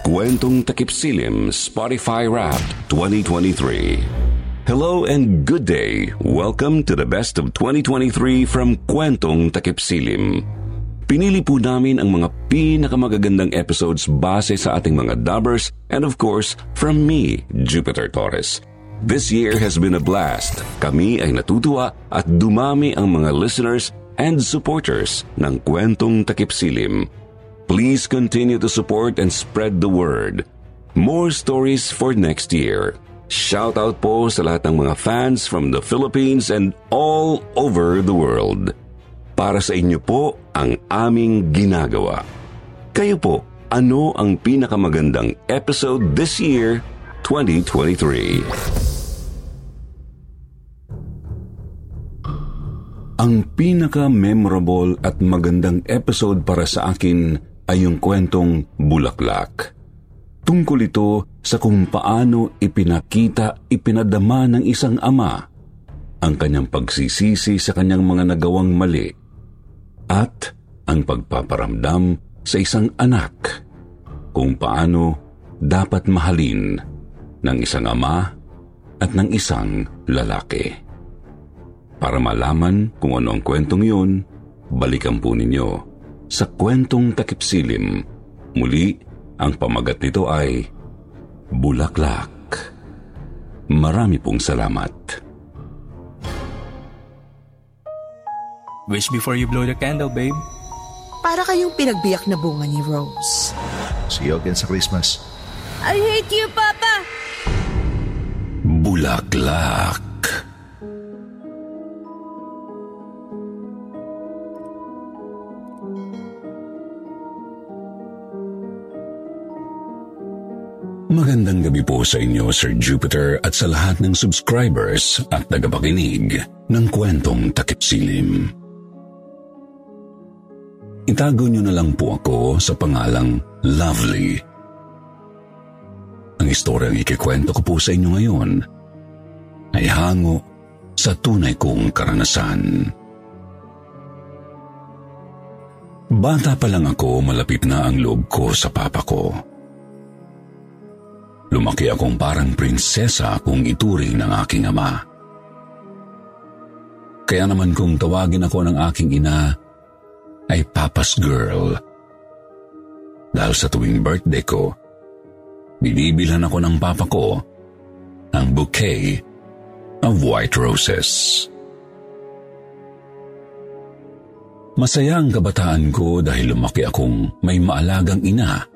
Kwentong Takip Silim Spotify Wrapped 2023. Hello and good day. Welcome to the best of 2023 from Kwentong Takip Silim. Pinili po namin ang mga pinakamagagandang episodes base sa ating mga dubbers and of course, from me, Jupiter Torres. This year has been a blast. Kami ay natutuwa at dumami ang mga listeners and supporters ng Kwentong Takip Silim. Please continue to support and spread the word. More stories for next year. Shout out po sa lahat ng mga fans from the Philippines and all over the world. Para sa inyo po ang aming ginagawa. Kayo po, ano ang pinakamagandang episode this year, 2023? Ang pinaka-memorable at magandang episode para sa akin ay yung kwentong Bulaklak. Tungkol ito sa kung paano ipinakita, ipinadama ng isang ama ang kanyang pagsisisi sa kanyang mga nagawang mali at ang pagpaparamdam sa isang anak kung paano dapat mahalin ng isang ama at ng isang lalaki. Para malaman kung ano ang kwentong yun, balikan po ninyo sa kwentong takipsilim. Muli, ang pamagat nito ay Bulaklak. Marami pong salamat. Wish before you blow the candle, babe. Para kayong pinagbiyak na bunga ni Rose. See you again sa Christmas. I hate you, Papa! Bulaklak. Magandang gabi po sa inyo, Sir Jupiter, at sa lahat ng subscribers at tagapakinig ng kwentong takipsilim. Itago niyo na lang po ako sa pangalang Lovely. Ang istoryang ikikwento ko po sa inyo ngayon ay hango sa tunay kong karanasan. Bata pa lang ako, malapit na ang loob ko sa papa ko. Lumaki akong parang prinsesa kung ituring ng aking ama. Kaya naman kung tawagin ako ng aking ina, ay Papa's Girl. Dahil sa tuwing birthday ko, binibilhan ako ng papa ko ng bouquet of white roses. Masaya ang kabataan ko dahil lumaki akong may maalagang ina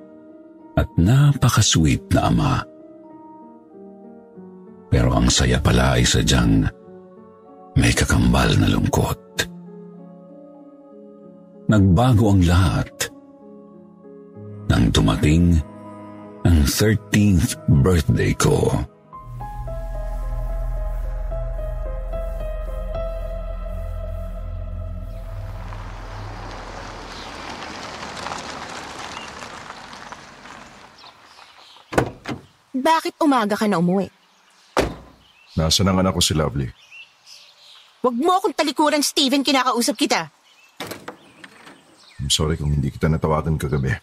at napaka-sweet na ama. Pero ang saya pala ay sadyang may kakambal na lungkot. Nagbago ang lahat nang dumating ang 13th birthday ko. Bakit umaga ka na umuwi? Nasaan ang anak ko si Lovely? Huwag mo akong talikuran, Steven, kinakausap kita. I'm sorry kung hindi kita natawagan kagabi.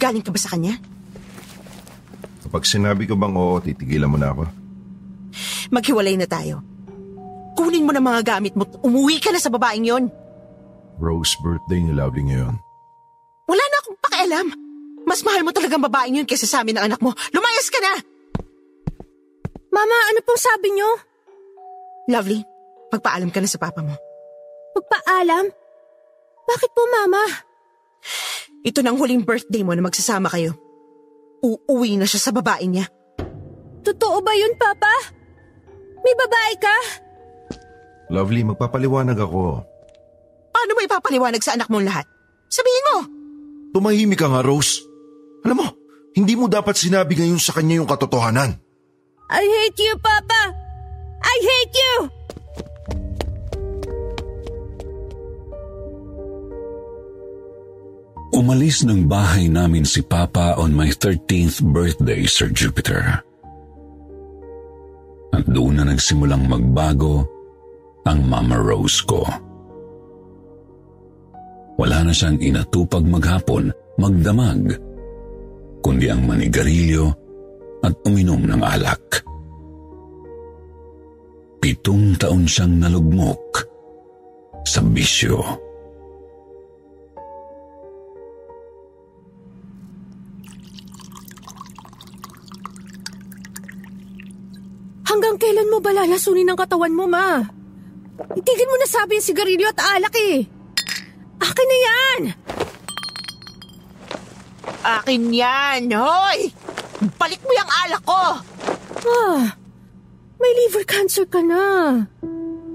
Galing ka ba sa kanya? Kapag sinabi ko bang oo, titigilan mo na ako. Maghiwalay na tayo. Kunin mo na mga gamit mo umuwi ka na sa babaeng yon. Rose birthday ni Lovely ngayon. Wala na akong pakialam. Mas mahal mo talagang babaeng yun kaysa sa amin ng anak mo. Lumayas ka na! Mama, ano pong sabi niyo? Lovely, magpaalam ka na sa papa mo. Magpaalam? Bakit po, Mama? Ito na ang huling birthday mo na magsasama kayo. Uuwi na siya sa babae niya. Totoo ba yun, Papa? May babae ka? Lovely, magpapaliwanag ako. Paano mo ipapaliwanag sa anak mong lahat? Sabihin mo! Tumahimik ka nga, Rose. Alam mo, hindi mo dapat sinabi ngayon sa kanya yung katotohanan. I hate you, Papa! I hate you! Umalis ng bahay namin si Papa on my 13th birthday, Sir Jupiter. At doon na nagsimulang magbago ang Mama Rose ko. Wala na siyang inatupag maghapon, magdamag, kundi ang manigarilyo at uminom ng alak. Pitong taon siyang nalugmok sa bisyo. Hanggang kailan mo ba lalasunin ang katawan mo, Ma? Itigil mo na sabi yung sigarilyo at alak eh. Akin na yan! Akin yan, hoy! Balik mo yung alak ko! Ah, may liver cancer ka na.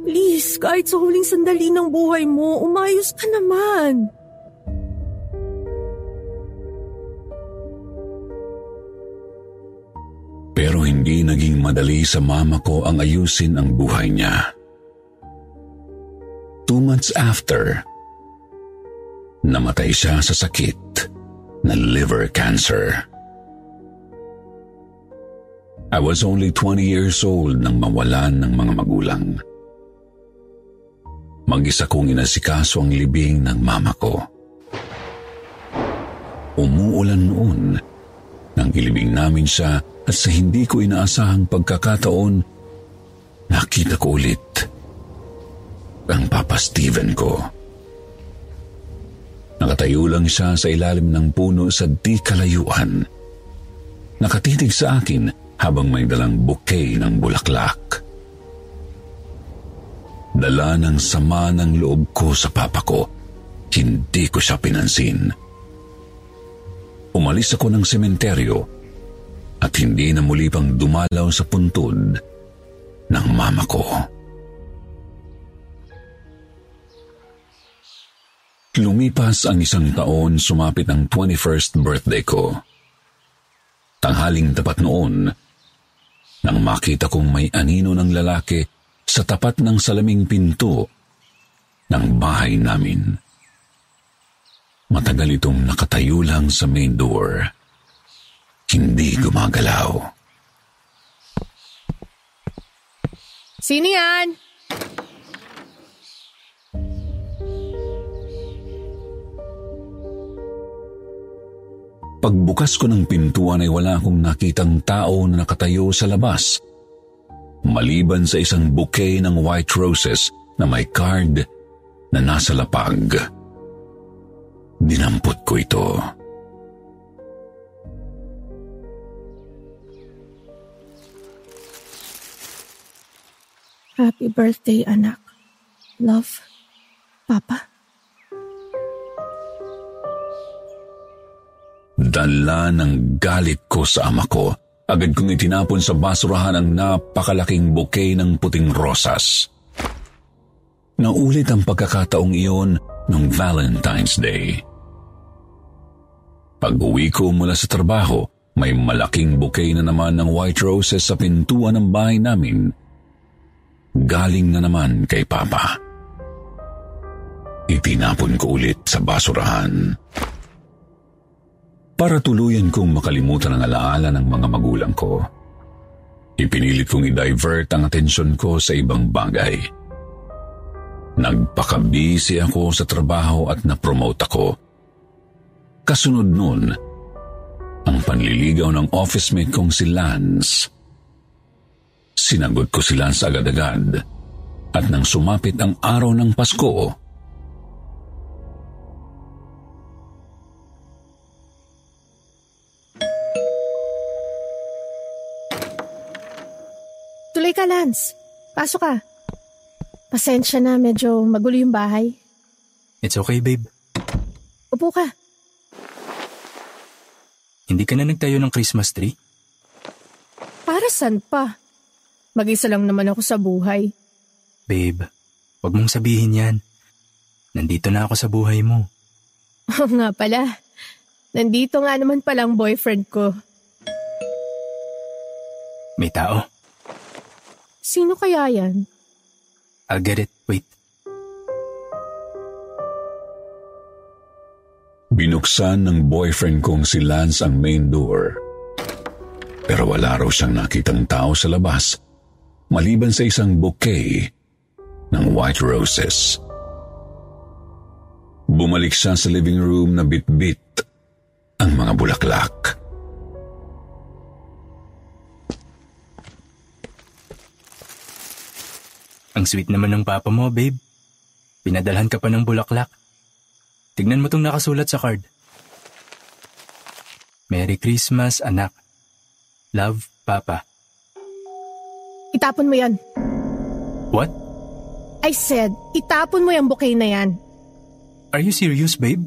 Please, kahit sa huling sandali ng buhay mo, umayos ka naman. Pero hindi naging madali sa mama ko ang ayusin ang buhay niya. Two months after, namatay siya sa sakit na liver cancer. I was only 20 years old nang mawalan ng mga magulang. Mag-isa kong inasikaso ang libing ng mama ko. Umuulan noon nang ilibing namin siya at sa hindi ko inaasahang pagkakataon, nakita ko ulit ang Papa Steven ko. Nakatayo lang siya sa ilalim ng puno sa di kalayuan. Nakatitig sa akin habang may dalang bouquet ng bulaklak. Dala ng sama ng loob ko sa papa ko, hindi ko siya pinansin. Umalis ako ng sementeryo at hindi na muli pang dumalaw sa puntod ng mama ko. Lumipas ang isang taon, sumapit ang 21st birthday ko. Tanghaling tapat noon, nang makita kong may anino ng lalaki sa tapat ng salaming pinto ng bahay namin. Matagal itong nakatayo lang sa main door. Hindi gumagalaw. Sino yan? Pagbukas ko ng pintuan ay wala akong nakitang tao na nakatayo sa labas. Maliban sa isang bouquet ng white roses na may card na nasa lapag. Dinampot ko ito. Happy birthday, anak. Love, Papa. Dala ng galit ko sa ama ko. Agad kong itinapon sa basurahan ang napakalaking bouquet ng puting rosas. Naulit ang pagkakataong iyon noong Valentine's Day. Pag uwi ko mula sa trabaho, may malaking bouquet na naman ng white roses sa pintuan ng bahay namin. Galing na naman kay Papa. Itinapon ko ulit sa basurahan. Para tuluyan kong makalimutan ang alaala ng mga magulang ko. Ipinilit kong i-divert ang atensyon ko sa ibang bagay. Nagpakabisi ako sa trabaho at na-promote ako. Kasunod nun, ang panliligaw ng office mate kong si Lance. Sinagot ko si Lance agad-agad at nang sumapit ang araw ng Pasko, Tuloy ka, Lance. Pasok ka. Pasensya na, medyo magulo yung bahay. It's okay, babe. Upo ka. Hindi ka na nagtayo ng Christmas tree? Para saan pa? Mag-isa lang naman ako sa buhay. Babe, wag mong sabihin yan. Nandito na ako sa buhay mo. Oo nga pala. Nandito nga naman palang boyfriend ko. May tao. Sino kaya yan? I'll get it. Wait. Binuksan ng boyfriend kong si Lance ang main door. Pero wala raw siyang nakitang tao sa labas maliban sa isang bouquet ng white roses. Bumalik siya sa living room na bit-bit ang mga bulaklak. Ang sweet naman ng papa mo, babe. Pinadalhan ka pa ng bulaklak. Tignan mo tong nakasulat sa card. Merry Christmas, anak. Love, Papa. Itapon mo yan. What? I said, itapon mo yung bouquet na yan. Are you serious, babe?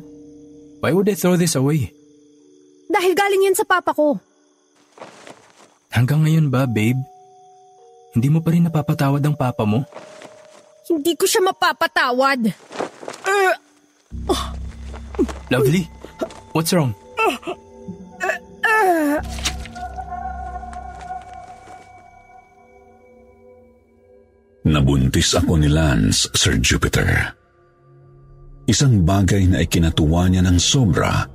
Why would I throw this away? Dahil galing yan sa papa ko. Hanggang ngayon ba, babe? Hindi mo pa rin napapatawad ang papa mo? Hindi ko siya mapapatawad. Uh, Lovely, what's wrong? Nabuntis ako ni Lance, Sir Jupiter. Isang bagay na ikinatuwa niya ng sobra,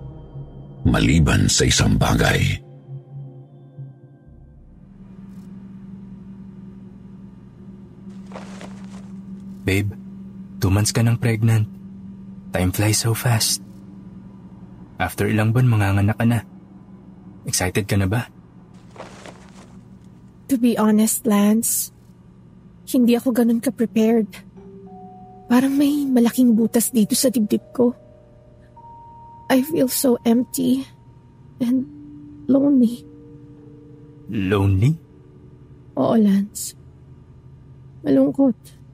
maliban sa isang bagay. Babe, two months ka nang pregnant. Time flies so fast. After ilang buwan, manganganak ka na. Excited ka na ba? To be honest, Lance, hindi ako ganun ka-prepared. Parang may malaking butas dito sa dibdib ko. I feel so empty and lonely. Lonely? Oo, Lance. Malungkot.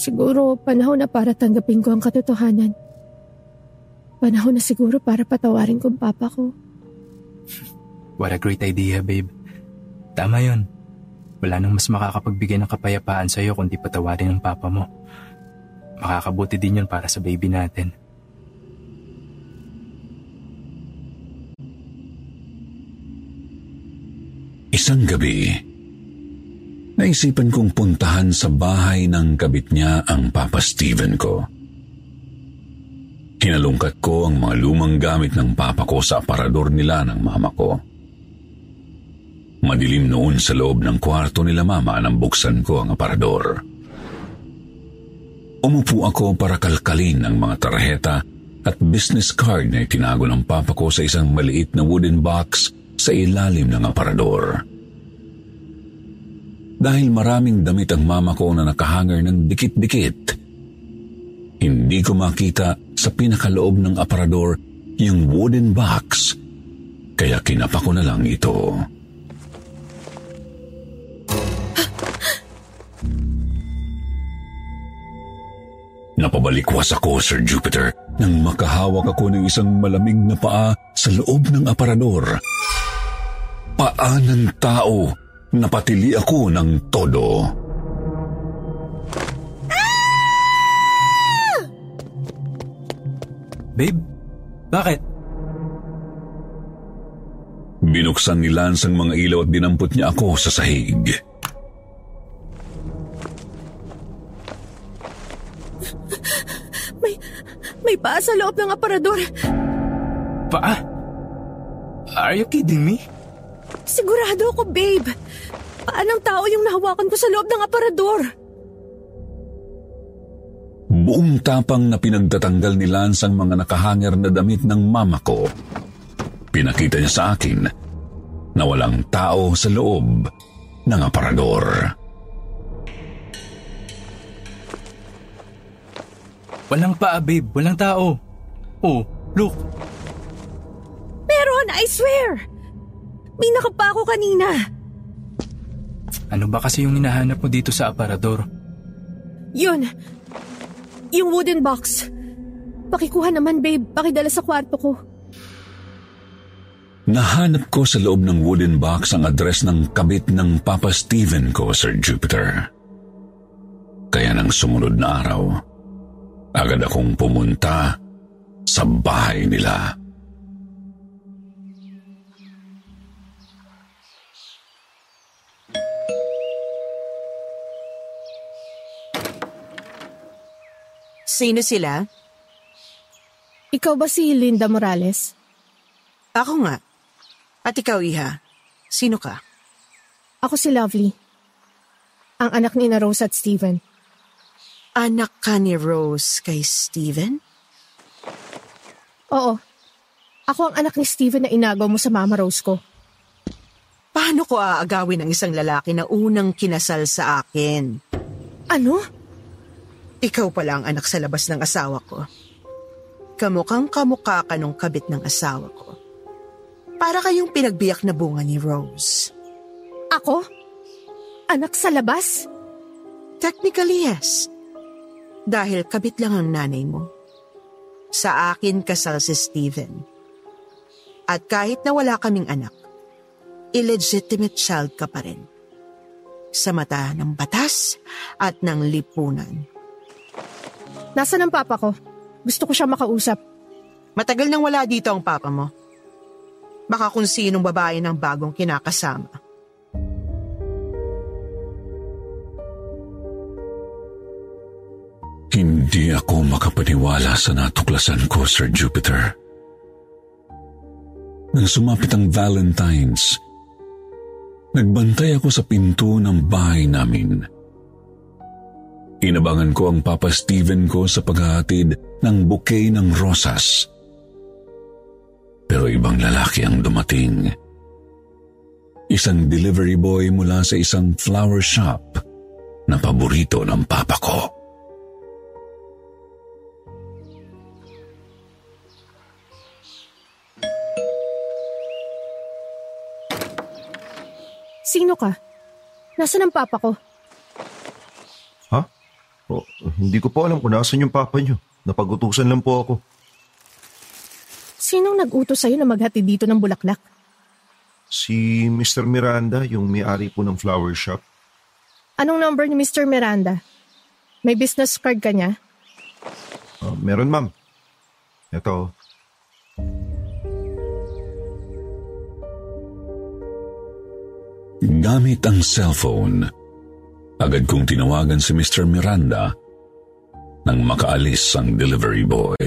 Siguro panahon na para tanggapin ko ang katotohanan. Panahon na siguro para patawarin ko ang papa ko. What a great idea, babe. Tama yon. Wala nang mas makakapagbigay ng kapayapaan sa'yo kundi patawarin ng papa mo. Makakabuti din yon para sa baby natin. Isang gabi, naisipan kong puntahan sa bahay ng kabit niya ang Papa Steven ko. Hinalungkat ko ang mga lumang gamit ng papa ko sa aparador nila ng mama ko. Madilim noon sa loob ng kwarto nila mama nang buksan ko ang aparador. Umupo ako para kalkalin ang mga tarheta at business card na itinago ng papa ko sa isang maliit na wooden box sa ilalim ng aparador. Dahil maraming damit ang mama ko na nakahanger ng dikit-dikit, hindi ko makita sa pinakaloob ng aparador yung wooden box, kaya kinapa ko na lang ito. Napabalikwas ako, Sir Jupiter, nang makahawak ako ng isang malamig na paa sa loob ng aparador. Paa ng tao, napatili ako ng todo. Babe, bakit? Binuksan ni Lance ang mga ilaw at dinampot niya ako sa sahig. May, may paa sa loob ng aparador. Paa? Are you kidding me? Sigurado ako, babe. Paa ng tao yung nahawakan ko sa loob ng aparador. Buong tapang na pinagtatanggal ni Lance ang mga nakahanger na damit ng mama ko. Pinakita niya sa akin na walang tao sa loob ng aparador. Walang paa, babe. Walang tao. Oh, look. Meron, I swear. May nakapa ako kanina. Ano ba kasi yung hinahanap mo dito sa aparador? Yun. Yung wooden box. Pakikuha naman, babe. Pakidala sa kwarto ko. Nahanap ko sa loob ng wooden box ang address ng kabit ng Papa Steven ko, Sir Jupiter. Kaya nang sumunod na araw, agad akong pumunta sa bahay nila. Sino sila? Ikaw ba si Linda Morales? Ako nga. At ikaw, Iha. Sino ka? Ako si Lovely. Ang anak ni na Rose at Steven. Anak ka ni Rose kay Steven? Oo. Ako ang anak ni Steven na inagaw mo sa mama Rose ko. Paano ko aagawin ang isang lalaki na unang kinasal sa akin? Ano? Ikaw pala ang anak sa labas ng asawa ko. Kamukhang kamukha ka nung kabit ng asawa ko. Para kayong pinagbiyak na bunga ni Rose. Ako? Anak sa labas? Technically, yes. Dahil kabit lang ang nanay mo. Sa akin kasal si Steven. At kahit na wala kaming anak, illegitimate child ka pa rin. Sa mata ng batas at ng lipunan. Nasaan ang papa ko? Gusto ko siya makausap. Matagal nang wala dito ang papa mo. Baka kung sinong babae ng bagong kinakasama. Hindi ako makapaniwala sa natuklasan ko, Sir Jupiter. Nang sumapit ang Valentine's, nagbantay ako sa pinto ng bahay namin. Inabangan ko ang Papa Steven ko sa paghahatid ng bouquet ng rosas. Pero ibang lalaki ang dumating. Isang delivery boy mula sa isang flower shop na paborito ng papa ko. Sino ka? Nasaan ang papa ko? Oh, hindi ko po alam kung nasan yung papa niyo. Napagutusan lang po ako. Sinong nag-utos sa'yo na maghati dito ng bulaklak? Si Mr. Miranda, yung may-ari po ng flower shop. Anong number ni Mr. Miranda? May business card ka niya? Ah, meron ma'am. Ito. Gamit ang cellphone, agad kong tinawagan si Mr. Miranda nang makaalis ang delivery boy.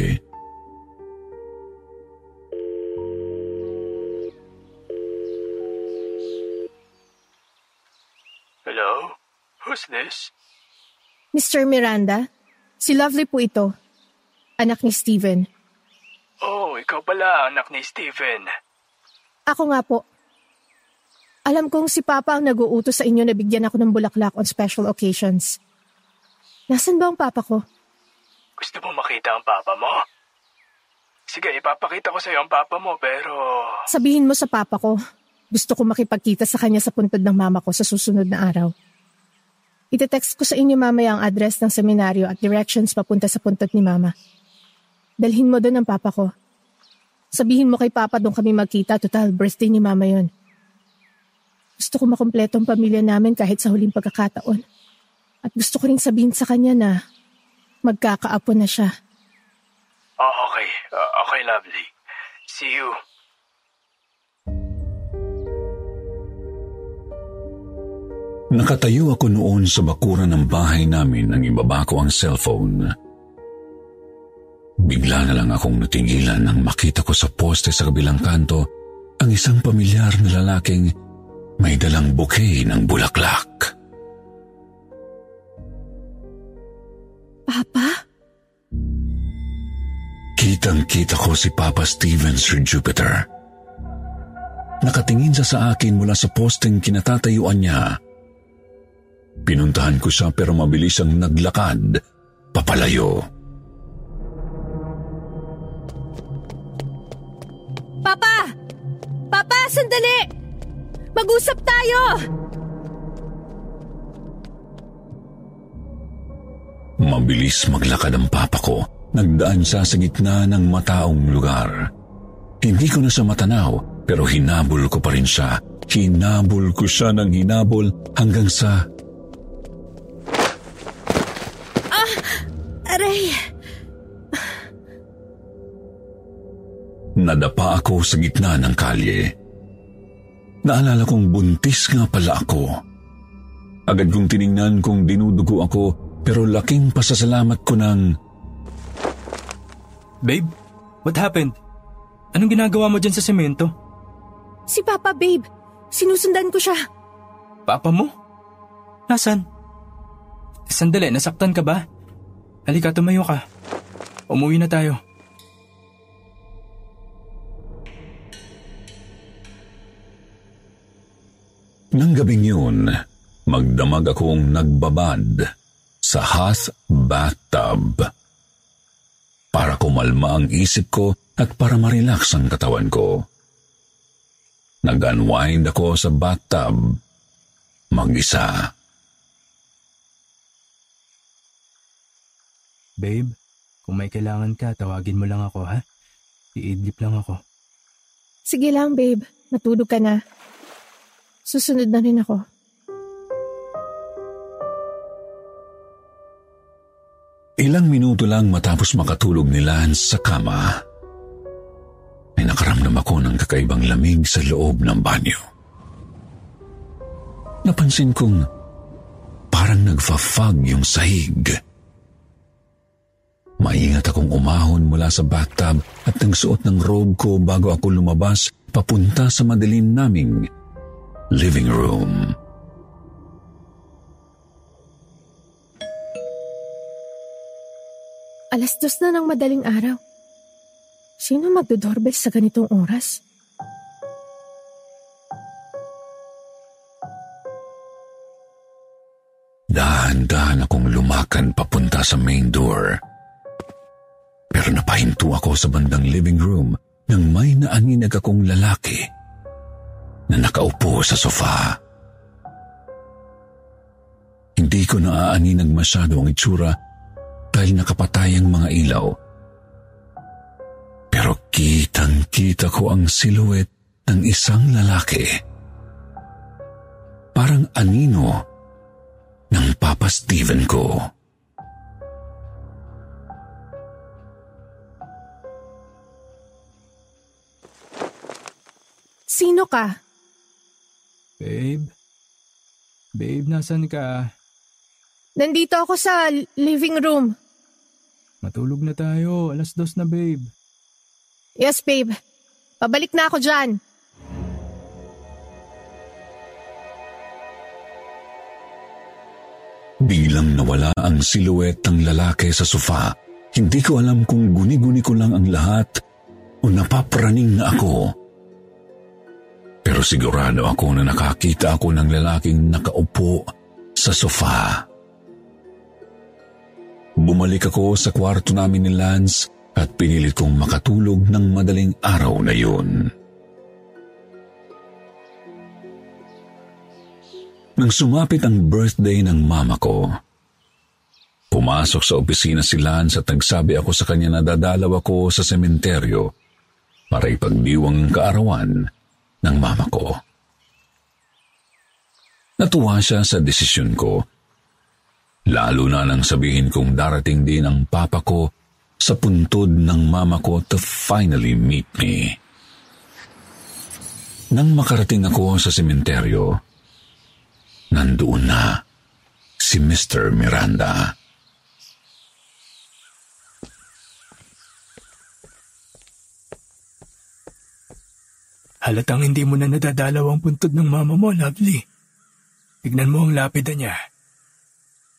Hello? Who's this? Mr. Miranda? Si Lovely po ito. Anak ni Steven. Oh, ikaw pala, anak ni Steven. Ako nga po. Alam kong si Papa ang nag-uutos sa inyo na bigyan ako ng bulaklak on special occasions. Nasaan ba ang Papa ko? Gusto mo makita ang papa mo? Sige, ipapakita ko sa'yo ang papa mo, pero... Sabihin mo sa Papa ko. Gusto ko makipagkita sa kanya sa puntod ng mama ko sa susunod na araw. Ite-text ko sa inyo mamaya ang address ng seminaryo at directions papunta sa puntod ni Mama. Dalhin mo doon ang Papa ko. Sabihin mo kay Papa doon kami magkita, total birthday ni Mama yon. Gusto ko makompleto ang pamilya namin kahit sa huling pagkakataon. At gusto ko rin sabihin sa kanya na magkakaapo na siya. Oh, okay. Uh, okay, lovely. See you. Nakatayo ako noon sa bakuran ng bahay namin nang ibaba ko ang cellphone. Bigla na lang akong natigilan nang makita ko sa poste sa kabilang kanto ang isang pamilyar na lalaking may dalang bouquet ng bulaklak. Papa? Kitang-kita ko si Papa Steven Sir Jupiter. Nakatingin siya sa akin mula sa posteng kinatatayuan niya. Pinuntahan ko siya pero mabilis ang naglakad papalayo. Papa! Papa, sandali! Mag-usap tayo! Mabilis maglakad ang papa ko. Nagdaan siya sa gitna ng mataong lugar. Hindi ko na siya matanaw pero hinabol ko pa rin siya. Hinabol ko siya ng hinabol hanggang sa Aray! nadapa ako sa gitna ng kalye. Naalala kong buntis nga pala ako. Agad kong tiningnan kung dinudugo ako pero laking pasasalamat ko ng... Babe, what happened? Anong ginagawa mo dyan sa semento? Si Papa, babe. Sinusundan ko siya. Papa mo? Nasaan? Sandali, nasaktan ka ba? Halika, tumayo ka. Umuwi na tayo. Nang gabing yun, magdamag akong nagbabad sa hot bathtub. Para kumalma ang isip ko at para marelax ang katawan ko. Nag-unwind ako sa bathtub mag-isa. Babe, kung may kailangan ka, tawagin mo lang ako ha. Iidlip lang ako. Sige lang, babe. Matulog ka na. Susunod na rin ako. Ilang minuto lang matapos makatulog ni Lance sa kama, ay nakaramdam ako ng kakaibang lamig sa loob ng banyo. Napansin kong parang nagfa-fog yung sahig. Maingat akong umahon mula sa bathtub at nagsuot ng robe ko bago ako lumabas papunta sa madilim naming living room. Alas dos na ng madaling araw. Sino magdodoorbell sa ganitong oras? Dahan-dahan akong lumakan papunta sa main door. Pero napahinto ako sa bandang living room nang may naaninag akong lalaki na nakaupo sa sofa. Hindi ko naaaninag masyado ang itsura dahil nakapatay ang mga ilaw. Pero kitang-kita ko ang siluet ng isang lalaki. Parang anino ng Papa Steven ko. Sino ka? Babe? Babe, nasan ka? Nandito ako sa living room. Matulog na tayo. Alas dos na, babe. Yes, babe. Pabalik na ako dyan. Biglang nawala ang siluet ng lalaki sa sofa. Hindi ko alam kung guni-guni ko lang ang lahat o napapraning na ako. Pero sigurado ako na nakakita ako ng lalaking nakaupo sa sofa. Bumalik ako sa kwarto namin ni Lance at pinilit kong makatulog ng madaling araw na yun. Nang sumapit ang birthday ng mama ko, pumasok sa opisina si Lance at nagsabi ako sa kanya na dadalaw ako sa sementeryo para ipagdiwang ang kaarawan ng mama ko. Natuwa siya sa desisyon ko, lalo na nang sabihin kong darating din ang papa ko sa puntod ng mama ko to finally meet me. Nang makarating ako sa sementeryo, nandoon na si Mr. Miranda. Halatang hindi mo na nadadalaw ang puntod ng mama mo, lovely. Tignan mo ang lapida niya.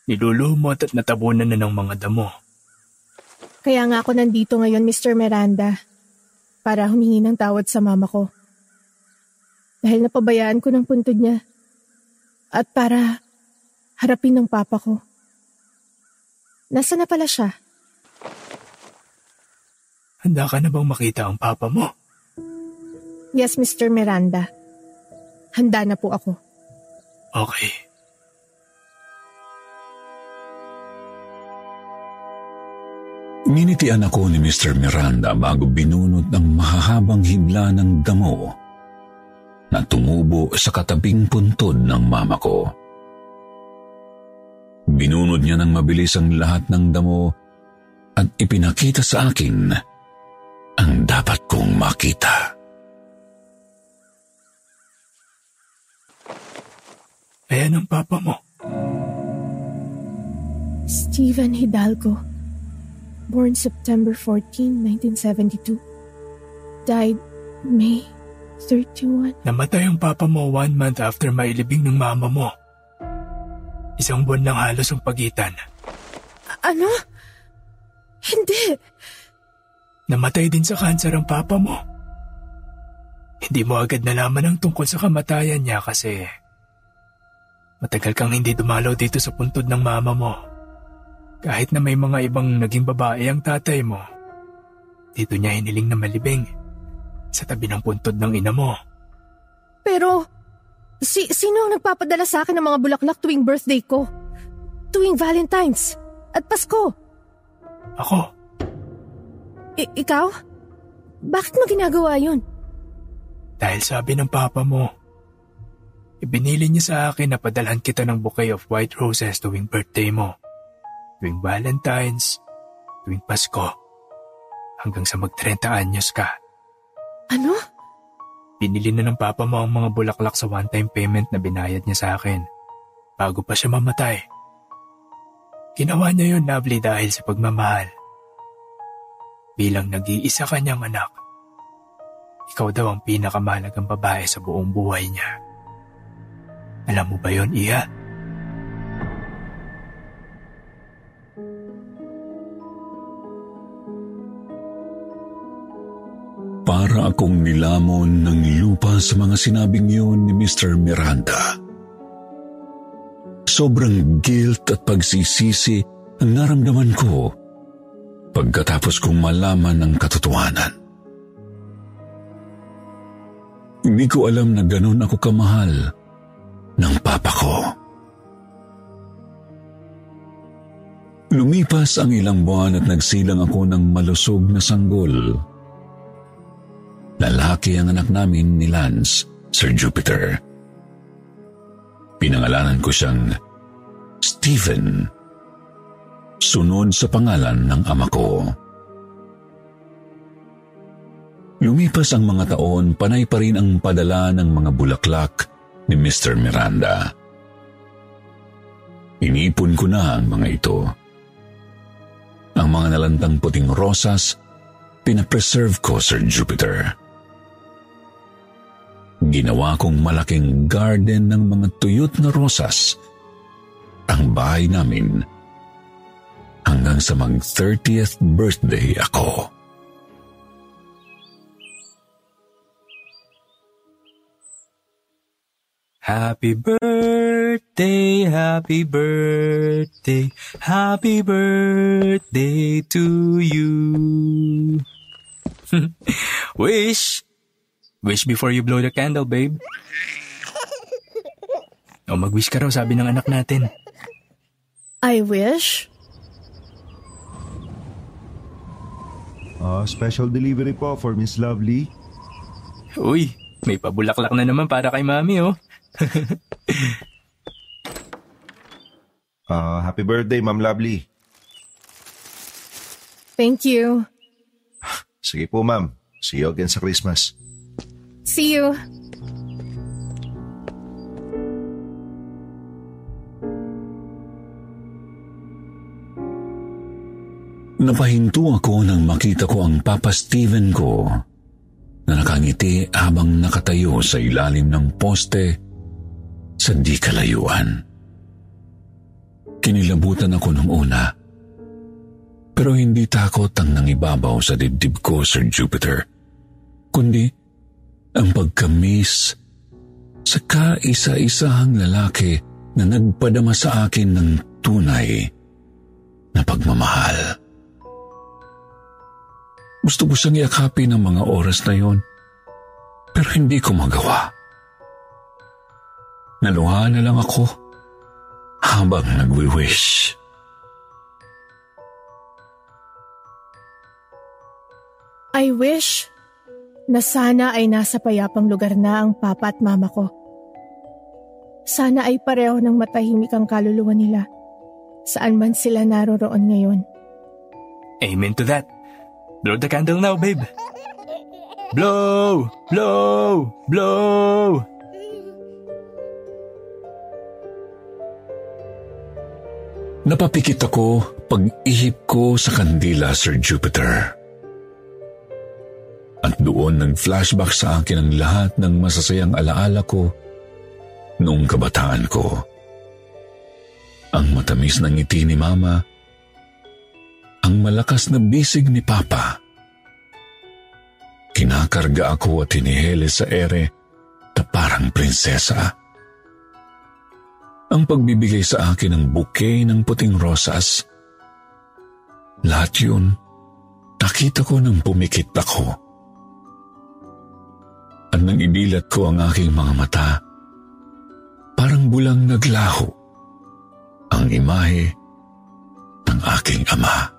Nilulumot at natabunan na ng mga damo. Kaya nga ako nandito ngayon, Mr. Miranda. Para humingi ng tawad sa mama ko. Dahil napabayaan ko ng puntod niya. At para harapin ng papa ko. Nasaan na pala siya? Handa ka na bang makita ang papa mo? Yes, Mr. Miranda. Handa na po ako. Okay. Minitian ako ni Mr. Miranda bago binunot ng mahahabang hibla ng damo na tumubo sa katabing puntod ng mama ko. Binunod niya ng mabilis ang lahat ng damo at ipinakita sa akin ang dapat kong makita. Ayan ang papa mo. Steven Hidalgo. Born September 14, 1972. Died May 31. Namatay ang papa mo one month after mailibing ng mama mo. Isang buwan lang halos ang pagitan. Ano? Hindi. Namatay din sa kanser ang papa mo. Hindi mo agad nalaman ang tungkol sa kamatayan niya kasi matagal kang hindi dumalaw dito sa puntod ng mama mo. Kahit na may mga ibang naging babae ang tatay mo, dito niya hiniling na malibing sa tabi ng puntod ng ina mo. Pero, si sino ang nagpapadala sa akin ng mga bulaklak tuwing birthday ko? Tuwing Valentine's at Pasko? Ako, I- ikaw? Bakit mo ginagawa yun? dahil sabi ng papa mo, ibinili niya sa akin na padalhan kita ng bouquet of white roses tuwing birthday mo, tuwing Valentine's, tuwing Pasko, hanggang sa mag-30 anyos ka. Ano? Binili na ng papa mo ang mga bulaklak sa one-time payment na binayad niya sa akin bago pa siya mamatay. Ginawa niya yun, Lovely, dahil sa pagmamahal. Bilang nag-iisa kanyang anak, ikaw daw ang pinakamahalagang babae sa buong buhay niya. Alam mo ba yon, Iya? Para akong nilamon ng lupa sa mga sinabing yun ni Mr. Miranda. Sobrang guilt at pagsisisi ang naramdaman ko pagkatapos kong malaman ang katotohanan. Hindi ko alam na ganun ako kamahal ng papa ko. Lumipas ang ilang buwan at nagsilang ako ng malusog na sanggol. Lalaki ang anak namin ni Lance, Sir Jupiter. Pinangalanan ko siyang Stephen. Sunod sa pangalan ng ama ko. Lumipas ang mga taon, panay pa rin ang padala ng mga bulaklak ni Mr. Miranda. Inipon ko na ang mga ito. Ang mga nalantang puting rosas, pinapreserve ko, Sir Jupiter. Ginawa kong malaking garden ng mga tuyot na rosas ang bahay namin hanggang sa mag 30th birthday ako. Happy birthday, happy birthday, happy birthday to you. Wish! Wish before you blow the candle, babe. O mag-wish ka raw, sabi ng anak natin. I wish. Ah, special delivery po for Miss Lovely. Uy, may pabulaklak na naman para kay mami, oh. Ah, happy birthday, Ma'am Lovely. Thank you. Sige po, ma'am. See you again sa Christmas. See you. Napahinto ako nang makita ko ang Papa Steven ko na nakangiti habang nakatayo sa ilalim ng poste sa di kalayuan. Kinilabutan ako nung una. Pero hindi takot ang nangibabaw sa dibdib ko, Sir Jupiter. Kundi ang pagkamis sa kaisa-isahang lalaki na nagpadama sa akin ng tunay na pagmamahal. Gusto ko siyang yakapin ng mga oras na yon, pero hindi ko magawa. Naluha na lang ako habang nagwi-wish. I wish na sana ay nasa payapang lugar na ang papa at mama ko. Sana ay pareho ng matahimik ang kaluluwa nila. Saan man sila naroroon ngayon. Amen to that. Blow the candle now, babe. Blow! Blow! Blow! Napapikit ako pag-ihip ko sa kandila, Sir Jupiter. At doon nag-flashback sa akin ang lahat ng masasayang alaala ko noong kabataan ko. Ang matamis ng ngiti ni Mama, ang malakas na bisig ni Papa. Kinakarga ako at hinihele sa ere na parang prinsesa ang pagbibigay sa akin ng bouquet ng puting rosas. Lahat yun, nakita ko nang pumikit ako. At nang inilat ko ang aking mga mata, parang bulang naglaho ang imahe ng aking ama.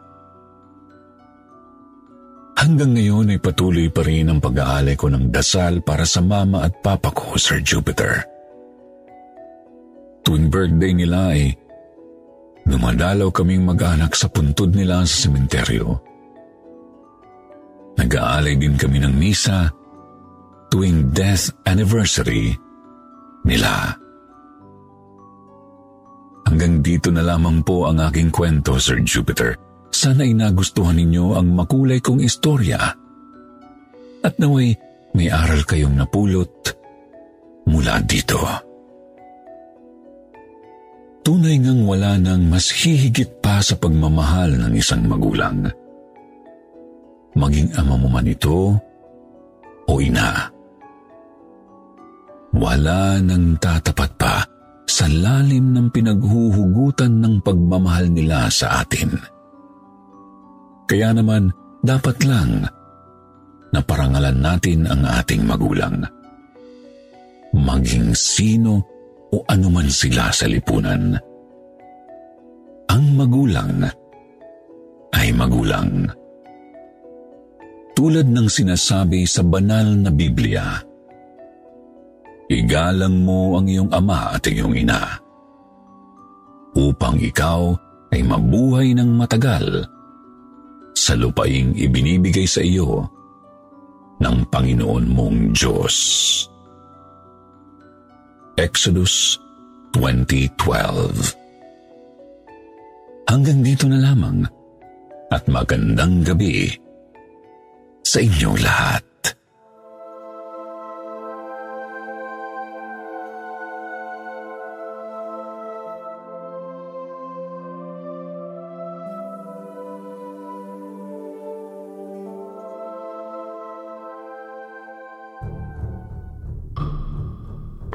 Hanggang ngayon ay patuloy pa rin ang pag-aalay ko ng dasal para sa mama at papa ko, Sir Jupiter. Tuwing birthday nila ay dumadalaw kaming mag-anak sa puntod nila sa sementeryo. Nag-aalay din kami ng misa tuwing death anniversary nila. Hanggang dito na lamang po ang aking kwento, Sir Jupiter. Sana ay nagustuhan ninyo ang makulay kong istorya. At naway may aral kayong napulot mula dito. Tunay ngang wala nang mas hihigit pa sa pagmamahal ng isang magulang. Maging ama mo man ito o ina. Wala nang tatapat pa sa lalim ng pinaghuhugutan ng pagmamahal nila sa atin. Kaya naman, dapat lang na parangalan natin ang ating magulang. Maging sino o anuman sila sa lipunan. Ang magulang ay magulang. Tulad ng sinasabi sa banal na Biblia, Igalang mo ang iyong ama at iyong ina upang ikaw ay mabuhay ng matagal sa lupaing ibinibigay sa iyo ng Panginoon mong Diyos. Exodus 2012 Hanggang dito na lamang at magandang gabi sa inyong lahat.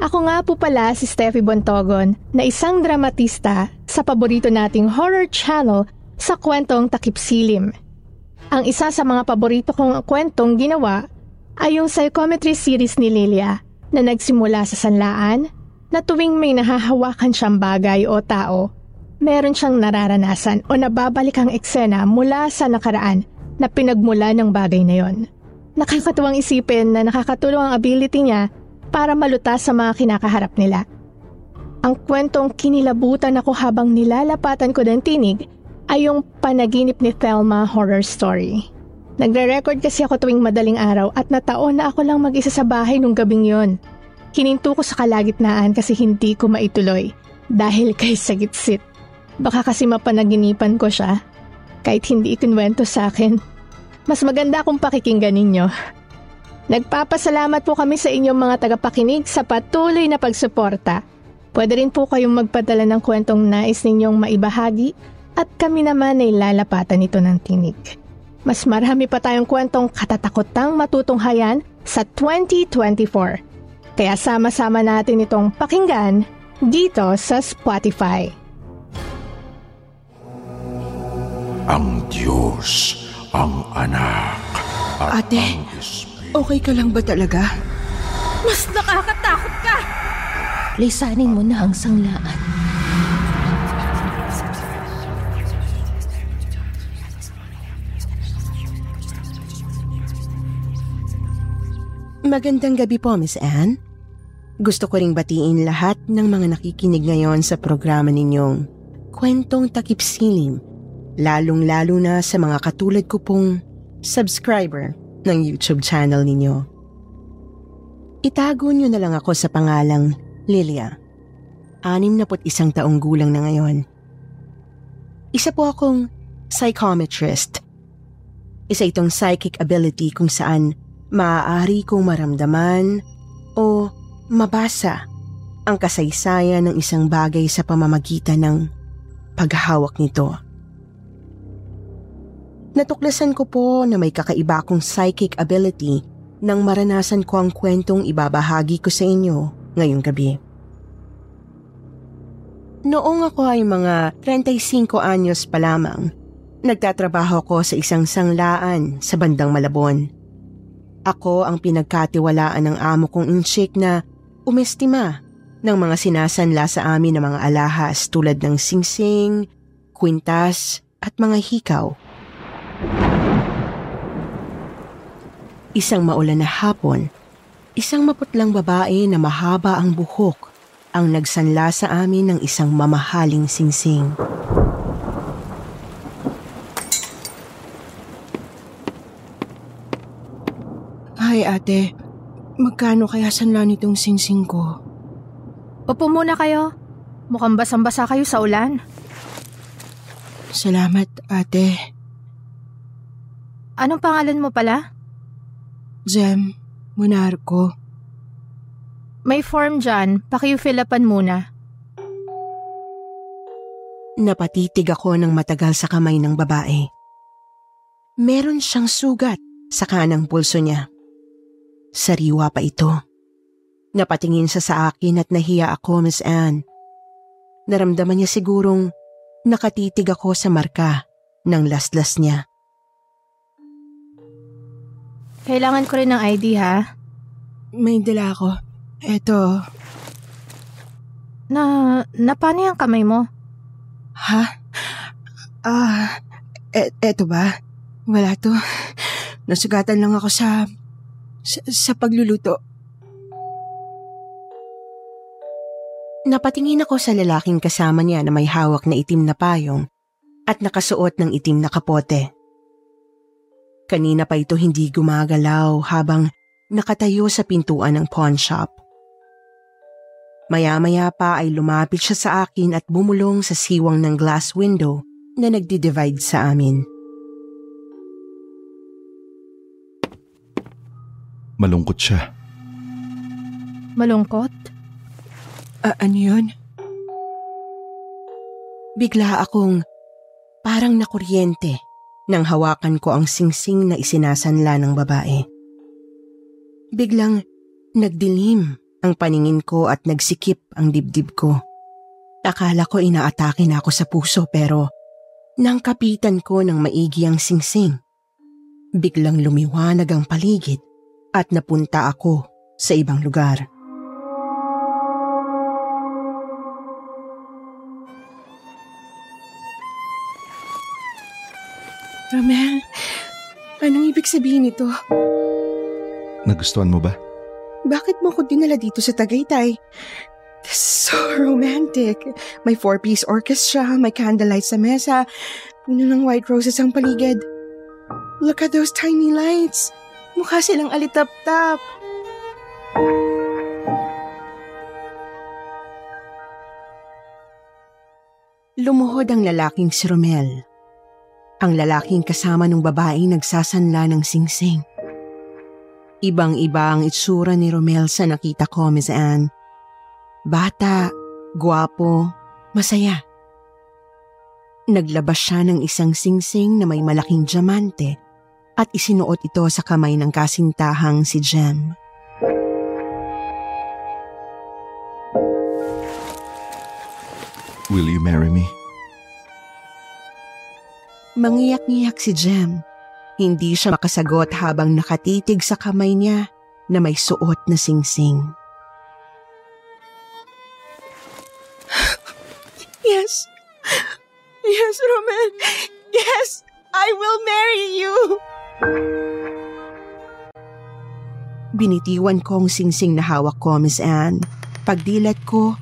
Ako nga po pala si Steffi Bontogon na isang dramatista sa paborito nating horror channel sa kwentong Takip Silim. Ang isa sa mga paborito kong kwentong ginawa ay yung psychometry series ni Lilia na nagsimula sa sanlaan na tuwing may nahahawakan siyang bagay o tao, meron siyang nararanasan o nababalik ang eksena mula sa nakaraan na pinagmula ng bagay na yon. Nakakatuwang isipin na nakakatulong ang ability niya para malutas sa mga kinakaharap nila. Ang kwentong kinilabutan ako habang nilalapatan ko ng tinig ay yung panaginip ni Thelma horror story. Nagre-record kasi ako tuwing madaling araw at nataon na ako lang mag-isa sa bahay nung gabing yon. Hininto ko sa kalagitnaan kasi hindi ko maituloy dahil kay sagitsit. Baka kasi mapanaginipan ko siya kahit hindi ikinwento sa akin. Mas maganda kung pakikinggan ninyo. Nagpapasalamat po kami sa inyong mga tagapakinig sa patuloy na pagsuporta. Pwede rin po kayong magpadala ng kwentong nais ninyong maibahagi at kami naman ay lalapatan ito ng tinig. Mas marami pa tayong kwentong katatakotang matutunghayan sa 2024. Kaya sama-sama natin itong pakinggan dito sa Spotify. Ang Diyos, ang Anak, at Ate, ang Espiritu. Okay ka lang ba talaga? Mas nakakatakot ka! Lisanin mo na ang sanglaan. Magandang gabi po, Miss Anne. Gusto ko ring batiin lahat ng mga nakikinig ngayon sa programa ninyong Kwentong Takip Silim, lalong-lalo na sa mga katulad ko pong subscriber ng YouTube channel ninyo. Itago nyo na lang ako sa pangalang Lilia. Anim na isang taong gulang na ngayon. Isa po akong psychometrist. Isa itong psychic ability kung saan maaari kong maramdaman o mabasa ang kasaysayan ng isang bagay sa pamamagitan ng paghahawak nito. Natuklasan ko po na may kakaiba akong psychic ability nang maranasan ko ang kwentong ibabahagi ko sa inyo ngayong gabi. Noong ako ay mga 35 anyos pa lamang, nagtatrabaho ko sa isang sanglaan sa bandang Malabon. Ako ang pinagkatiwalaan ng amo kong inchik na umestima ng mga sinasanla sa amin ng mga alahas tulad ng singsing, kwintas at mga hikaw. Isang maulan na hapon, isang maputlang babae na mahaba ang buhok ang nagsanla sa amin ng isang mamahaling singsing. Ay ate, magkano kaya sanla nitong singsing ko? Upo muna kayo. Mukhang basang-basa kayo sa ulan. Salamat ate. Anong pangalan mo pala? Jem Monarco. May form dyan, pakifill upan muna. Napatitig ako ng matagal sa kamay ng babae. Meron siyang sugat sa kanang pulso niya. Sariwa pa ito. Napatingin siya sa akin at nahiya ako, Miss Anne. Naramdaman niya sigurong nakatitig ako sa marka ng laslas niya. Kailangan ko rin ng ID ha? May dala ako. Eto. Na, na paano yung kamay mo? Ha? Ah, e- eto ba? Wala to. Nasugatan lang ako sa, sa, sa pagluluto. Napatingin ako sa lalaking kasama niya na may hawak na itim na payong at nakasuot ng itim na kapote. Kanina pa ito hindi gumagalaw habang nakatayo sa pintuan ng pawn shop. Maya-maya pa ay lumapit siya sa akin at bumulong sa siwang ng glass window na nagdi-divide sa amin. Malungkot siya. Malungkot? Ah, ano yun? Bigla akong parang nakuryente nang hawakan ko ang singsing na isinasanla ng babae. Biglang nagdilim ang paningin ko at nagsikip ang dibdib ko. Akala ko inaatake na ako sa puso pero nang kapitan ko ng maigi ang singsing. Biglang lumiwanag ang paligid at napunta ako sa ibang lugar. Romel, anong ibig sabihin nito? Nagustuhan mo ba? Bakit mo ko dinala dito sa Tagaytay? This is so romantic. May four-piece orchestra, may candlelight sa mesa, puno ng white roses ang paligid. Look at those tiny lights. Mukha silang alitap-tap. Lumuhod ang lalaking si Romel. Ang lalaking kasama ng babaeng nagsasanla ng singsing. Ibang-iba ang itsura ni Romel sa nakita ko, Miss Anne. Bata, guwapo, masaya. Naglabas siya ng isang singsing na may malaking diamante at isinuot ito sa kamay ng kasintahang si Jem. Will you marry me? Mangiyak-ngiyak si Jem. Hindi siya makasagot habang nakatitig sa kamay niya na may suot na singsing. Yes. Yes, Roman. Yes, I will marry you. Binitiwan ko ang singsing na hawak ko, Miss Anne. Pagdilat ko,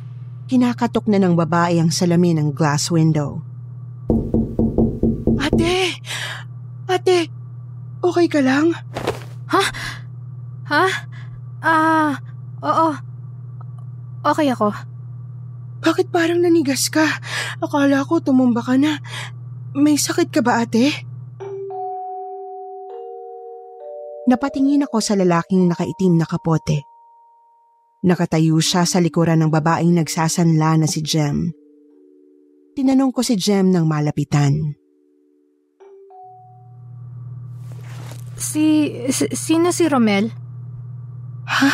kinakatok na ng babae ang salamin ng glass window. Ate! Okay ka lang? Ha? Ha? Ah, oo. Okay ako. Bakit parang nanigas ka? Akala ko tumumba ka na. May sakit ka ba ate? Napatingin ako sa lalaking nakaitim na kapote. Nakatayo siya sa likuran ng babaeng nagsasanla na si Jem. Tinanong ko si Jem ng malapitan. Si, si sino si Romel? Ha?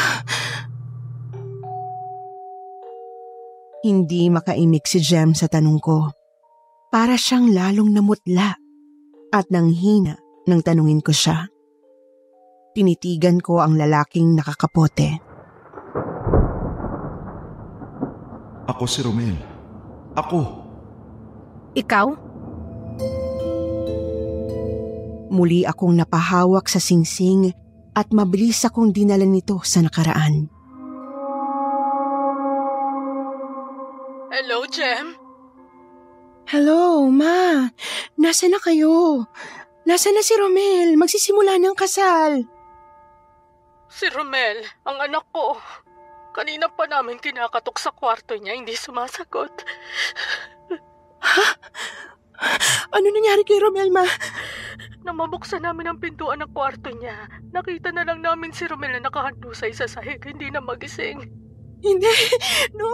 Hindi makaimik si Jem sa tanong ko. Para siyang lalong namutla at nanghina nang tanungin ko siya. Tinitigan ko ang lalaking nakakapote. Ako si Romel. Ako. Ikaw? Muli akong napahawak sa singsing at mabilis akong dinala nito sa nakaraan. Hello, Jem? Hello, Ma. Nasaan na kayo? Nasaan na si Romel? Magsisimula ng kasal. Si Romel, ang anak ko. Kanina pa namin kinakatok sa kwarto niya, hindi sumasagot. Ha? Ano nangyari kay Romel, Ma? Nang mabuksan namin ang pintuan ng kwarto niya, nakita na lang namin si Romel na nakahandusay sa sahig, hindi na magising. Hindi! No!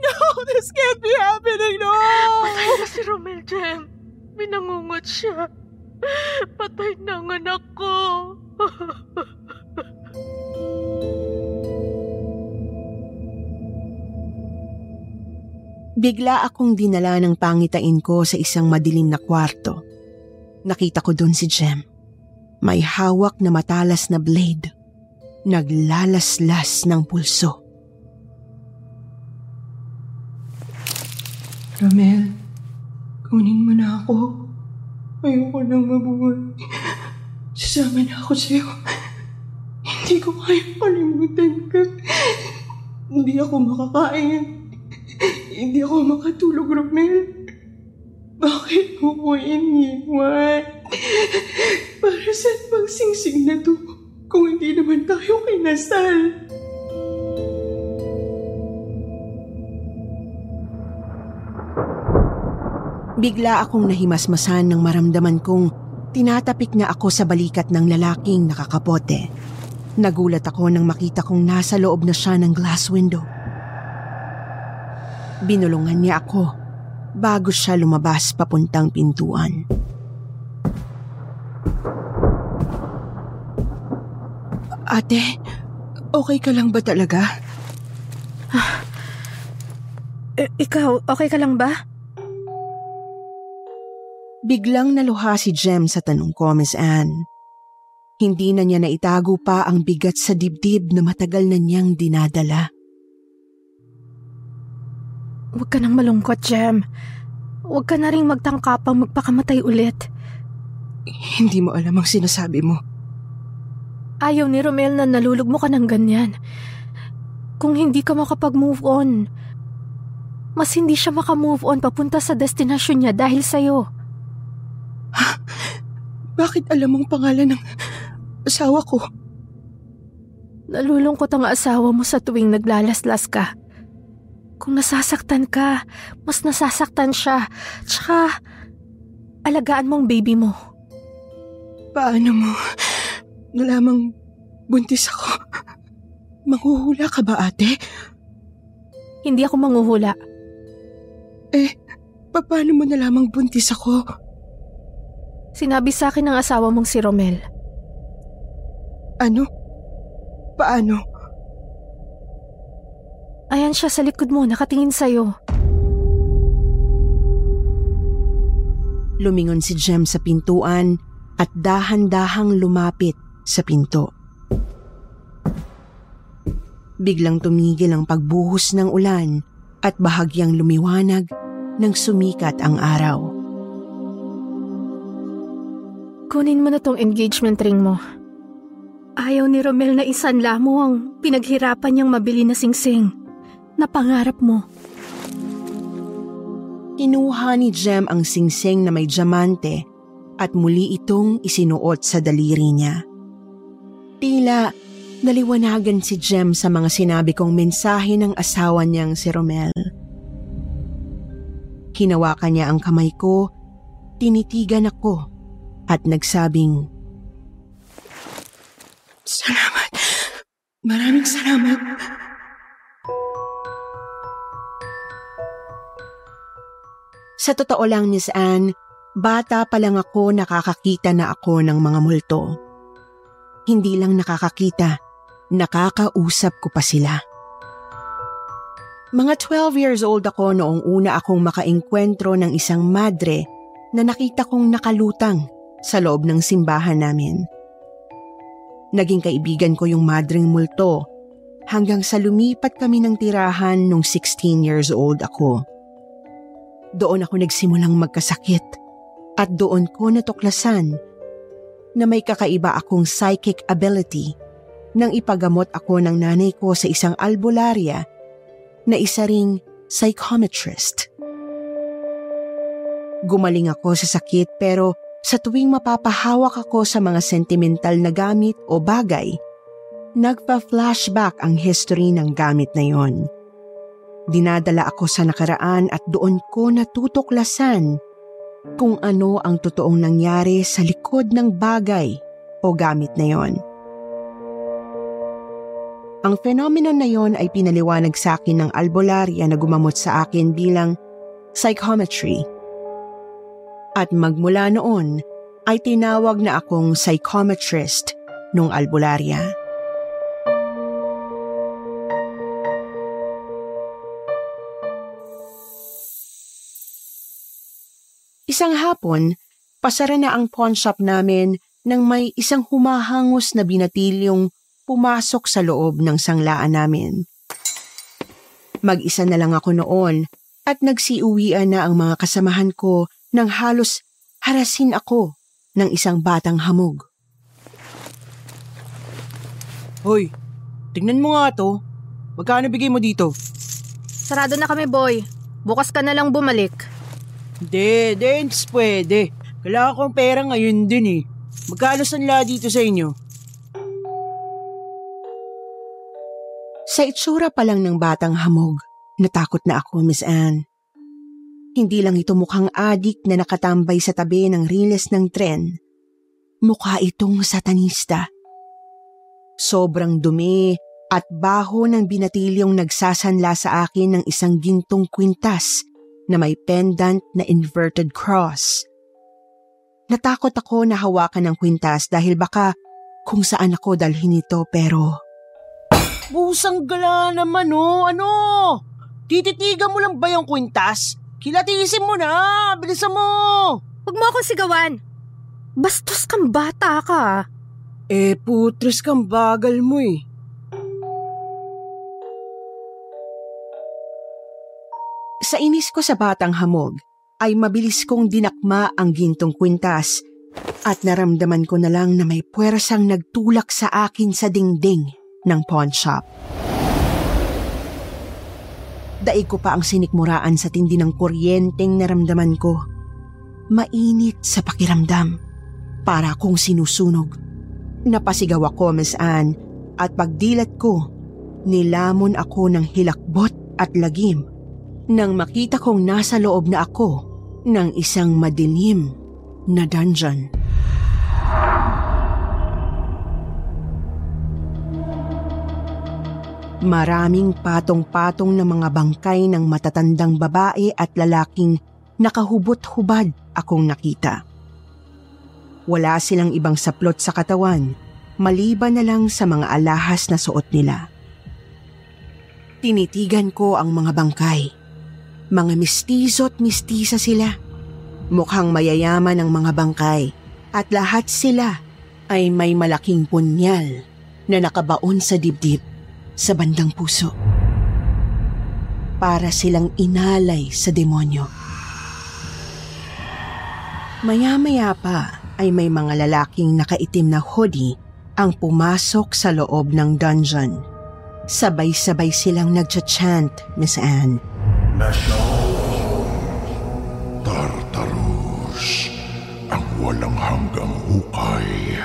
No! This can't be happening! No! Patay na si Romel, Jem. Binangungot siya. Patay na ang anak ko. Bigla akong dinala ng pangitain ko sa isang madilim na kwarto. Nakita ko doon si Jem. May hawak na matalas na blade. Naglalaslas ng pulso. Romel, kunin mo na ako. Ayoko nang mabuhay. Sasama na ako sa'yo. Hindi ko kaya kalimutan ka. Hindi ako makakain. Hindi ako makatulog, Romel. Bakit mo ko iniwan? Para saan bang singsing na to kung hindi naman tayo kinasal? Bigla akong nahimasmasan nang maramdaman kong tinatapik na ako sa balikat ng lalaking nakakapote. Nagulat ako nang makita kong nasa loob na siya ng glass window. Binulungan niya ako bago siya lumabas papuntang pintuan. Ate, okay ka lang ba talaga? I- ikaw, okay ka lang ba? Biglang naluha si Jem sa tanong ko, Miss Anne. Hindi na niya naitago pa ang bigat sa dibdib na matagal na niyang dinadala. Huwag ka nang malungkot, Jem. Huwag ka na rin magtangkapang magpakamatay ulit. Hindi mo alam ang sinasabi mo. Ayaw ni Romel na nalulog mo ka ng ganyan. Kung hindi ka makapag-move on, mas hindi siya makamove on papunta sa destinasyon niya dahil sa'yo. Ha? Bakit alam mong pangalan ng asawa ko? Nalulungkot ang asawa mo sa tuwing naglalaslas ka. Kung nasasaktan ka, mas nasasaktan siya. Tsaka, alagaan mo ang baby mo. Paano mo nalamang buntis ako? Manghuhula ka ba, ate? Hindi ako manghuhula. Eh, paano mo nalamang buntis ako? Sinabi sa akin ng asawa mong si Romel. Ano? Paano? Ayan siya sa likod mo, nakatingin sa'yo. Lumingon si Jem sa pintuan at dahan-dahang lumapit sa pinto. Biglang tumigil ang pagbuhos ng ulan at bahagyang lumiwanag nang sumikat ang araw. Kunin mo na tong engagement ring mo. Ayaw ni Romel na isanla mo ang pinaghirapan niyang mabili na singsing na pangarap mo. Kinuha ni Jem ang singsing na may diamante at muli itong isinuot sa daliri niya. Tila naliwanagan si Jem sa mga sinabi kong mensahe ng asawa niyang si Romel. Hinawakan niya ang kamay ko, tinitigan ako at nagsabing, Salamat. Maraming salamat. Sa totoo lang, Miss Anne, bata pa lang ako nakakakita na ako ng mga multo. Hindi lang nakakakita, nakakausap ko pa sila. Mga 12 years old ako noong una akong makaengkwentro ng isang madre na nakita kong nakalutang sa loob ng simbahan namin. Naging kaibigan ko yung madring multo hanggang sa lumipat kami ng tirahan nung 16 years old ako. Doon ako nagsimulang magkasakit at doon ko natuklasan na may kakaiba akong psychic ability nang ipagamot ako ng nanay ko sa isang albularya na isa ring psychometrist. Gumaling ako sa sakit pero sa tuwing mapapahawak ako sa mga sentimental na gamit o bagay, nagpa-flashback ang history ng gamit na yon. Dinadala ako sa nakaraan at doon ko natutuklasan kung ano ang totoong nangyari sa likod ng bagay o gamit na yon. Ang phenomenon na yon ay pinaliwanag sa akin ng albularya na gumamot sa akin bilang psychometry. At magmula noon ay tinawag na akong psychometrist nung albularya. Isang hapon, pasara na ang pawn shop namin nang may isang humahangos na binatilyong pumasok sa loob ng sanglaan namin. Mag-isa na lang ako noon at nagsiuwian na ang mga kasamahan ko nang halos harasin ako ng isang batang hamog. Hoy, tignan mo nga to. Magkano bigay mo dito? Sarado na kami, boy. Bukas ka na lang bumalik. Hindi, Dens, pwede. Kailangan kong pera ngayon din eh. Magkano sanla dito sa inyo? Sa itsura pa lang ng batang hamog, natakot na ako, Miss Anne. Hindi lang ito mukhang adik na nakatambay sa tabi ng riles ng tren. Mukha itong satanista. Sobrang dumi at baho ng binatilyong nagsasanla sa akin ng isang gintong kwintas na may pendant na inverted cross. Natakot ako na hawakan ng kwintas dahil baka kung saan ako dalhin ito pero... Busang gala naman oh, ano? Tititigan mo lang ba yung kwintas? Kilatisin mo na, bilisan mo! Huwag mo akong sigawan! Bastos kang bata ka. Eh, putres kang bagal mo eh. Sa inis ko sa batang hamog, ay mabilis kong dinakma ang gintong kwintas at naramdaman ko na lang na may puwersang nagtulak sa akin sa dingding ng pawn shop. Daig ko pa ang sinikmuraan sa tindi ng kuryenteng naramdaman ko. Mainit sa pakiramdam, para kong sinusunog. Napasigaw ako, Miss Anne, at pagdilat ko, nilamon ako ng hilakbot at lagim nang makita kong nasa loob na ako ng isang madilim na dungeon. Maraming patong-patong na mga bangkay ng matatandang babae at lalaking nakahubot-hubad akong nakita. Wala silang ibang saplot sa katawan, maliban na lang sa mga alahas na suot nila. Tinitigan ko ang mga bangkay. Mga mistizo at mistisa sila. Mukhang mayayaman ang mga bangkay at lahat sila ay may malaking punyal na nakabaon sa dibdib sa bandang puso. Para silang inalay sa demonyo. Maya-maya pa ay may mga lalaking nakaitim na hoodie ang pumasok sa loob ng dungeon. Sabay-sabay silang nagcha-chant, Miss Anne. Tartarus, ang walang hanggang hukay,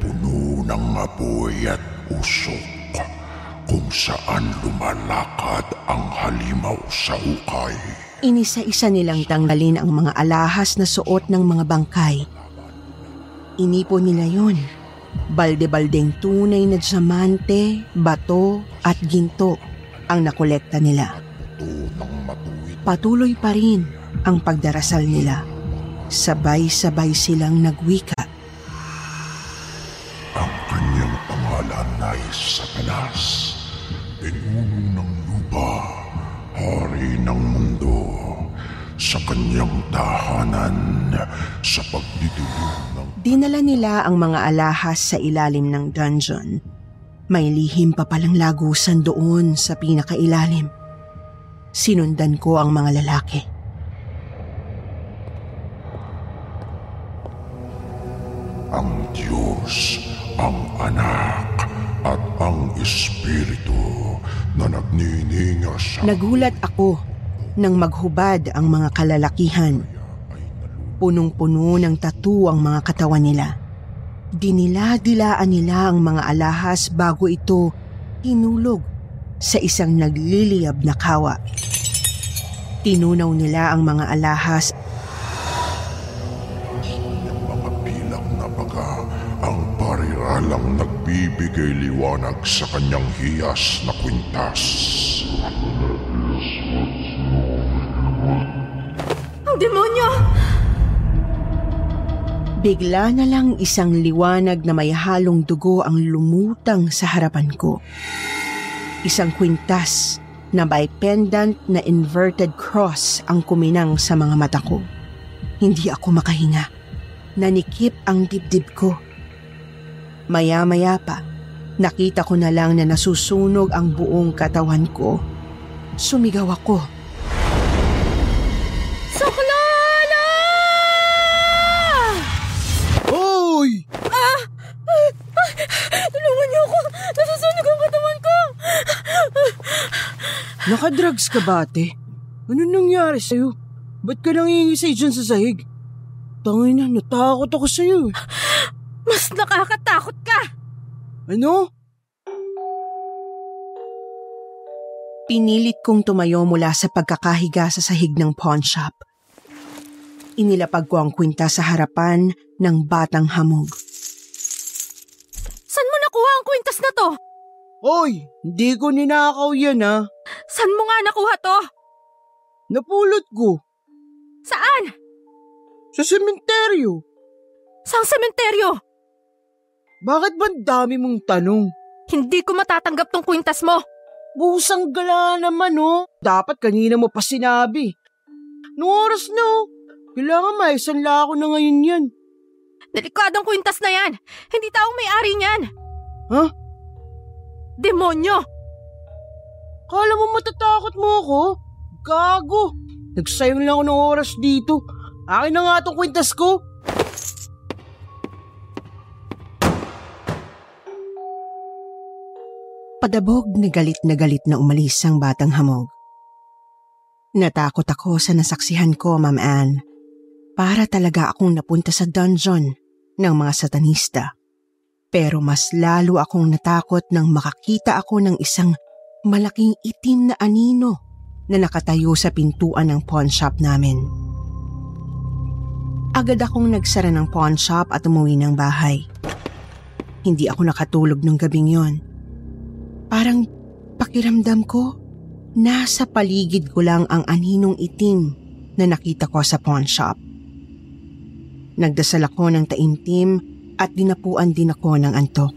puno ng apoy at usok kung saan lumalakad ang halimaw sa ukay. Inisa-isa nilang tanggalin ang mga alahas na suot ng mga bangkay. Inipon nila yon. Balde-baldeng tunay na diamante, bato at ginto ang nakolekta nila. Patuloy pa rin ang pagdarasal nila. Sabay-sabay silang nagwika. Ang kanyang pangalan ay Satanas, pinuno ng lupa, hari ng mundo, sa kanyang tahanan, sa pagdidilim ng Dinala nila ang mga alahas sa ilalim ng dungeon. May lihim pa palang lagusan doon sa pinakailalim. Sinundan ko ang mga lalaki. ang Diyos, ang Anak, at ang Espiritu na nagnininga sa Nagulat ako nang maghubad ang mga kalalakihan. Punong-puno ng tattoo ang mga katawan nila. Dinila-dilaan nila ang mga alahas bago ito hinulog sa isang nagliliyab na kawa. Tinunaw nila ang mga alahas mga bilang na baga ang pariralang nagbibigay liwanag sa kanyang hiyas na kwintas. Ang demonyo! Bigla na lang isang liwanag na may halong dugo ang lumutang sa harapan ko. Isang kwintas na may pendant na inverted cross ang kuminang sa mga mata ko. Hindi ako makahinga. Nanikip ang dibdib ko. Maya-maya pa, nakita ko na lang na nasusunog ang buong katawan ko. Sumigaw ako. Saklala! Hoy! Ah! Ay! Ay! Tulungan niyo ako! Nasusunog ang katawan ko! Nakadrugs ka ba, ate? Ano nangyari sa'yo? Ba't ka nangingisay dyan sa sahig? Tangay na, natakot ako sa'yo. eh. Mas nakakatakot ka! Ano? Pinilit kong tumayo mula sa pagkakahiga sa sahig ng pawn shop. Inilapag ko ang kwinta sa harapan ng batang hamog. San mo nakuha ang kwintas na to? Hoy, hindi ko ninakaw yan ha. San mo nga nakuha to? Napulot ko. Saan? Sa sementeryo. Sang sementeryo? Bakit ba dami mong tanong? Hindi ko matatanggap tong kwintas mo. Busang gala naman oh. Dapat kanina mo pa sinabi. Noong oras na oh. Kailangan maisanla ako na ngayon yan. Delikadong kwintas na yan. Hindi taong may-ari niyan. Ha? Demonyo! Kala mo matatakot mo ako? Gago! Nagsayang lang ako ng oras dito. Akin na nga itong kwintas ko. Padabog na galit na galit na umalis ang batang hamog. Natakot ako sa nasaksihan ko, Ma'am Anne. Para talaga akong napunta sa dungeon ng mga satanista. Pero mas lalo akong natakot nang makakita ako ng isang malaking itim na anino na nakatayo sa pintuan ng pawn shop namin. Agad akong nagsara ng pawn shop at umuwi ng bahay. Hindi ako nakatulog nung gabing yon. Parang pakiramdam ko, nasa paligid ko lang ang aninong itim na nakita ko sa pawn shop. Nagdasal ako ng taimtim at dinapuan din ako ng antok.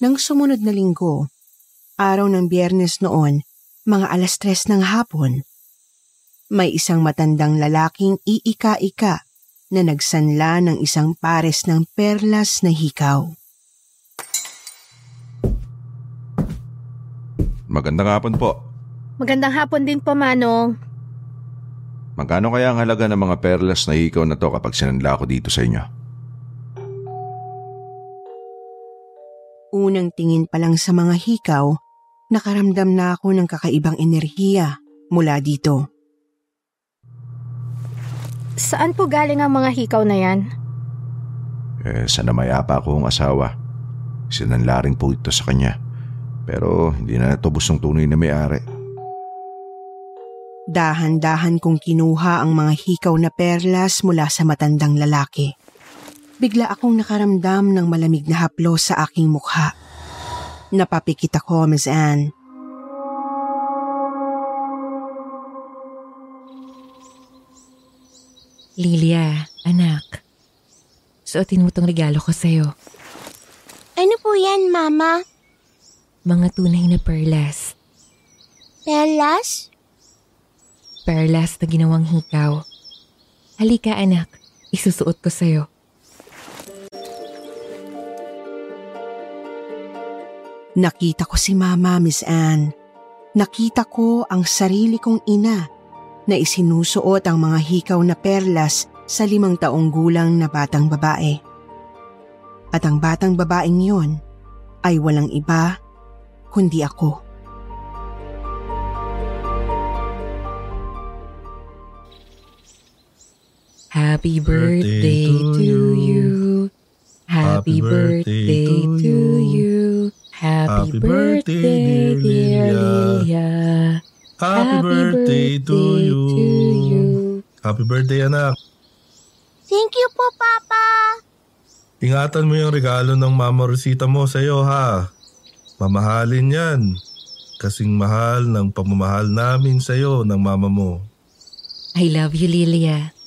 Nang sumunod na linggo, araw ng biyernes noon, mga alas tres ng hapon, may isang matandang lalaking iika-ika na nagsanla ng isang pares ng perlas na hikaw. Magandang hapon po. Magandang hapon din po, Manong. Magkano kaya ang halaga ng mga perlas na hikaw na to kapag sinanla ko dito sa inyo? Unang tingin pa lang sa mga hikaw, nakaramdam na ako ng kakaibang enerhiya mula dito. Saan po galing ang mga hikaw na yan? Eh, sa namayapa kong asawa. Sinanlaring po ito sa kanya. Pero hindi na natubos ng tunay na may-ari. Dahan-dahan kong kinuha ang mga hikaw na perlas mula sa matandang lalaki. Bigla akong nakaramdam ng malamig na haplos sa aking mukha. Napapikit ako, Miss Anne. Lilia, anak. Suotin mo tong regalo ko sa'yo. Ano po yan, Mama? Mga tunay na perlas. Perlas? Perlas na ginawang hikaw. Halika anak, isusuot ko sa'yo. Nakita ko si Mama, Miss Anne. Nakita ko ang sarili kong ina na isinusuot ang mga hikaw na perlas sa limang taong gulang na batang babae. At ang batang babaeng yun ay walang iba kundi ako. Happy birthday to you. Happy birthday to you. Happy birthday, dear Lilia. Happy birthday to you. Happy birthday, anak. Thank you po, Papa. Ingatan mo yung regalo ng Mama Rosita mo sa'yo, ha? Mamahalin yan. Kasing mahal ng pamamahal namin sa'yo ng mama mo. I love you, Lilia.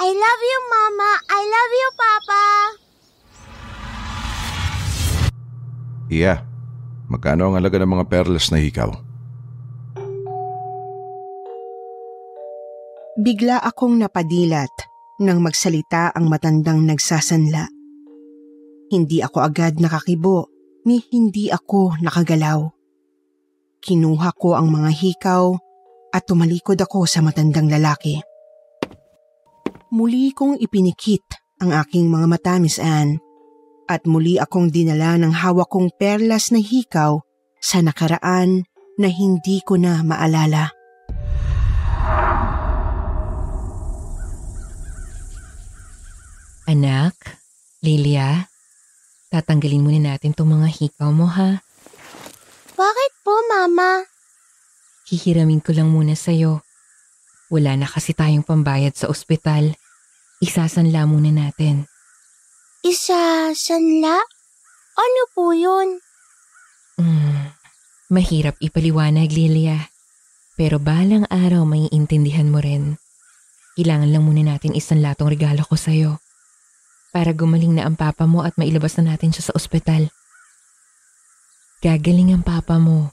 I love you, Mama. I love you, Papa. Iya, magkano ang halaga ng mga perlas na hikaw? Bigla akong napadilat nang magsalita ang matandang nagsasanla. Hindi ako agad nakakibo ni hindi ako nakagalaw. Kinuha ko ang mga hikaw at tumalikod ako sa matandang lalaki. Muli kong ipinikit ang aking mga mata, Miss Anne, at muli akong dinala ng hawak kong perlas na hikaw sa nakaraan na hindi ko na maalala. Anak, Lilia, tatanggalin muna natin tong mga hikaw mo ha. Bakit po, Mama? Hihiramin ko lang muna sa'yo. Wala na kasi tayong pambayad sa ospital. Isasanla muna natin. Isa sanla? Ano po yun? Mm, mahirap ipaliwanag, Lilia. Pero balang araw may intindihan mo rin. Kailangan lang muna natin isanla tong regalo ko sa'yo. Para gumaling na ang papa mo at mailabas na natin siya sa ospital. Gagaling ang papa mo.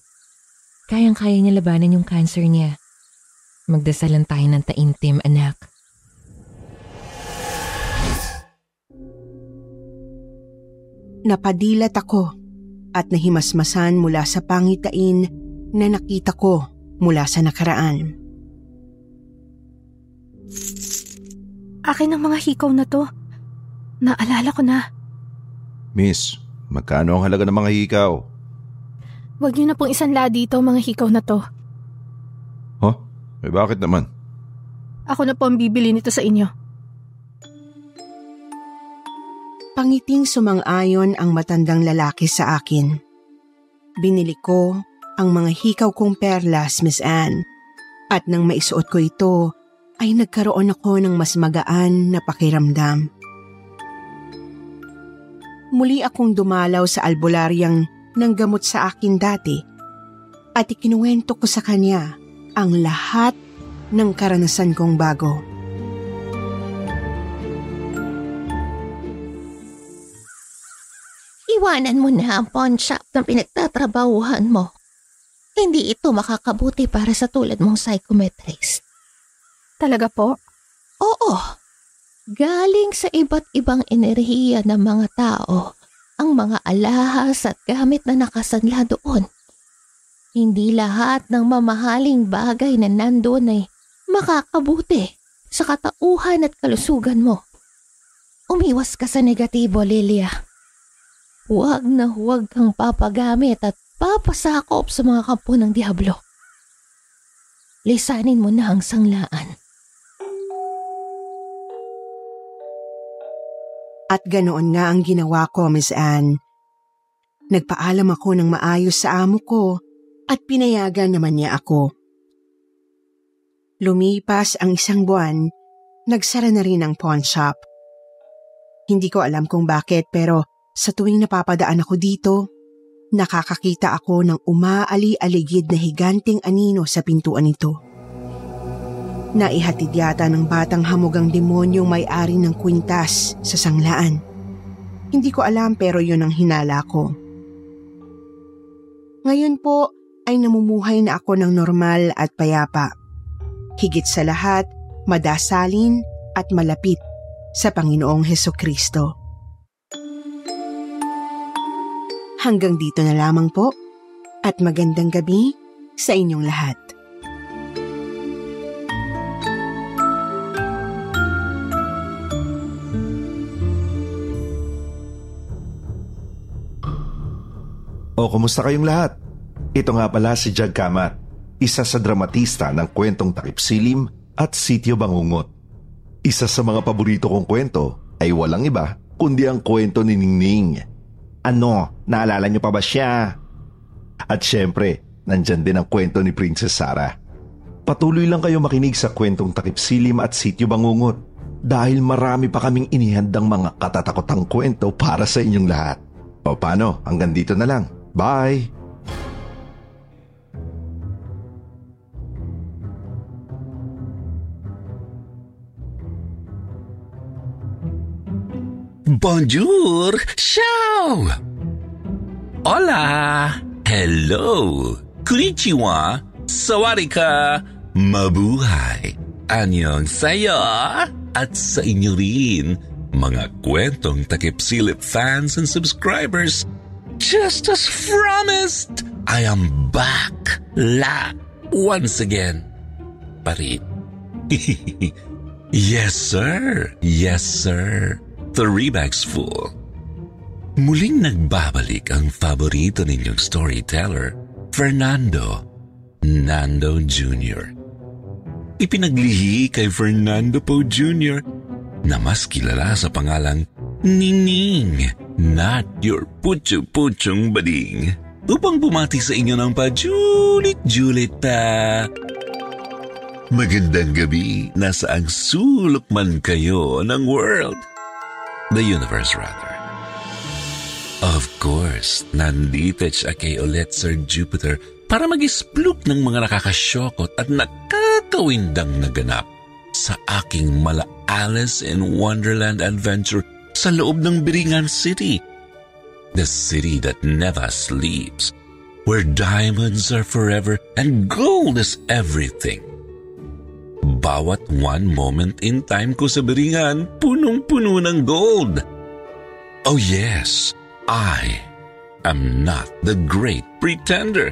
Kayang-kaya niya labanan yung cancer niya. Magdasalan tayo ng taimtim, anak. Napadilat ako at nahimasmasan mula sa pangitain na nakita ko mula sa nakaraan. Akin ang mga hikaw na to. Naalala ko na. Miss, magkano ang halaga ng mga hikaw? Huwag niyo na pong isanla dito mga hikaw na to. Huh? Eh bakit naman? Ako na po ang bibili nito sa inyo. Pangiting sumang-ayon ang matandang lalaki sa akin. Binili ko ang mga hikaw kong perlas, Miss Anne. At nang maisuot ko ito, ay nagkaroon ako ng mas magaan na pakiramdam. Muli akong dumalaw sa albularyang ng gamot sa akin dati at ikinuwento ko sa kanya ang lahat ng karanasan kong bago. Iwanan mo na ang pawn shop na pinagtatrabahuhan mo. Hindi ito makakabuti para sa tulad mong psychometrist. Talaga po? Oo. Galing sa iba't ibang enerhiya ng mga tao ang mga alahas at gamit na nakasanla doon. Hindi lahat ng mamahaling bagay na nandoon ay makakabuti sa katauhan at kalusugan mo. Umiwas ka sa negatibo, Lilia. Huwag na huwag kang papagamit at papasakop sa mga kampo ng Diablo. Lisanin mo na ang sanglaan. At ganoon nga ang ginawa ko, Miss Anne. Nagpaalam ako ng maayos sa amo ko at pinayagan naman niya ako. Lumipas ang isang buwan, nagsara na rin ang pawn shop. Hindi ko alam kung bakit pero sa tuwing napapadaan ako dito, nakakakita ako ng umaali-aligid na higanting anino sa pintuan nito. Naihatid yata ng batang hamugang demonyong may-ari ng kwintas sa sanglaan. Hindi ko alam pero yun ang hinala ko. Ngayon po ay namumuhay na ako ng normal at payapa. Higit sa lahat, madasalin at malapit sa Panginoong Heso Kristo. Hanggang dito na lamang po at magandang gabi sa inyong lahat. O kumusta kayong lahat? Ito nga pala si Jag Kamat, isa sa dramatista ng kwentong Takip Silim at Sityo Bangungot. Isa sa mga paborito kong kwento ay walang iba kundi ang kwento ni Ningning. Ano, naalala niyo pa ba siya? At syempre, nandyan din ang kwento ni Princess Sarah. Patuloy lang kayo makinig sa kwentong Takip Silim at Sityo Bangungot dahil marami pa kaming inihandang mga katatakotang kwento para sa inyong lahat. O paano, hanggang dito na lang. Bye! Bonjour! Ciao! Hola! Hello! Konnichiwa! Sawadika! Mabuhay! Anyong sayo! At sa inyo rin, mga kwentong takip-silip fans and subscribers, just as promised, I am back! La! Once again! Parit. yes, sir! Yes, sir! Three bags full. Muling nagbabalik ang paborito ninyong storyteller, Fernando Nando Jr. Ipinaglihi kay Fernando Poe Jr. na mas kilala sa pangalang Nining, not your putyo-putyong bading, upang bumati sa inyo ng pajulit-julit na... Magandang gabi, nasa ang sulok man kayo ng world. The universe rather. Of course, nandito siya kay ulit Sir Jupiter para mag-ispluk ng mga nakakasyokot at nakakawindang naganap sa aking mala Alice in Wonderland adventure sa loob ng Biringan City. The city that never sleeps, where diamonds are forever and gold is everything. Bawat one moment in time ko sa Biringan, punong-puno ng gold. Oh yes, I am not the great pretender.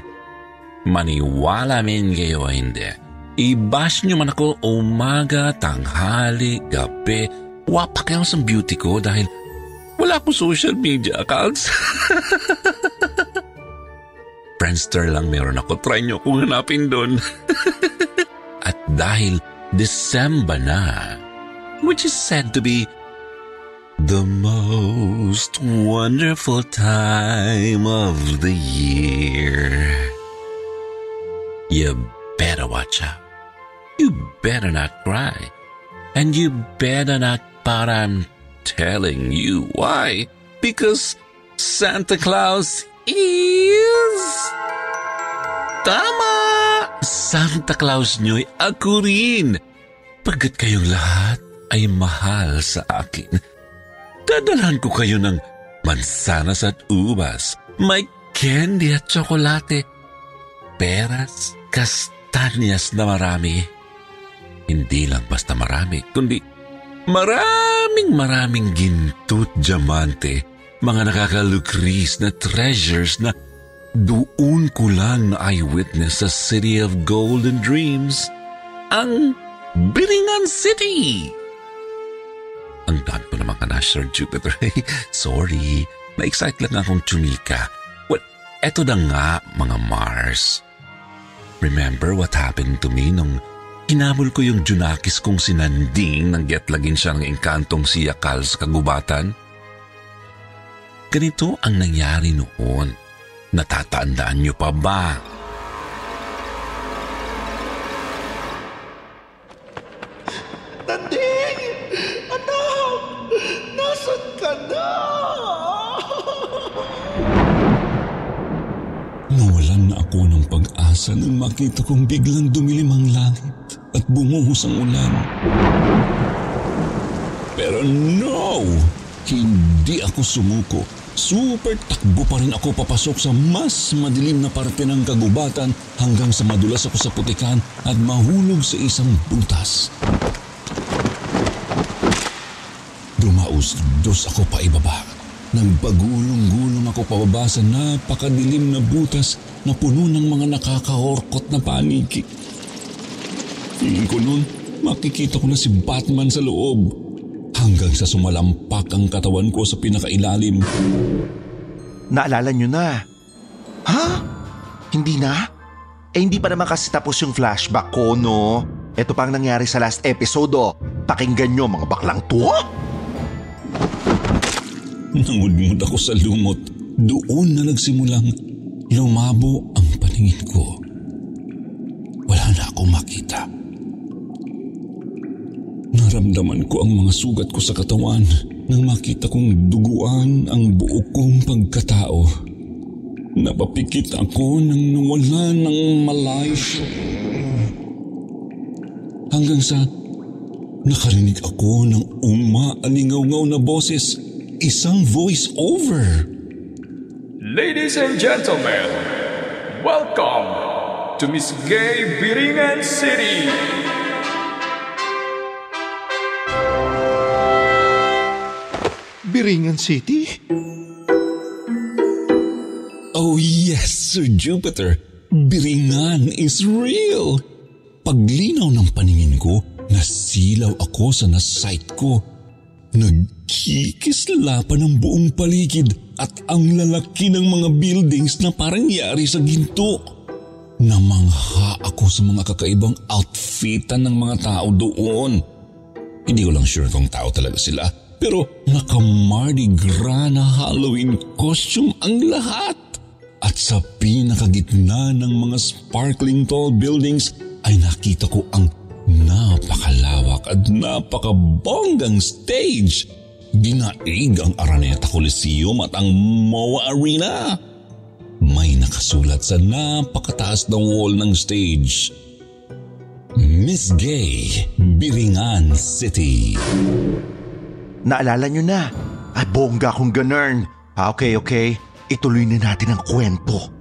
Maniwala min kayo hindi. I-bash nyo man ako umaga, tanghali, gabi. Wapak kayo sa beauty ko dahil wala akong social media accounts. Friendster lang meron ako. Try nyo kung hanapin doon. At dahil December na, which is said to be the most wonderful time of the year. You better watch out. You better not cry. And you better not pout. I'm telling you why. Because Santa Claus is... Tama! Santa Claus nyo'y ako rin. Pagkat kayong lahat ay mahal sa akin, dadalhan ko kayo ng mansanas at ubas, may candy at tsokolate, peras, kastanyas na marami. Hindi lang basta marami, kundi maraming maraming ginto't diamante, mga nakakalukris na treasures na doon ko lang na eyewitness sa City of Golden Dreams, ang Biringan City. Ang dami ko naman ka na, Sir Jupiter. Sorry, na-excite lang akong chumika. Well, eto na nga, mga Mars. Remember what happened to me nung hinabol ko yung Junakis kong sinanding nang getlagin siya ng engkantong si Yakal sa kagubatan? ganito ang nangyari noon. Natatandaan niyo pa ba? Tanding! Anak! Nasaan ka na? Nawalan na ako ng pag-asa nang makita kong biglang dumilim ang langit at bumuhos ang ulan. Pero no! Hindi ako sumuko. Super takbo pa rin ako papasok sa mas madilim na parte ng kagubatan hanggang sa madulas ako sa putikan at mahulog sa isang butas. Dumaus-dos ako pa ibaba. Nagpagulong-gulong ako pababa sa napakadilim na butas na puno ng mga nakakahorkot na paniki. Tingin ko noon, makikita ko na si Batman sa loob hanggang sa sumalampak ang katawan ko sa pinakailalim. Naalala nyo na. Ha? Hindi na? Eh hindi pa naman kasi tapos yung flashback ko, no? Ito pa ang nangyari sa last episode, oh. Pakinggan nyo mga baklang to. Nangudmud ako sa lumot. Doon na nagsimulang lumabo ang paningin ko. Wala na akong makita. Naramdaman ko ang mga sugat ko sa katawan nang makita kong duguan ang buo kong pagkatao. Napapikit ako nang nawala ng malays. Hanggang sa nakarinig ako ng umaalingaw-ngaw na boses, isang voice over. Ladies and gentlemen, welcome to Miss Gay Biringan City. Biringan City? Oh yes, Sir Jupiter. Biringan is real. Paglinaw ng paningin ko, nasilaw ako sa nasight ko. Nagkikislapan ang buong paligid at ang lalaki ng mga buildings na parang yari sa ginto. Namangha ako sa mga kakaibang outfitan ng mga tao doon. Hindi ko lang sure kung tao talaga sila pero naka-Mardi Gras na Halloween costume ang lahat. At sa pinakagitna ng mga sparkling tall buildings ay nakita ko ang napakalawak at napakabonggang stage. Dinaig ang Araneta Coliseum at ang MOA Arena. May nakasulat sa napakataas na wall ng stage. Miss Gay, Biringan City. Naalala nyo na. Ay, bongga kong ganern. Ah, okay, okay. Ituloy na natin ang kwento.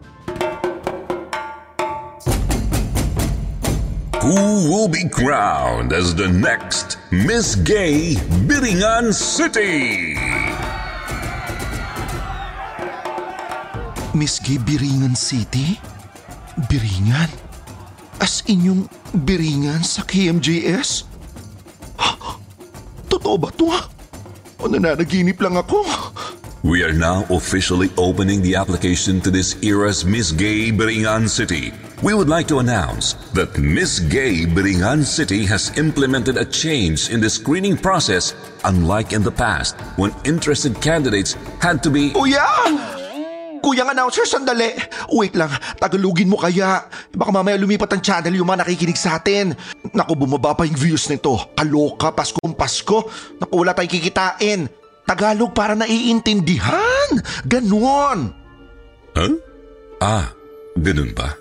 Who will be crowned as the next Miss Gay Biringan City? Miss Gay Biringan City? Biringan? As in yung Biringan sa KMJS? Totoo ba to? O nananaginip lang ako? We are now officially opening the application to this era's Miss Gay Biringan City. We would like to announce that Miss Gay Biringan City has implemented a change in the screening process unlike in the past when interested candidates had to be oh, Kuya! Kuyang announcer, sandali. Wait lang, tagalugin mo kaya. Baka mamaya lumipat ang channel yung mga nakikinig sa atin. Naku, bumaba pa yung views nito. Kaloka, Paskong Pasko. Naku, wala tayong kikitain. Tagalog para naiintindihan. Ganon. Huh? Ah, ganun ba?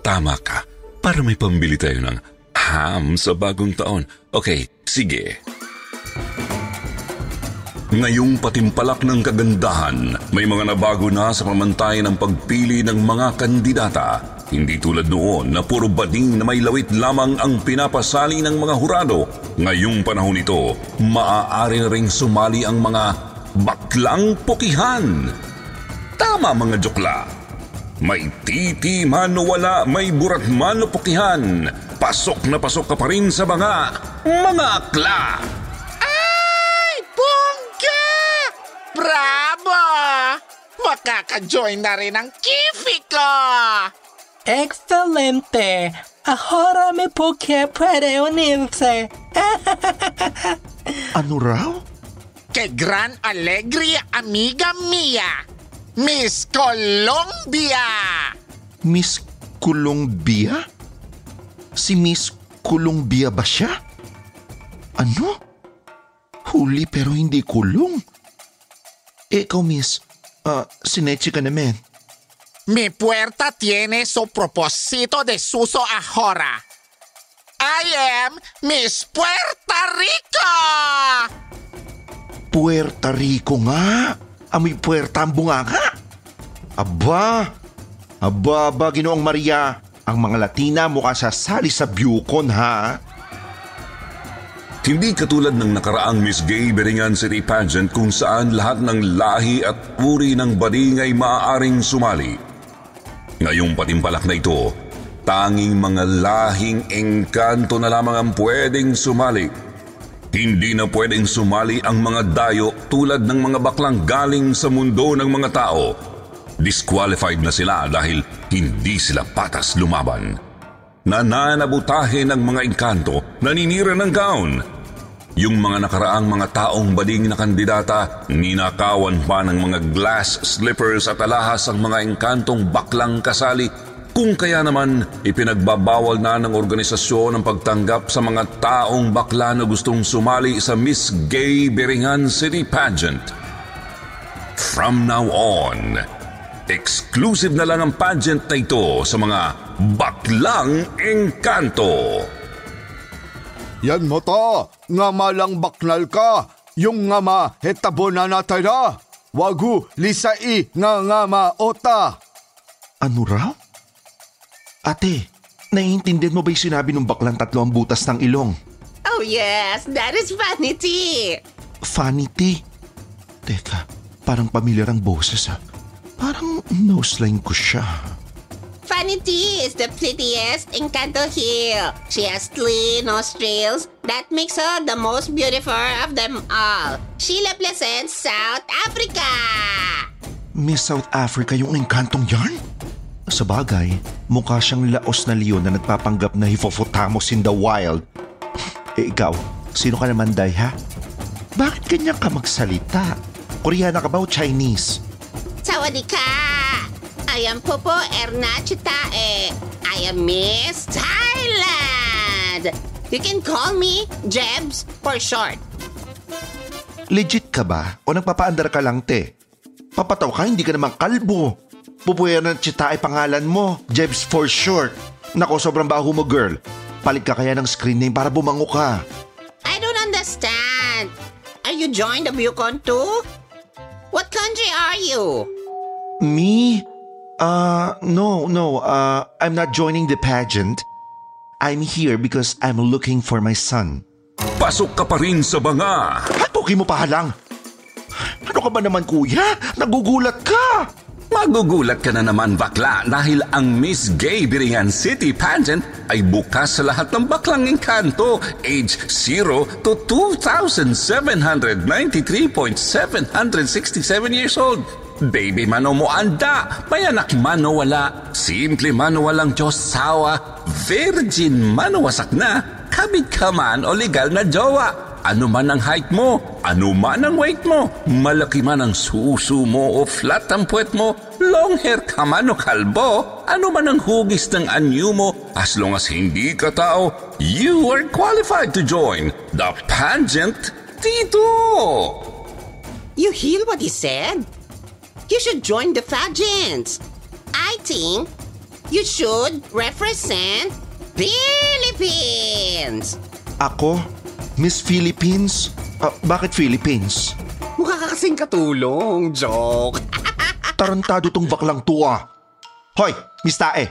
Tama ka. Para may pambili tayo ng ham sa bagong taon. Okay, sige. Ngayong patimpalak ng kagandahan, may mga nabago na sa pamantayan ng pagpili ng mga kandidata. Hindi tulad noon na puro bading na may lawit lamang ang pinapasali ng mga hurado. Ngayong panahon ito, maaari na ring sumali ang mga baklang pukihan. Tama mga jokla. May titi man o wala, may burat man o pukihan. Pasok na pasok ka pa rin sa mga mga akla. Bravo! Makaka-join na rin ang kifi ko! Excelente! Ahora me porque puede unirse. ano raw? kay Gran Alegria Amiga Mia, Miss Colombia! Miss Colombia? Si Miss Colombia ba siya? Ano? Huli pero hindi kulong. Ikaw, Miss, uh, sinechi ka naman. Mi puerta tiene su propósito de suso ahora. I am Miss Puerto Rico! Puerto Rico nga. Amoy puerta ang bunganga. Aba, aba, aba, ginoong Maria. Ang mga Latina mukha sa sali sa Bucon, ha? Hindi katulad ng nakaraang Miss Gay Beringan City Pageant kung saan lahat ng lahi at uri ng bading ay maaaring sumali. Ngayong patimpalak na ito, tanging mga lahing engkanto na lamang ang pwedeng sumali. Hindi na pwedeng sumali ang mga dayo tulad ng mga baklang galing sa mundo ng mga tao. Disqualified na sila dahil hindi sila patas lumaban. Nananabutahe ng mga engkanto, naninira ng gown. Yung mga nakaraang mga taong bading na kandidata, ninakawan pa ng mga glass slippers at alahas ang mga engkantong baklang kasali kung kaya naman, ipinagbabawal na ng organisasyon ang pagtanggap sa mga taong bakla na gustong sumali sa Miss Gay Beringan City Pageant. From now on, exclusive na lang ang pageant na ito sa mga baklang engkanto. Yan mo to, nga malang baknal ka, yung nga ma hetabo na natay Wagu lisai nga nga ma ota. Ano raw? Ate, naiintindihan mo ba yung sinabi ng baklang tatlo ang butas ng ilong? Oh yes, that is vanity. Vanity? Teka, parang pamilyar ang boses ha. Parang noseline ko siya. Vanity is the prettiest in Canto Hill. She has three nostrils that makes her the most beautiful of them all. She represents South Africa! Miss South Africa yung engkantong yarn? Sa bagay, mukha siyang laos na leon na nagpapanggap na hippopotamus in the wild. Eh ikaw, sino ka naman, Day, ha? Bakit ganyan ka magsalita? Koreana ka ba o Chinese? Sawadee I am Popo Ernachitae. I am Miss Thailand. You can call me Jebs for short. Legit ka ba? O nagpapaandar ka lang, te? Papataw ka, hindi ka naman kalbo. Pupuya ng chita ay pangalan mo. Jebs for short. Nako, sobrang baho mo, girl. Palit ka kaya ng screen name para bumango ka. I don't understand. Are you joined the Bucon too? What country are you? Me? Uh, no, no. Uh, I'm not joining the pageant. I'm here because I'm looking for my son. Pasok ka pa rin sa banga! Hatuki mo pa halang! Ano ka ba naman kuya? Nagugulat ka! Magugulat ka na naman bakla dahil ang Miss Gay Birihan City Pageant ay bukas sa lahat ng baklang engkanto age 0 to 2,793.767 years old. Baby mano mo anda, mayanak mano wala, simple mano walang Diyos sawa, virgin mano wasak na, kabit ka man o legal na jowa. Ano man ang height mo, ano man ang weight mo, malaki man ang suso mo o flat ang puwet mo, long hair ka man o kalbo, ano man ang hugis ng anyo mo, as long as hindi ka tao, you are qualified to join the pageant dito. You hear what he said? You should join the pageants. I think you should represent Philippines. Ako? Miss Philippines? Uh, bakit Philippines? Mukha ka kasing katulong. Joke. Tarantado tong baklang tuwa. Hoy, Miss Tae.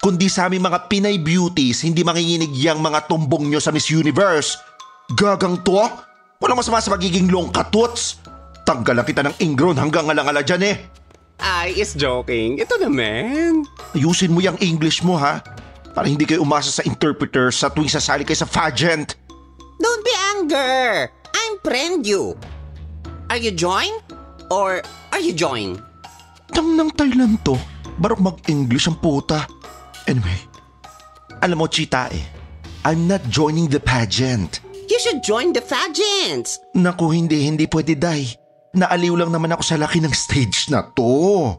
Kundi sa aming mga Pinay beauties, hindi manginginig yang mga tumbong nyo sa Miss Universe. Gagang tuwa? Walang masama sa magiging long katuts. Tanggalan kita ng ingron hanggang alangala dyan eh. I is joking. Ito naman. Ayusin mo yung English mo ha. Para hindi kayo umasa sa interpreter sa tuwing sasali kayo sa pageant. Don't be anger. I'm friend you. Are you join? Or are you join? Tang ng Thailand to. Barok mag-English ang puta. Anyway, alam mo, Chita eh, I'm not joining the pageant. You should join the pageants. Naku, hindi, hindi pwede, Day. Naaliw lang naman ako sa laki ng stage na to.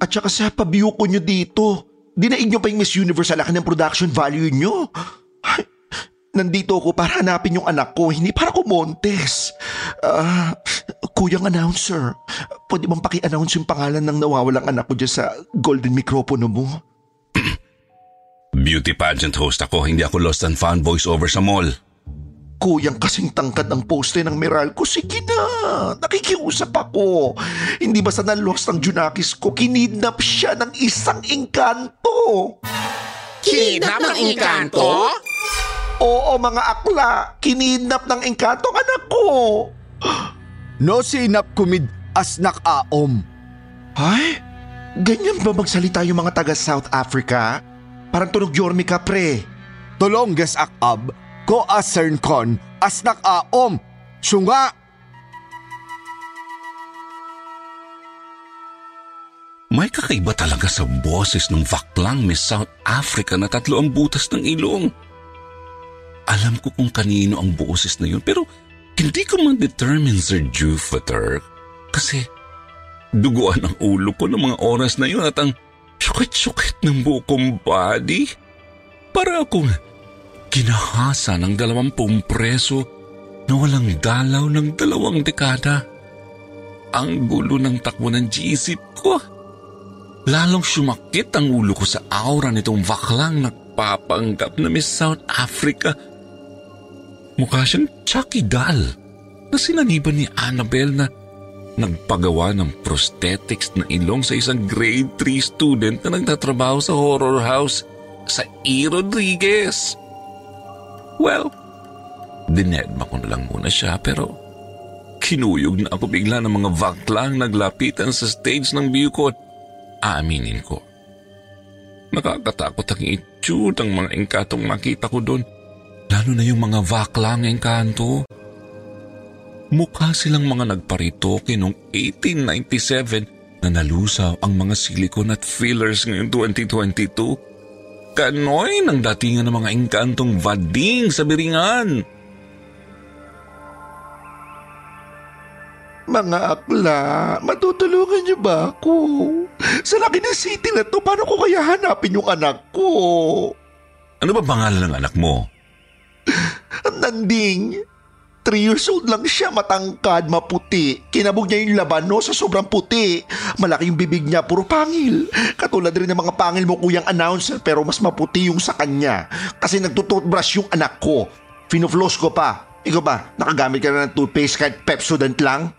At saka sa pabiyo ko nyo dito. Dinaig nyo pa yung Miss Universe sa laki ng production value nyo. Nandito ako para hanapin yung anak ko, hindi para kumontes. Ah, kuyang announcer, pwede bang paki-announce yung pangalan ng nawawalang anak ko dyan sa golden microphone mo? Beauty pageant host ako, hindi ako lost and found voiceover sa mall. Kuyang kasing tangkad ng poste ng Meralco, sige na, nakikiusap ako. Hindi basta na-lost ang Junakis ko, kinidnap siya ng isang engkanto. Kinidnap ng engkanto? Oo, mga akla, kinidnap ng engkanto ang anak ko. No sinap kumid asnak aom. Ay, ganyan ba magsalita yung mga taga South Africa? Parang tunog Yormi ka, pre. Tolongges akab, ko asern kon, asnak aom. Sunga! May kakaiba talaga sa boses ng vaklang Miss South Africa na tatlo ang butas ng ilong. Alam ko kung kanino ang boses na yun pero hindi ko man determine Sir Jupiter kasi duguan ang ulo ko ng mga oras na yun at ang syukit-syukit ng bukong body. Para akong kinahasa ng dalawampung preso na walang dalaw ng dalawang dekada. Ang gulo ng takbo ng gisip ko. Lalong sumakit ang ulo ko sa aura nitong vaklang nagpapanggap na Miss South Africa. Mukha siyang Chucky doll na sinaniban ni Annabelle na nagpagawa ng prosthetics na ilong sa isang grade 3 student na nagtatrabaho sa horror house sa E. Rodriguez. Well, dinedma ko na lang muna siya pero kinuyog na ako bigla ng mga vaklang naglapitan sa stage ng at aaminin ko. Nakakatakot ang itsud ng mga engkatong makita ko doon, lalo na yung mga vaklang engkanto. Mukha silang mga nagparitoke noong 1897 na nalusaw ang mga silicone at fillers ngayong 2022. Kanoy ng datingan ng mga engkantong vading sa biringan. Mga akla, matutulungan niyo ba ako? Sa laki ng city na to, paano ko kaya hanapin yung anak ko? Ano ba pangalan ng anak mo? Nanding. Three years old lang siya, matangkad, maputi. Kinabog niya yung laban no, sa sobrang puti. Malaki yung bibig niya, puro pangil. Katulad rin ng mga pangil mo kuyang announcer pero mas maputi yung sa kanya. Kasi nagtututbrush yung anak ko. Finofloss ko pa. Ikaw ba, nakagamit ka na ng toothpaste kahit Pepsodent lang?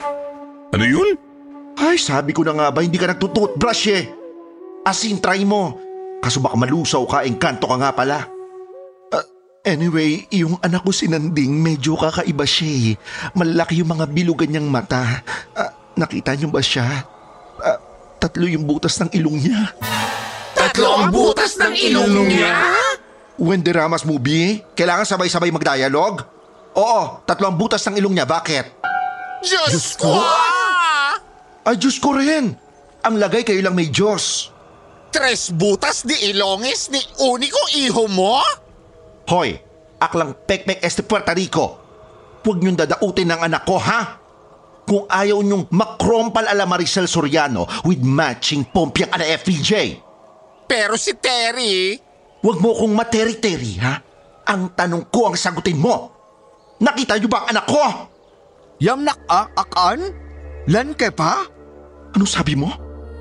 Ano yun? Ay, sabi ko na nga ba, hindi ka nagtututbrush eh. Asin, try mo. Kaso baka malusaw ka, engkanto ka nga pala. Anyway, yung anak ko si Nanding, medyo kakaiba siya eh. Malaki yung mga bilugan niyang mata. Uh, nakita niyo ba siya? Uh, tatlo yung butas ng ilong niya. Tatlo ang butas ng ilong niya? Wendy Ramos movie? Kailangan sabay-sabay mag-dialogue? Oo, tatlo ang butas ng ilong niya. Bakit? Diyos, Diyos ko! Ay, Diyos ko rin. Ang lagay kayo lang may Diyos. Tres butas di ilongis ni uniko iho mo? Hoy, aklang pekpek este Puerto Rico. Huwag niyong dadautin ng anak ko, ha? Kung ayaw niyong makrompal ala Maricel Soriano with matching pompiang ala FPJ. Pero si Terry... Huwag mo kong materi-teri, ha? Ang tanong ko ang sagutin mo. Nakita niyo ba ang anak ko? Yam nak-akan? Lan ke pa? Ano sabi mo?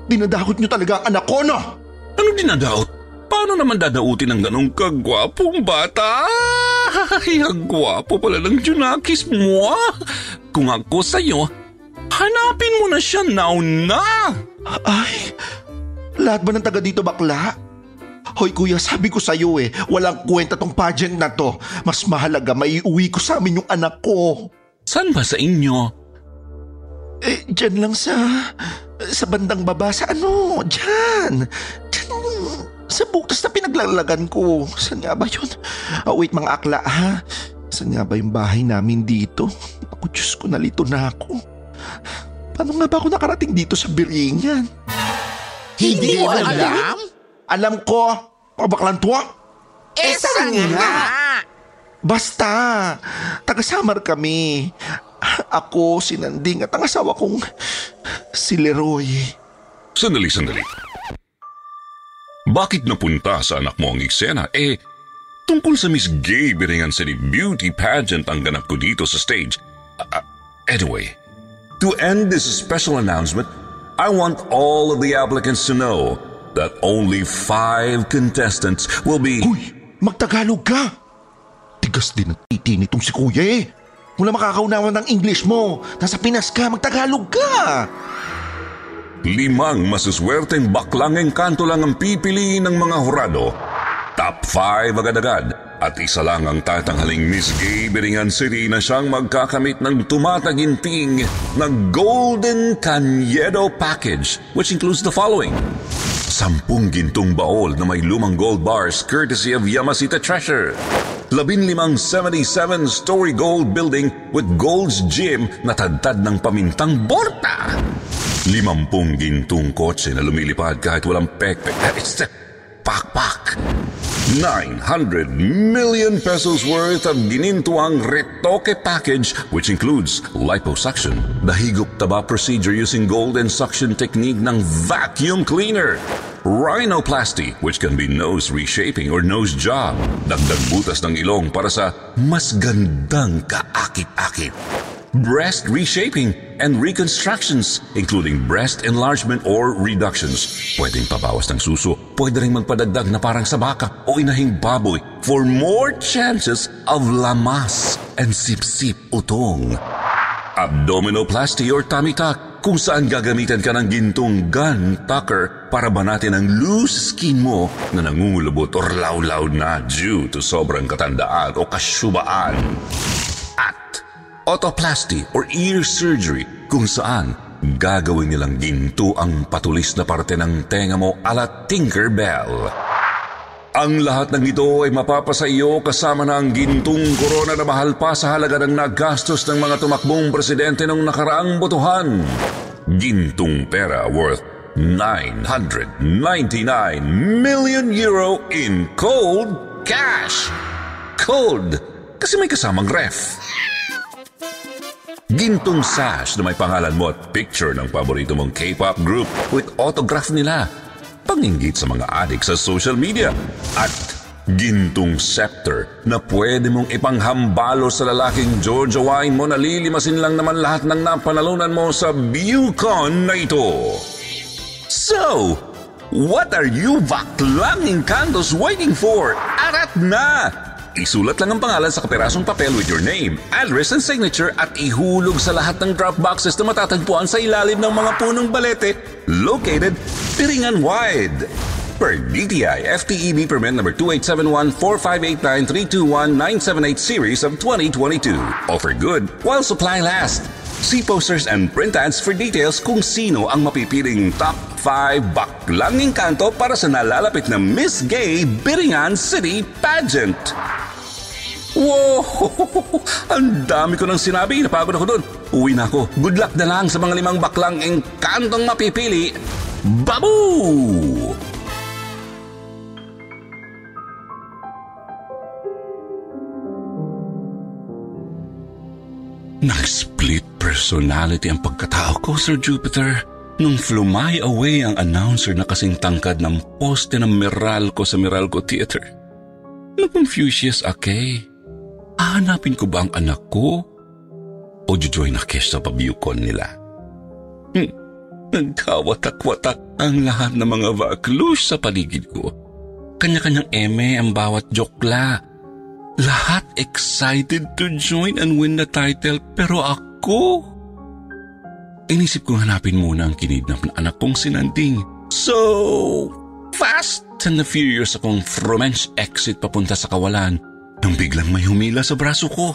Dinadakot niyo talaga ang anak ko, no? Ano dinadaot? Paano naman dadautin ng ganong kagwapong bata? Ay, ang gwapo pala ng Junakis mo. ah. Kung ako sa'yo, hanapin mo na siya now na. Ay, lahat ba ng taga dito bakla? Hoy kuya, sabi ko sa'yo eh, walang kwenta tong pageant na to. Mas mahalaga maiuwi ko sa amin yung anak ko. Saan ba sa inyo? Eh, dyan lang sa... sa bandang baba. Sa ano? Dyan. Dyan sa butas na pinaglalagan ko. Saan nga ba yun? Oh, wait mga akla ha. Saan nga ba yung bahay namin dito? Ako, Diyos ko, nalito na ako. Paano nga ba ako nakarating dito sa Biringan? Hindi mo alam? Alam ko. O baklang tuwa? Eh, saan nga? Basta, taga-Samar kami. Ako, si Nanding at ang asawa kong si Leroy. Sandali, sandali. Bakit napunta sa anak mo ang eksena? Eh, tungkol sa Miss Gay Biringan City Beauty Pageant ang ganap ko dito sa stage. Uh, anyway, to end this special announcement, I want all of the applicants to know that only five contestants will be... Uy, magtagalog ka! Tigas din ang titi nitong si Kuya eh. Wala makakaunawan ng English mo. Nasa Pinas ka, magtagalog ka! Limang masuswerteng baklang engkanto lang ang pipiliin ng mga hurado. Top 5 agad-agad at isa lang ang tatanghaling Miss Gay Biringan City na siyang magkakamit ng tumataginting na Golden Canyedo Package which includes the following. Sampung gintong baol na may lumang gold bars courtesy of Yamasita Treasure. Labinlimang 77-story gold building with Gold's Gym na tadtad ng pamintang borta. Limampung gintong kotse na lumilipad kahit walang pekpek. It's the pakpak. 900 million pesos worth of ginintuang retoke package which includes liposuction, the higop taba procedure using gold and suction technique ng vacuum cleaner, rhinoplasty which can be nose reshaping or nose job, dagdag butas ng ilong para sa mas gandang kaakit-akit breast reshaping and reconstructions, including breast enlargement or reductions. Pwedeng pabawas ng suso, pwede rin magpadagdag na parang sa baka o inahing baboy for more chances of lamas and sip-sip utong. Abdominoplasty or tummy tuck, kung saan gagamitan ka ng gintong gun tucker para banatin ang loose skin mo na nangungulubot or lawlaw na due to sobrang katandaan o kasyubaan. At otoplasty or ear surgery kung saan gagawin nilang ginto ang patulis na parte ng tenga mo ala Tinkerbell. Ang lahat ng ito ay mapapasa iyo kasama na ang gintong korona na mahal pa sa halaga ng nagastos ng mga tumakbong presidente ng nakaraang botohan. Gintong pera worth 999 million euro in cold cash. Cold kasi may kasamang ref. Gintong sash na may pangalan mo at picture ng paborito mong K-pop group with autograph nila. Panginggit sa mga adik sa social media. At gintong scepter na pwede mong ipanghambalo sa lalaking Georgia wine mo na lilimasin lang naman lahat ng napanalunan mo sa Bucon na ito. So, what are you baklanging candles waiting for? Arat na! Isulat lang ang pangalan sa kaperasong papel with your name, address and signature at ihulog sa lahat ng drop boxes na matatagpuan sa ilalim ng mga punong balete located Piringan Wide. Per DTI FTEB permit number 2871-4589-321-978 series of 2022. Offer good while supply last. See posters and print ads for details kung sino ang mapipiling top 5 baklanging kanto para sa nalalapit na Miss Gay Biringan City Pageant. Wow! Ang dami ko nang sinabi. Napagod ako doon. Uwi na ako. Good luck na lang sa mga limang baklang engkantong mapipili. Babu! Nag-split personality ang pagkatao ko, Sir Jupiter. Nung fly away ang announcer na kasing tangkad ng poste ng Meralco sa Meralco Theater. Na-confuse Akay. Hahanapin ko ba ang anak ko? O jujoy na cash sa pabyukon nila? Hmm. Nagkawatak-watak ang lahat ng mga vaklush sa paligid ko. Kanya-kanyang eme ang bawat jokla. Lahat excited to join and win the title pero ako... Inisip kong hanapin muna ang kinidnap na anak kong sinanding. So, fast and the furious akong Fromench exit papunta sa kawalan nang biglang may humila sa braso ko.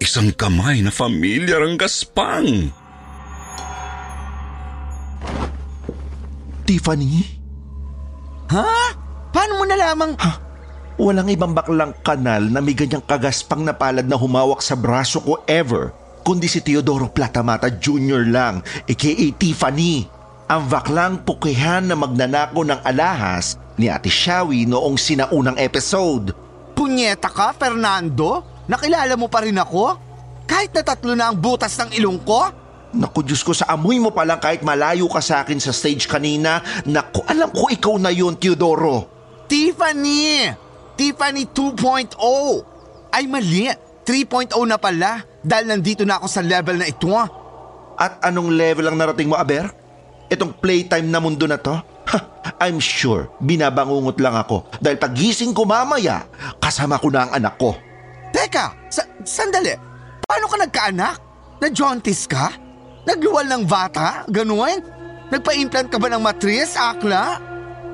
Isang kamay na familiar ang gaspang. Tiffany? Ha? Paano mo nalamang... Ha? Walang ibang baklang kanal na may ganyang kagaspang na palad na humawak sa braso ko ever, kundi si Teodoro Platamata Jr. lang, aka Tiffany. Ang baklang pukihan na magnanako ng alahas ni Ate Shawi noong sinaunang episode. Punyeta ka, Fernando? Nakilala mo pa rin ako? Kahit na tatlo na ang butas ng ilong ko? Naku, Diyos ko, sa amoy mo pa lang kahit malayo ka sa akin sa stage kanina, naku, alam ko ikaw na yun, Teodoro. Tiffany! Tiffany 2.0! Ay mali, 3.0 na pala dahil nandito na ako sa level na ito. At anong level ang narating mo, Aber? Itong playtime na mundo na to? Ha, I'm sure, binabangungot lang ako dahil pagising ko mamaya, kasama ko na ang anak ko. Teka, sa- sandali. Paano ka nagkaanak? Na-jaundice ka? Nagluwal ng bata? Ganuin? Nagpa-implant ka ba ng matris, akla?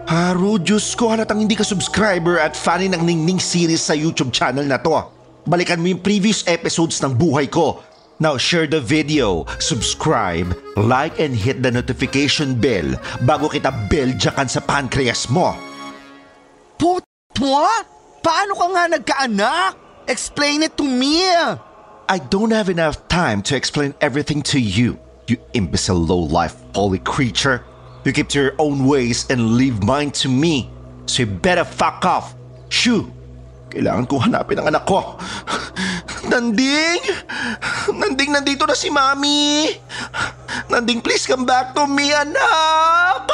Haro, Diyos ko, halatang hindi ka subscriber at fan ng Ningning series sa YouTube channel na to. Balikan mo yung previous episodes ng buhay ko. Now share the video, subscribe, like and hit the notification bell bago kita beljakan sa pancreas mo. Putwa? Paano ka nga nagkaanak? Explain it to me! I don't have enough time to explain everything to you, you imbecile low-life holy creature. You keep to your own ways and leave mine to me. So you better fuck off. Shoo! Kailangan kong hanapin ang anak ko. Nanding! Nanding, nandito na si Mami! Nanding, please come back to me, anak!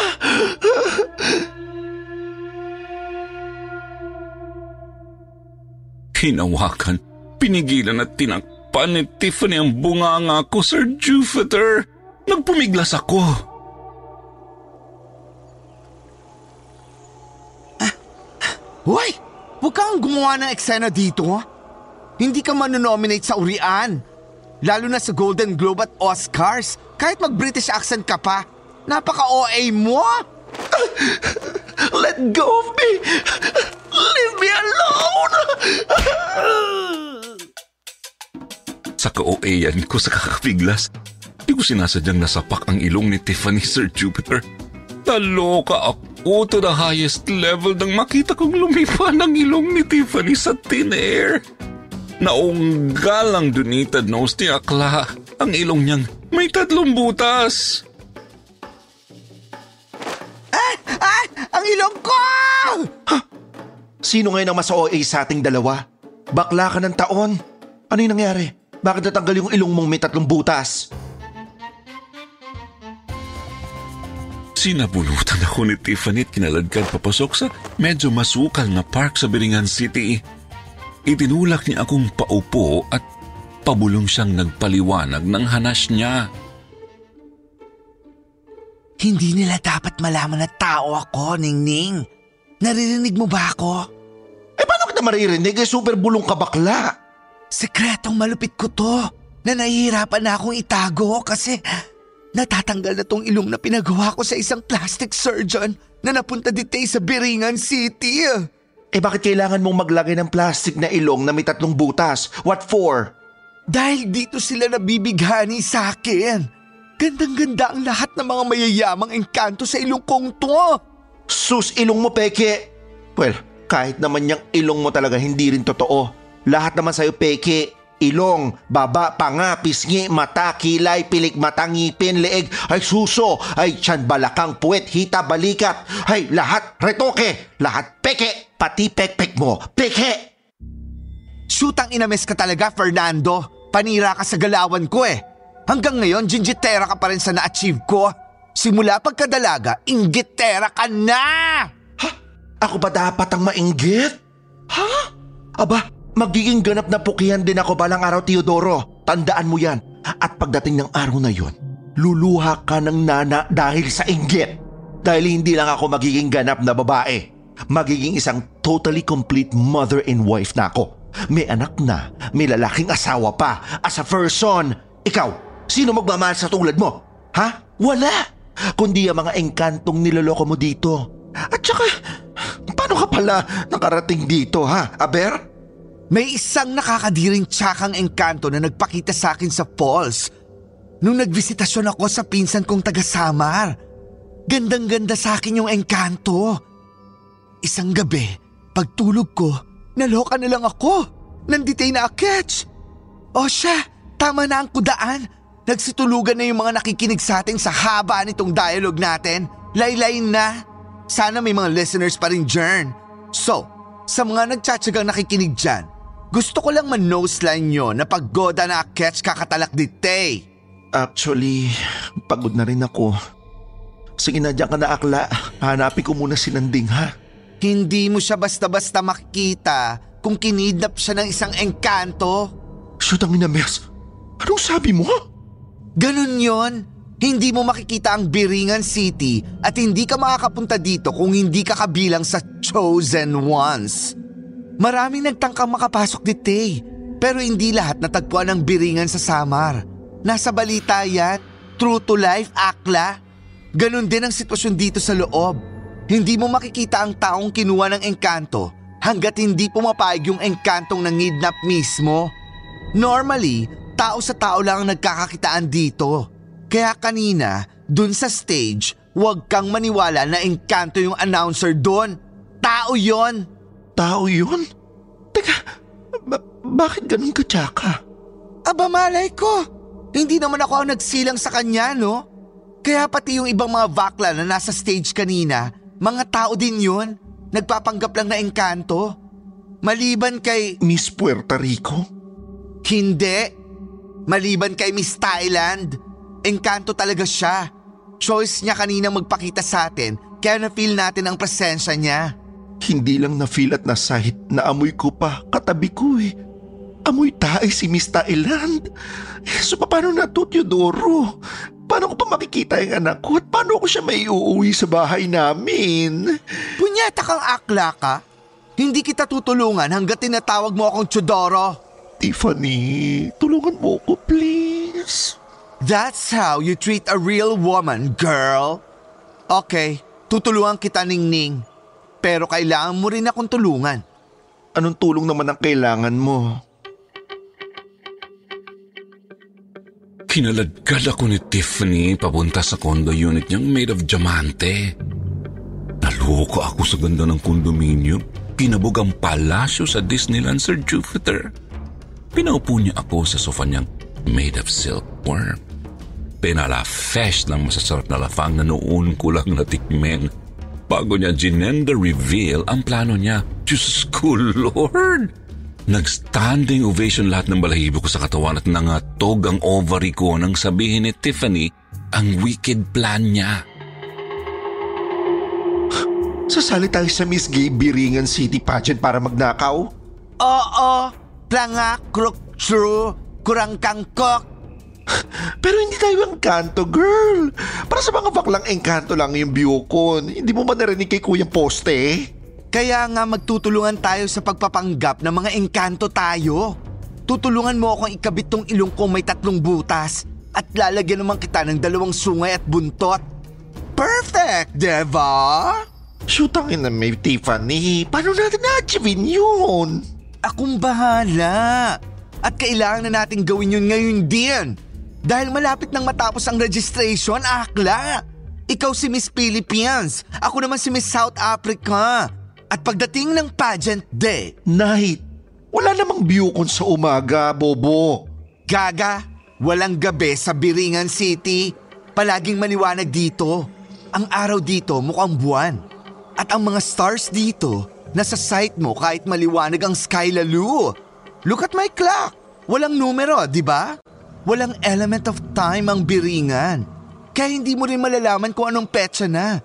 Hinawakan, pinigilan at tinakpan ni Tiffany ang bunganga ko, Sir Jupiter. Nagpumiglas ako. Hoy! Huwag kang gumawa ng eksena dito. ha? Hindi ka manonominate sa urian. Lalo na sa Golden Globe at Oscars. Kahit mag-British accent ka pa. Napaka-OA mo! Let go of me! Leave me alone! Sa ka-OA-yan ko sa kakapiglas, di ko sinasadyang nasapak ang ilong ni Tiffany, Sir Jupiter. Naloka ako to the highest level nang makita kong lumipa ng ilong ni Tiffany sa thin air. Naunggal ang donitad nose ni Akla. Ang ilong niyang may tatlong butas. Ay! Ay! Ang ilong ko! Sino ngayon ang mas OA sa ating dalawa? Bakla ka ng taon. Ano yung nangyari? Bakit natanggal yung ilong mong may tatlong butas? Sinabulutan ako ni Tiffany at kinaladkad papasok sa medyo masukal na park sa Biringan City. Itinulak niya akong paupo at pabulong siyang nagpaliwanag ng hanas niya. Hindi nila dapat malaman na tao ako, Ningning. Naririnig mo ba ako? Eh paano kita maririnig? Eh super bulong ka bakla. Sekretong malupit ko to na nahihirapan na akong itago kasi natatanggal na tong ilong na pinagawa ko sa isang plastic surgeon na napunta dito sa Biringan City. Eh bakit kailangan mong maglagay ng plastic na ilong na may tatlong butas? What for? Dahil dito sila nabibighani sa akin. Gandang-ganda ang lahat ng mga mayayamang engkanto sa ilong kong to. Sus, ilong mo, peke. Well, kahit naman yung ilong mo talaga hindi rin totoo. Lahat naman sa'yo, peke. Ilong, baba, panga, pisngi, mata, kilay, pilik mata, ngipin, leeg, ay suso, ay tiyan, balakang, puwet, hita, balikat, ay lahat retoke, lahat peke, pati pekpek mo, peke! Shootang inames ka talaga, Fernando. Panira ka sa galawan ko eh. Hanggang ngayon, ginjitera ka pa rin sa na-achieve ko. Simula pagkadalaga, inggitera ka na! Ako ba dapat ang mainggit? Ha? Aba, magiging ganap na pukihan din ako balang araw, Teodoro. Tandaan mo yan. At pagdating ng araw na yon, luluha ka ng nana dahil sa inggit. Dahil hindi lang ako magiging ganap na babae. Magiging isang totally complete mother and wife na ako. May anak na, may lalaking asawa pa. As a person, ikaw, sino magmamahal sa tulad mo? Ha? Wala! Kundi ang mga engkantong niloloko mo dito. At saka, paano ka pala nakarating dito ha, Aber? May isang nakakadiring tsakang engkanto na nagpakita sa akin sa falls. Nung nagbisitasyon ako sa pinsan kong taga-Samar. Gandang-ganda sa akin yung engkanto. Isang gabi, pagtulog ko, naloka na lang ako. Nanditay na akets. O siya, tama na ang kudaan. Nagsitulugan na yung mga nakikinig sa atin sa haba nitong dialogue natin. Laylay na. Sana may mga listeners pa rin dyan. So, Sa mga nagtsatsagang nakikinig dyan, gusto ko lang man-noseline nyo na paggoda na catch kakatalak di Tay. Actually, pagod na rin ako. Sige na dyan ka na akla. Hanapin ko muna si Nanding ha. Hindi mo siya basta-basta makikita kung kinidnap siya ng isang engkanto. Shoot ang inames. Anong sabi mo? Ganun yon. Hindi mo makikita ang Biringan City at hindi ka makakapunta dito kung hindi ka kabilang sa Chosen Ones. Maraming nagtangkang makapasok dito eh, pero hindi lahat natagpuan ng Biringan sa Samar. Nasa balita yan, true to life, akla. Ganon din ang sitwasyon dito sa loob. Hindi mo makikita ang taong kinuha ng engkanto hanggat hindi pumapayag yung engkantong nangidnap mismo. Normally, tao sa tao lang ang nagkakakitaan dito. Kaya kanina, dun sa stage, huwag kang maniwala na engkanto yung announcer doon. Tao yon. Tao yun? Teka, ba- bakit ganun ka, Tsaka? Aba malay ko, hindi naman ako ang nagsilang sa kanya, no? Kaya pati yung ibang mga bakla na nasa stage kanina, mga tao din yun. Nagpapanggap lang na engkanto. Maliban kay... Miss Puerto Rico? Hindi. Maliban kay Miss Thailand. Engkanto talaga siya. Choice niya kanina magpakita sa atin, kaya na-feel natin ang presensya niya. Hindi lang na-feel at nasahit na amoy ko pa katabi ko eh. Amoy tae si Miss Thailand. So paano na to, Teodoro? Paano ko pa makikita yung anak ko at paano ko siya may uuwi sa bahay namin? Punyeta kang akla ka? Hindi kita tutulungan hanggat tinatawag mo akong Teodoro. Tiffany, tulungan mo ko please. That's how you treat a real woman, girl. Okay, tutulungan kita, Ningning. Pero kailangan mo rin akong tulungan. Anong tulong naman ang kailangan mo? Kinaladkad ako ni Tiffany papunta sa condo unit niyang made of diamante. Naloko ako sa ganda ng kondominium. Kinabog ang palasyo sa Disneyland Sir Jupiter. Pinaupo niya ako sa sofa niyang made of silkworm. Pinala-fesh ng masasarap na lafang na noon ko lang natikmen. Bago niya ginender reveal ang plano niya. Diyos ko, Lord! Nag-standing ovation lahat ng balahibo ko sa katawan at nangatog ang ovary ko nang sabihin ni Tiffany ang wicked plan niya. Sasali tayo sa Miss Gay Biringan City pageant para magnakaw? Oo, planga, kruk, true, kurang kangkok. Pero hindi tayo ang kanto, girl. Para sa mga baklang engkanto lang yung biyokon. Hindi mo ba narinig kay Kuyang Poste? Kaya nga magtutulungan tayo sa pagpapanggap ng mga engkanto tayo. Tutulungan mo akong ikabit tong ilong ko may tatlong butas at lalagyan naman kita ng dalawang sungay at buntot. Perfect, Deva! Shoot ang ina may Tiffany. Paano natin na-achieve yun? Akong bahala. At kailangan na natin gawin yun ngayon din. Dahil malapit nang matapos ang registration, akla. Ikaw si Miss Philippines. Ako naman si Miss South Africa. At pagdating ng pageant day... Night. Wala namang biyokon sa umaga, Bobo. Gaga, walang gabi sa Biringan City. Palaging maliwanag dito. Ang araw dito mukhang buwan. At ang mga stars dito, nasa sight mo kahit maliwanag ang sky lalo. Look at my clock. Walang numero, di ba? Walang element of time ang biringan. Kaya hindi mo rin malalaman kung anong petsa na.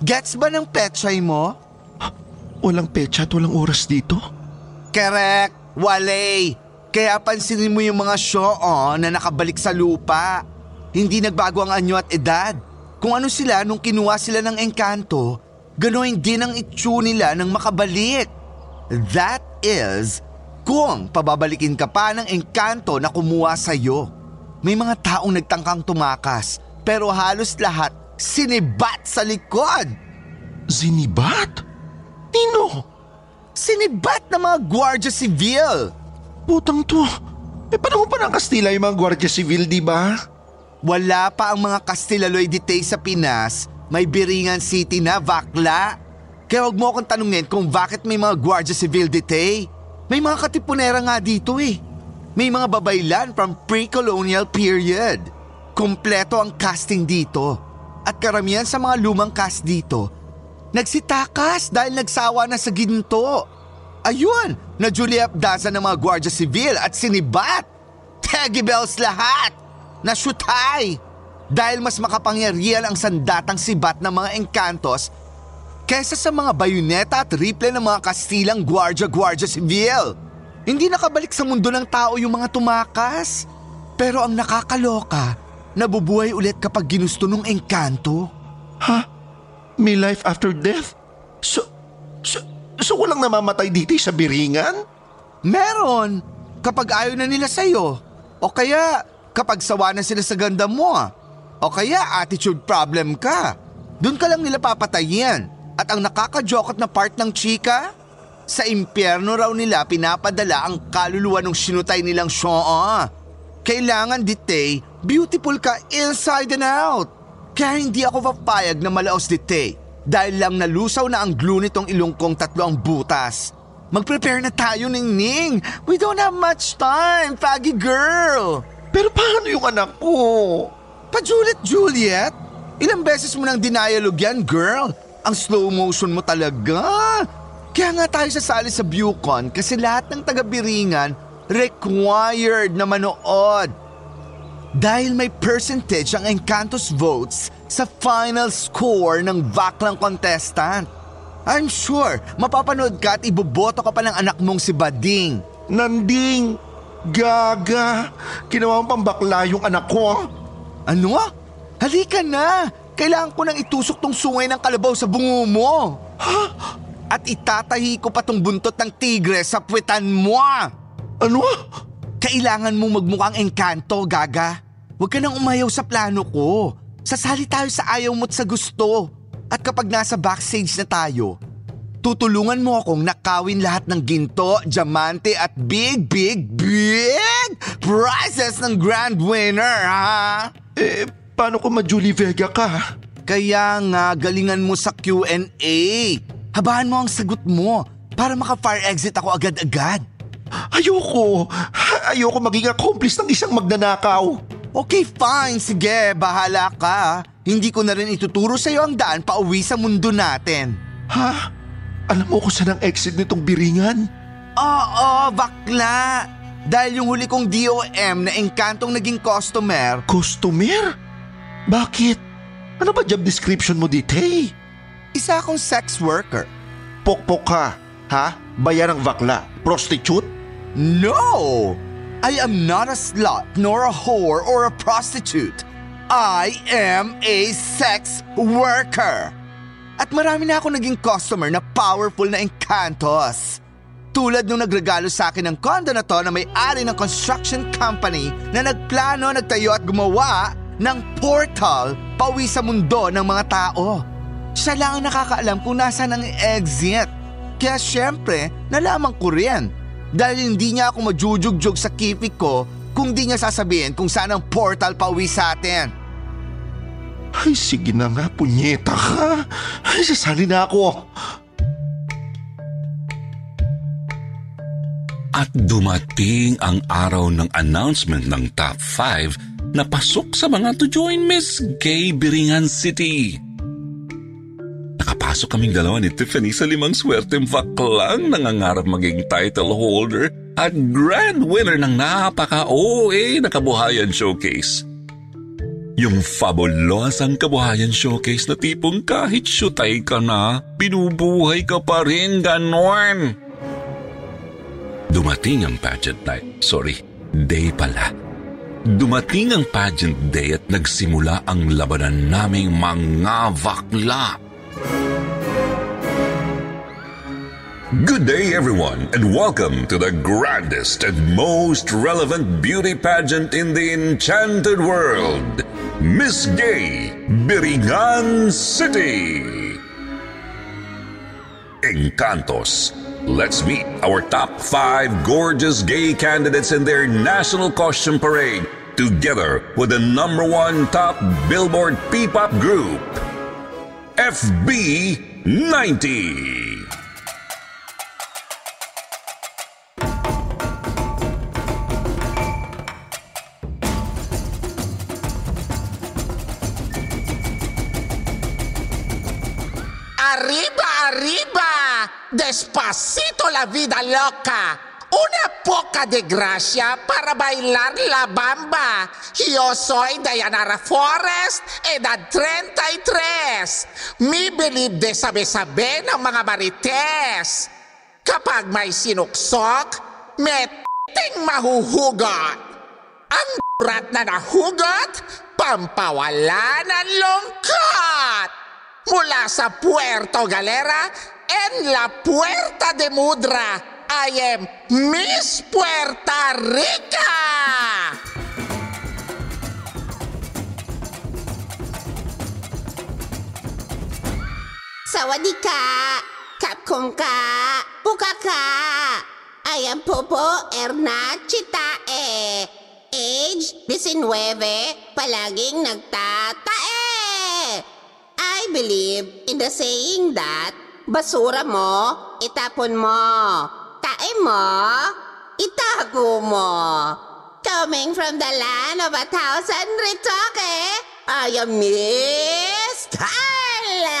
Gets ba ng petsay mo? Walang petsa at walang oras dito? Correct, wale. Kaya pansinin mo yung mga show on na nakabalik sa lupa. Hindi nagbago ang anyo at edad. Kung ano sila nung kinuha sila ng engkanto, ganoon din ang itsu nila nang makabalik. That is, kung pababalikin ka pa ng engkanto na kumuha sa'yo. May mga taong nagtangkang tumakas, pero halos lahat sinibat sa likod. Sinibat? Nino? Sinibat ng mga Guardia Civil. Putang to. Eh paano pa ng Kastila yung mga Guardia Civil, di ba? Wala pa ang mga Kastilaloy Ditay sa Pinas, may Biringan City na bakla. Kaya huwag mo akong tanungin kung bakit may mga Guardia Civil Ditay. May mga katipunera nga dito eh. May mga babaylan from pre-colonial period. Kompleto ang casting dito. At karamihan sa mga lumang cast dito, nagsitakas dahil nagsawa na sa ginto. Ayun, na Daza ng mga Guardia Civil at sinibat. Tegi bells lahat. Nasyutay. Dahil mas makapangyarihan ang sandatang sibat ng mga engkantos kesa sa mga bayoneta at rifle ng mga Kastilang Guardia Guardia Civil. Hindi nakabalik sa mundo ng tao yung mga tumakas. Pero ang nakakaloka, nabubuhay ulit kapag ginusto ng engkanto. Ha? May life after death? So, so, so walang namamatay dito sa biringan? Meron. Kapag ayaw na nila sa'yo. O kaya kapag sawa na sila sa ganda mo. O kaya attitude problem ka. Doon ka lang nila papatayin. At ang nakakajokot na part ng chika, sa impyerno raw nila pinapadala ang kaluluwa ng sinutay nilang Sean. Kailangan ditay, beautiful ka inside and out. Kaya hindi ako papayag na malaos ditay dahil lang nalusaw na ang glue nitong ilong kong tatlo ang butas. Mag-prepare na tayo, Ning Ning. We don't have much time, faggy girl. Pero paano yung anak ko? Pa Juliet Juliet? Ilang beses mo nang dinialog yan, girl? Ang slow motion mo talaga. Kaya nga tayo sasali sa Bucon kasi lahat ng taga-biringan required na manood. Dahil may percentage ang Encantos votes sa final score ng baklang contestant. I'm sure mapapanood ka at iboboto ka pa ng anak mong si Bading. Nanding! Gaga! Ginawa mo pang bakla yung anak ko. Ano? Halika na! Kailangan ko nang itusok tong sungay ng kalabaw sa bungo mo. At itatahi ko pa tong buntot ng tigre sa puwetan mo. Ano? Kailangan mo magmukhang engkanto, Gaga. Huwag ka nang umayaw sa plano ko. Sasali tayo sa ayaw mo't sa gusto. At kapag nasa backstage na tayo, tutulungan mo akong nakawin lahat ng ginto, diamante at big, big, big prizes ng grand winner, ha? Eh, paano kung ma-Julie Vega ka? Kaya nga, galingan mo sa Q&A. Habaan mo ang sagot mo para maka-fire exit ako agad-agad. Ayoko! Ayoko maging accomplice ng isang magnanakaw. Okay, fine. Sige, bahala ka. Hindi ko na rin ituturo sa iyo ang daan pa uwi sa mundo natin. Ha? Alam mo kung saan ang exit nitong biringan? Oo, bakla. Dahil yung huli kong DOM na engkantong naging customer. Customer? Bakit? Ano ba job description mo dito, hey? Isa akong sex worker. Pokpok ka, ha? Bayan ng bakla. Prostitute? No! I am not a slut, nor a whore, or a prostitute. I am a sex worker. At marami na ako naging customer na powerful na engkantos. Tulad nung nagregalo sa akin ng condo na to na may-ari ng construction company na nagplano, nagtayo at gumawa ng portal pauwi sa mundo ng mga tao. Siya lang ang nakakaalam kung nasaan ang exit. Kaya syempre, nalaman ko rin. Dahil hindi niya ako majujugjog sa kipik ko kung di niya sasabihin kung saan ang portal pauwi sa atin. Ay, sige na nga, punyeta ka. Ay, sasali na ako. At dumating ang araw ng announcement ng Top 5 na pasok sa mga to join Miss Gay Biringan City. Nakapasok kaming dalawa ni Tiffany sa limang swerteng baklang nangangarap maging title holder at grand winner ng napaka-OA na Kabuhayan Showcase. Yung fabulosang Kabuhayan Showcase na tipong kahit syutay ka na, binubuhay ka pa rin ganon. Dumating ang pageant night. Sorry, day pala. Dumating ang pageant day at nagsimula ang labanan naming mga bakla. Good day, everyone, and welcome to the grandest and most relevant beauty pageant in the enchanted world, Miss Gay, Biringan City. Encantos. Let's meet our top five gorgeous gay candidates in their national costume parade, together with the number one top Billboard P-pop group, FB 90. Arriba, arriba! Despacito la vida loca. Una poca de gracia para bailar la bamba. Yo soy Dayanara Forest, edad 33. Mi believe de sabi-sabi ng mga marites. Kapag may sinuksok, may ting mahuhugot. Ang burat na nahugot, pampawala ng lungkot. Mula sa Puerto Galera en la Puerta de Mudra, I am Miss Puerto Rica! Sawadika! Kapkong ka! Puka ka! I am Popo Erna Chitae. Age 19, palaging nagtatae. I believe in the saying that basura mo, itapon mo. Tae mo, itago mo. Coming from the land of a thousand retoke, I am Miss Thailand.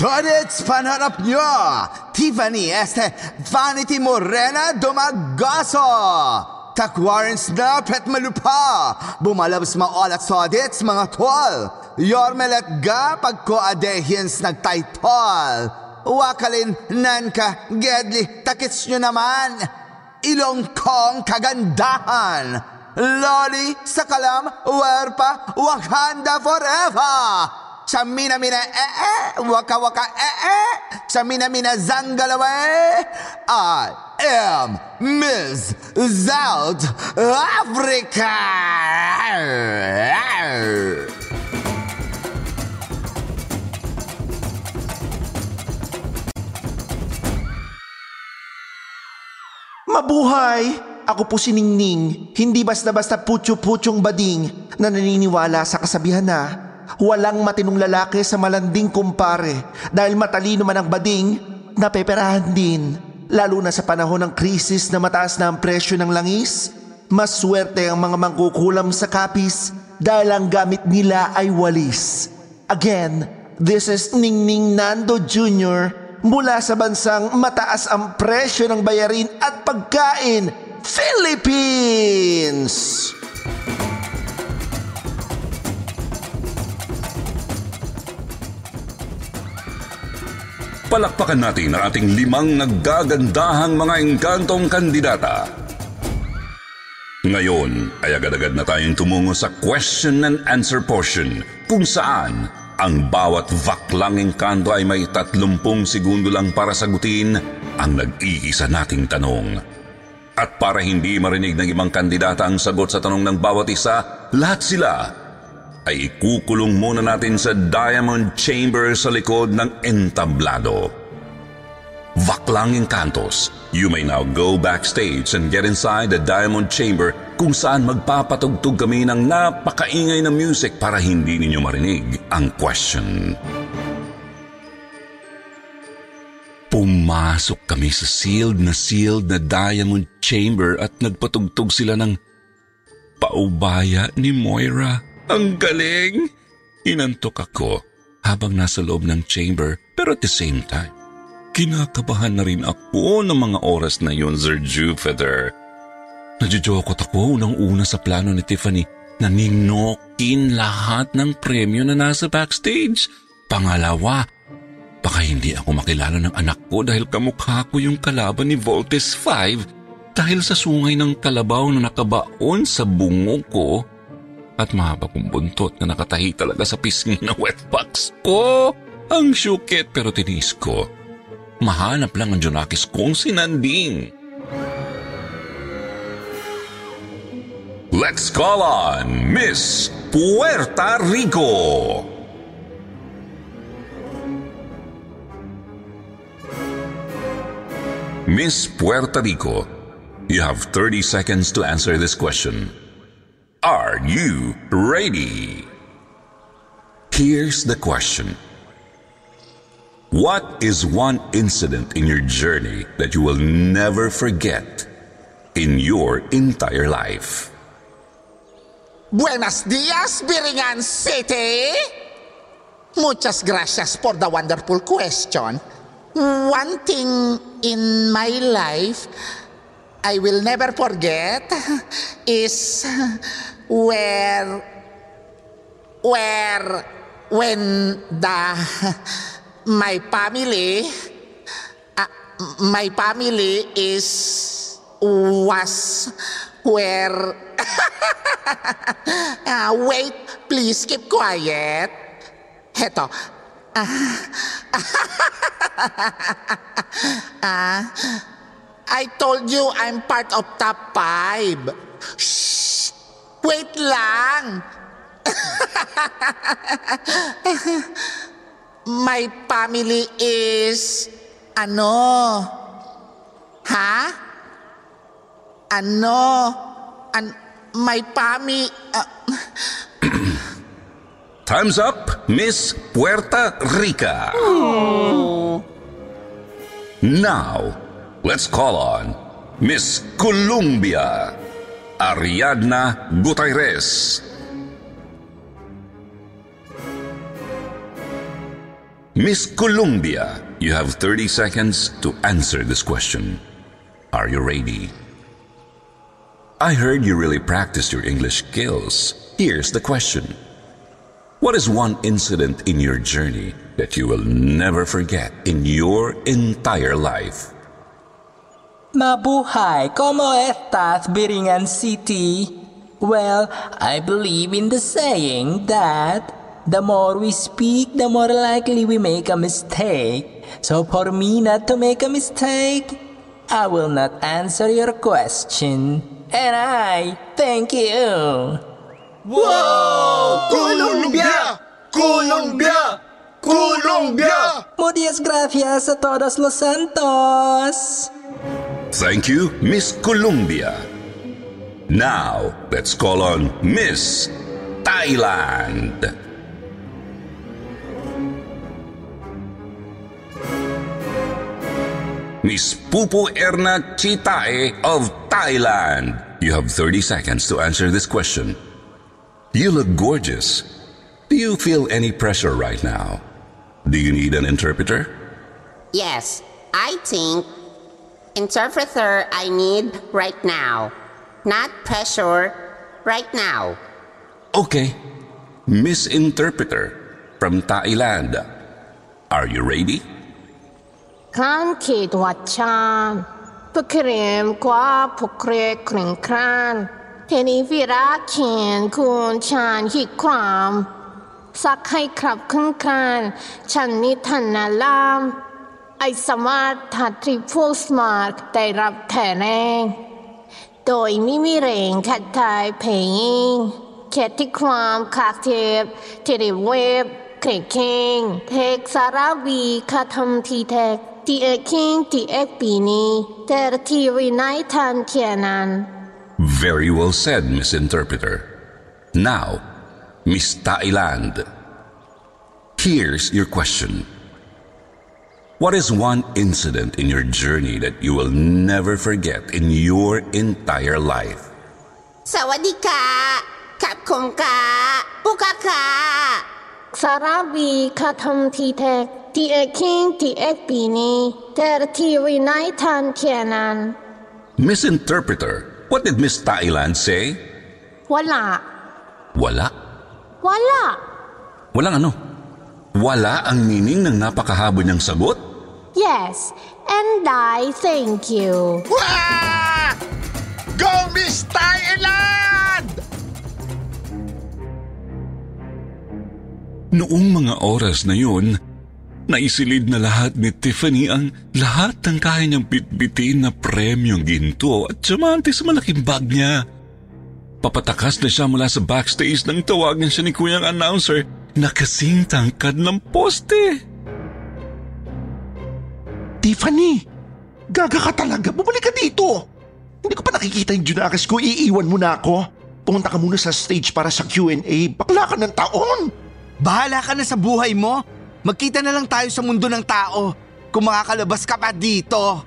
Todits panarap nyo! Tiffany este Vanity Morena Domagaso! Takwarens na pet malupa! Bumalabas maolat sodits mga tol! Yormelet ga pagkoadehins nagtaytol! Wakalin nan ka gedli takits nyo naman! Ilong kong kagandahan! Loli sa kalam, werpa, Wakanda forever! Chamina mina eh eh, waka waka eh eh, Chamina mina zangalawe. I am Miss South Africa. Mabuhay! Ako po si Ningning, hindi basta-basta putyo-putyong bading na naniniwala sa kasabihan na walang matinong lalaki sa malanding kumpare dahil matalino man ang bading, napeperahan din. Lalo na sa panahon ng krisis na mataas na ang presyo ng langis, mas swerte ang mga mangkukulam sa kapis dahil ang gamit nila ay walis. Again, this is Ningning Nando Jr. mula sa bansang mataas ang presyo ng bayarin at pagkain, Philippines! Palakpakan natin ang ating limang naggagandahang mga engkantong kandidata. Ngayon ay agad-agad na tayong tumungo sa question and answer portion kung saan ang bawat vaklang engkanto ay may 30 segundo lang para sagutin ang nag-iisa nating tanong. At para hindi marinig ng ibang kandidata ang sagot sa tanong ng bawat isa, lahat sila ay ikukulong muna natin sa Diamond Chamber sa likod ng entablado. Vaklang Encantos, you may now go backstage and get inside the Diamond Chamber kung saan magpapatugtog kami ng napakaingay na music para hindi ninyo marinig ang question. Pumasok kami sa sealed na sealed na Diamond Chamber at nagpatugtog sila ng paubaya ni Moira. Ang galing! Inantok ako habang nasa loob ng chamber pero at the same time, Kinakabahan na rin ako ng mga oras na yun, Sir Jupiter. Nadjojokot ako unang-una sa plano ni Tiffany na ninokin lahat ng premyo na nasa backstage. Pangalawa, baka hindi ako makilala ng anak ko dahil kamukha ko yung kalaban ni Voltes 5 dahil sa sungay ng kalabaw na nakabaon sa bungo ko at mahaba buntot na nakatahi talaga sa pisngi ng wetbox ko. Ang syukit pero tinis ko. Mahanap lang ang Junakis kong sinanding. Let's call on Miss Puerta Rico. Miss Puerto Rico, you have 30 seconds to answer this question. Are you ready? Here's the question What is one incident in your journey that you will never forget in your entire life? Buenos dias, Biringan City! Muchas gracias for the wonderful question. One thing in my life I will never forget is where where when the my family uh, my family is was where Ah, wait please keep quiet. Heto. Ah I told you I'm part of top 5 Shh! wait lang My family is ano? Ha? Ano? An my family uh, Time's up, Miss Puerta Rica. Now, let's call on Miss Columbia, Ariadna Gutierrez. Miss Columbia, you have 30 seconds to answer this question. Are you ready? I heard you really practiced your English skills. Here's the question What is one incident in your journey that you will never forget in your entire life? Mabuhay, ¿cómo estás, Biringan City? Well, I believe in the saying that the more we speak, the more likely we make a mistake. So for me not to make a mistake, I will not answer your question. And I thank you. Wow! Colombia! Colombia! Colombia! Muchas gracias a todos los santos. Thank you, Miss Columbia. Now, let's call on Miss Thailand. Miss Pupu Erna Chitae of Thailand. You have 30 seconds to answer this question. You look gorgeous. Do you feel any pressure right now? Do you need an interpreter? Yes, I think interpreter I need right now. Not pressure right now. Okay. Miss Interpreter from Thailand. Are you ready? คลานขีดวัดชามปะเครียมกว่าพ กเครกคริงครานเทนีวิราเขียนคูณชานหิคราม สักให้ครับขึ้นครานฉันนิทันนาลาม ไอสมาร์ททัตริฟูสมาร์กได้รับแถแรง โดยไม่มีแรงขัดทายเพลงแค่ที่ความคาเทปเทเดเวบเครเคงเทกสาราวีคาทำทีแทกทีเอกคิงทีเอกปีนี้แต่ทีวีไนทันเทียนัน Very well said, Miss Interpreter. Now, Miss Thailand. Here's your question. What is one incident in your journey that you will never forget in your entire life? Sawadika! Kapkong ka! Puka ka! Sarabi katam titek tiek king tiek bini ter tiwi naitan kianan. Miss Interpreter, what did Miss Thailand say? Wala. Wala? Wala. Walang ano? Wala ang meaning ng napakahabol niyang sagot? Yes, and I thank you. Wah! Go Miss Thailand! Noong mga oras na yun, naisilid na lahat ni Tiffany ang lahat ng kaya niyang bitbitin na premyong ginto at diamante sa malaking bag niya. Papatakas na siya mula sa backstage nang tawagan siya ni kuyang announcer na kasing tangkad ng poste. Tiffany, gaga ka talaga. Bumalik ka dito. Hindi ko pa nakikita yung Junakis ko. Iiwan mo na ako. Pumunta ka muna sa stage para sa Q&A. Bakla ka ng taon. Bahala ka na sa buhay mo. Magkita na lang tayo sa mundo ng tao kung makakalabas ka pa dito.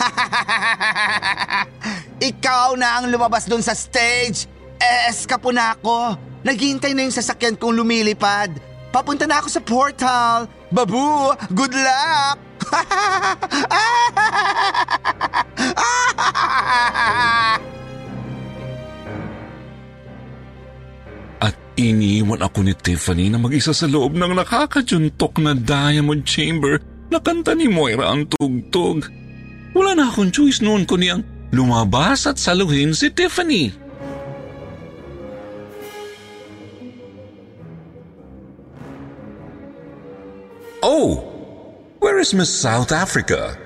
Ikaw na ang lumabas doon sa stage. Es ka po na ako. Naghihintay na yung sasakyan kong lumilipad. Papunta na ako sa portal. Babu, good luck! At iniwan ako ni Tiffany na mag-isa sa loob ng nakakajuntok na diamond chamber na kanta ni Moira ang tugtog. Wala na akong choice noon kundi ang lumabas at saluhin si Tiffany. Oh, where is Miss South Africa?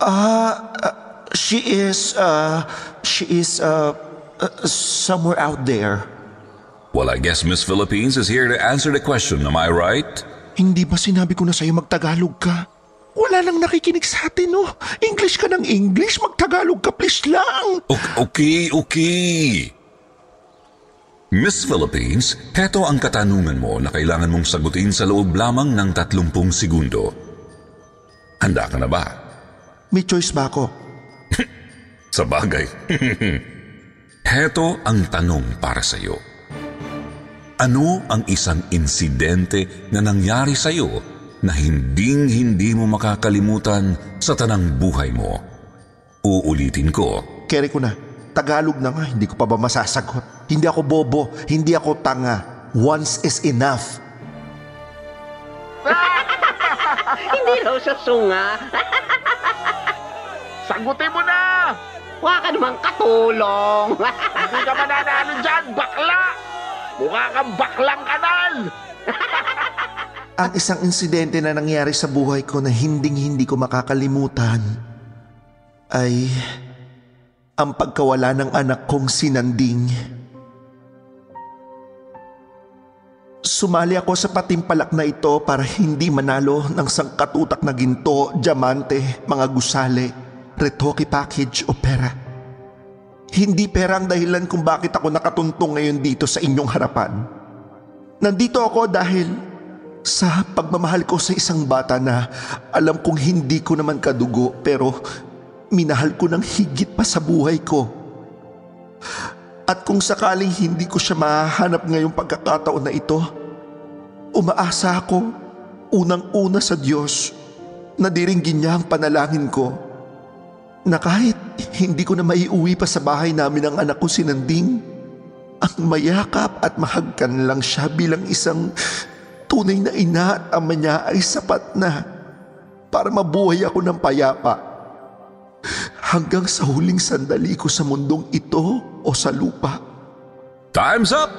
Uh, uh, she is, uh, she is, uh, uh, somewhere out there. Well, I guess Miss Philippines is here to answer the question, am I right? Hindi ba sinabi ko na sa'yo magtagalog ka? Wala nang nakikinig sa atin, no? English ka ng English, magtagalog ka, please lang. O- okay, okay. Miss Philippines, heto ang katanungan mo na kailangan mong sagutin sa loob lamang ng 30 segundo. Handa ka na ba? May choice ba ako? Sa bagay. heto ang tanong para sa iyo. Ano ang isang insidente na nangyari sa iyo na hinding-hindi mo makakalimutan sa tanang buhay mo? Uulitin ko. Kere ko na. Tagalog na nga, hindi ko pa ba masasagot? Hindi ako bobo, hindi ako tanga. Once is enough. Hindi raw siya sunga. Sagutin mo na! Huwag ka namang katulong. Hindi ka mananalo dyan, bakla! Mukha kang baklang kanal! Ang isang insidente na nangyari sa buhay ko na hinding-hindi ko makakalimutan ay ang pagkawala ng anak kong sinanding. Sumali ako sa patimpalak na ito para hindi manalo ng sangkatutak na ginto, diamante, mga gusale, retoke package o pera. Hindi pera ang dahilan kung bakit ako nakatuntong ngayon dito sa inyong harapan. Nandito ako dahil sa pagmamahal ko sa isang bata na alam kong hindi ko naman kadugo pero minahal ko ng higit pa sa buhay ko. At kung sakaling hindi ko siya mahanap ngayong pagkakataon na ito, umaasa ako unang-una sa Diyos na diringgin niya ang panalangin ko na kahit hindi ko na maiuwi pa sa bahay namin ang anak ko si Nanding, ang mayakap at mahagkan lang siya bilang isang tunay na ina at ama niya ay sapat na para mabuhay ako ng payapa. Hanggang sa huling sandali ko sa mundong ito o sa lupa. Time's up!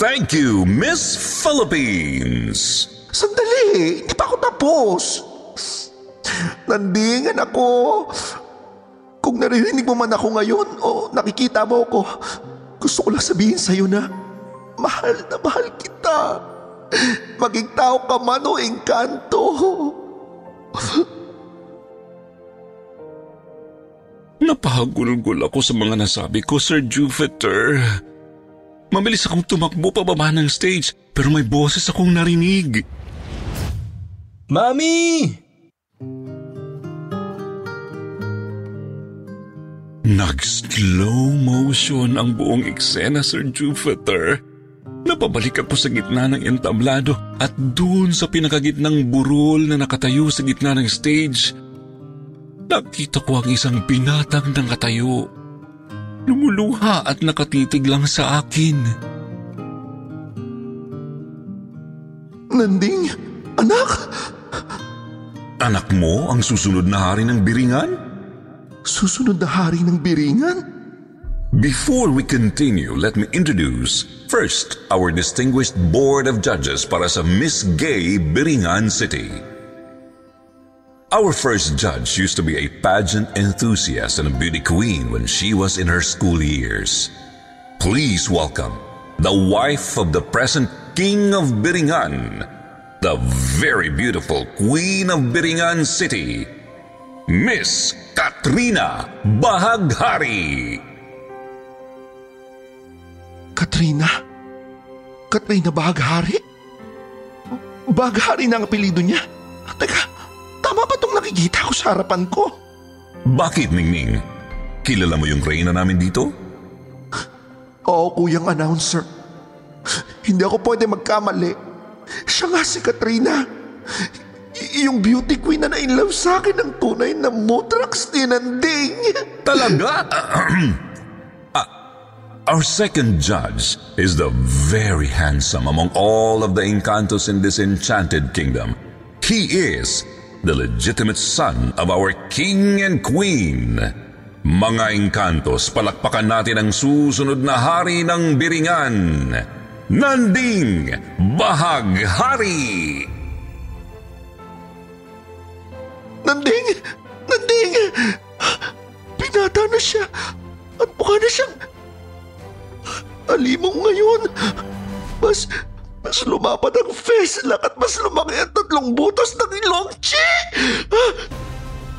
Thank you, Miss Philippines! Sandali! Hindi pa ako tapos! Nandingan ako! Kung naririnig mo man ako ngayon o nakikita mo ako, gusto ko lang sabihin sa'yo na mahal na mahal kita. Maging tao ka man o engkanto. Napahagulgol ako sa mga nasabi ko, Sir Jupiter. Mabilis akong tumakbo pababa ng stage pero may boses akong narinig. Mami! Nag-slow motion ang buong eksena, Sir Jupiter. Napabalik ako sa gitna ng entablado at doon sa pinakagitnang burol na nakatayo sa gitna ng stage, nakita ko ang isang binatang nakatayo. Lumuluha at nakatitig lang sa akin. Nanding, anak! Anak mo ang susunod na hari ng biringan? Susunod na hari ng biringan? Before we continue, let me introduce first our distinguished board of judges para sa Miss Gay Biringan City. Our first judge used to be a pageant enthusiast and a beauty queen when she was in her school years. Please welcome the wife of the present King of Biringan, the very beautiful Queen of Biringan City, Miss Katrina Bahaghari. Katrina? Katrina Bahaghari? Bahaghari na ang apelido niya? Teka, tama ba itong nakikita ko sa harapan ko? Bakit, Ningning? Kilala mo yung reyna namin dito? Oo, kuyang announcer. Hindi ako pwede magkamali. Siya nga si Katrina. Y- yung beauty queen na na-inlove sa akin ng tunay na Mutrax Tinanding. Talaga? Our second judge is the very handsome among all of the Encantos in this enchanted kingdom. He is the legitimate son of our king and queen. Mga Encantos, palakpakan natin ang susunod na hari ng Biringan, Nanding Bahaghari! Nanding! Nanding! Pinata na siya at mukha na siyang alimong ngayon. Mas, mas lumapad ang face lock at mas lumaki ang tatlong butos ng ilong. Chi!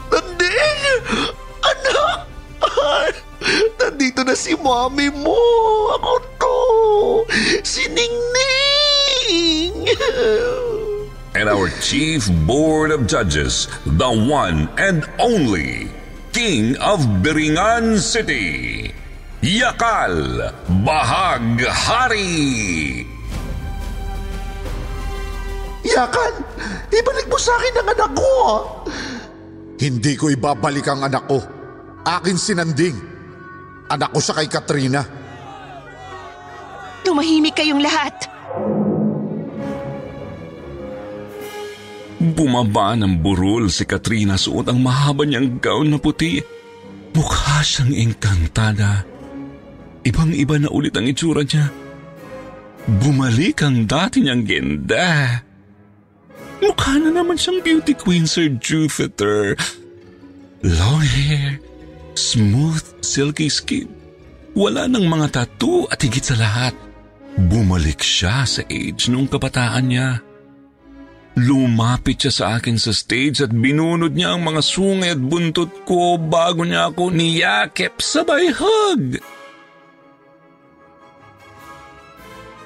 Nanding! Anak! Nandito na si mami mo! Ako to! Si Ningning! And our chief board of judges, the one and only King of Biringan City, Yakal Bahaghari! Yakan! Ibalik mo sa akin ang anak ko! Hindi ko ibabalik ang anak ko. Akin si Nanding. Anak ko siya kay Katrina. Tumahimik kayong lahat. Bumaba ng burol si Katrina suot ang mahaba niyang gown na puti. Mukha siyang engkantada. Ibang-iba na ulit ang itsura niya. Bumalik ang dati niyang ganda. Mukha na naman siyang beauty queen, Sir Jupiter. Long hair, smooth, silky skin. Wala ng mga tattoo at higit sa lahat, bumalik siya sa age nung kabataan niya. Lumapit siya sa akin sa stage at binunod niya ang mga sungay at buntot ko bago niya ako niyakip sabay hug.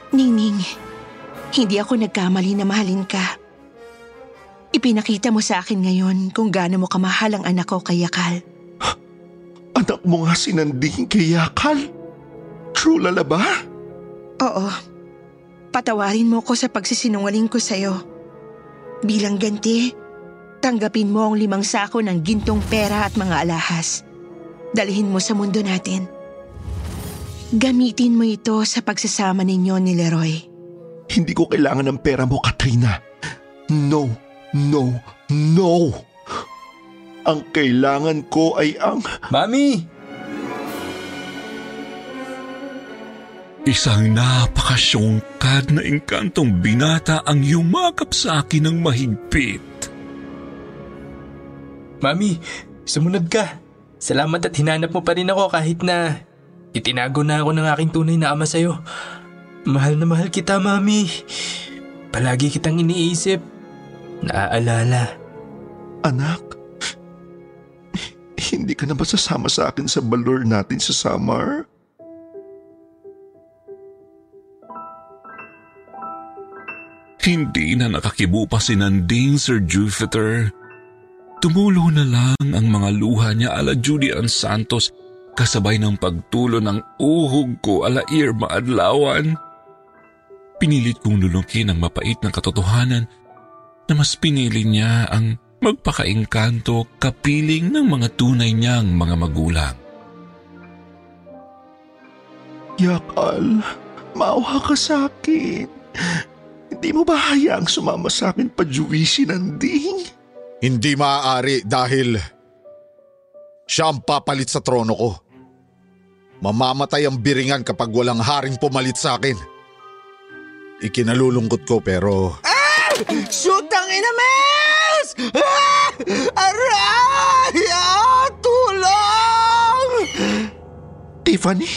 Ningning, hindi ako nagkamali na mahalin ka. Ipinakita mo sa akin ngayon kung gaano mo kamahal ang anak ko kay Yakal. Anak mo nga si Nanding kay Yakal? True lala ba? Oo. Patawarin mo ko sa pagsisinungaling ko sa'yo. Bilang ganti, tanggapin mo ang limang sako ng gintong pera at mga alahas. Dalhin mo sa mundo natin. Gamitin mo ito sa pagsasama ninyo ni Leroy. Hindi ko kailangan ng pera mo, Katrina. No, no, no. Ang kailangan ko ay ang... Mami! Isang napakasyongkad na engkantong binata ang yumakap sa akin ng mahigpit. Mami, sumunod ka. Salamat at hinanap mo pa rin ako kahit na itinago na ako ng aking tunay na ama sa'yo. Mahal na mahal kita, Mami. Palagi kitang iniisip. Naaalala. Anak, hindi ka na ba sasama sa akin sa balor natin sa summer? Hindi na nakakibo pa si Nanding, Sir Jupiter. Tumulo na lang ang mga luha niya ala Julian Santos kasabay ng pagtulo ng uhog ko ala Irma Adlawan. pinilit kong lulukin ang mapait na katotohanan na mas pinili niya ang magpakaingkanto kapiling ng mga tunay niyang mga magulang. Yakal, maawa ka sa akin. Hindi mo ba hayaang sumama sa akin pa si Nanding? Hindi maaari dahil siya ang papalit sa trono ko. Mamamatay ang biringan kapag walang haring pumalit sa akin. Ikinalulungkot ko pero... Ah! Shoot ang inames! Ah! Aray! Ah! Tulong! Tiffany?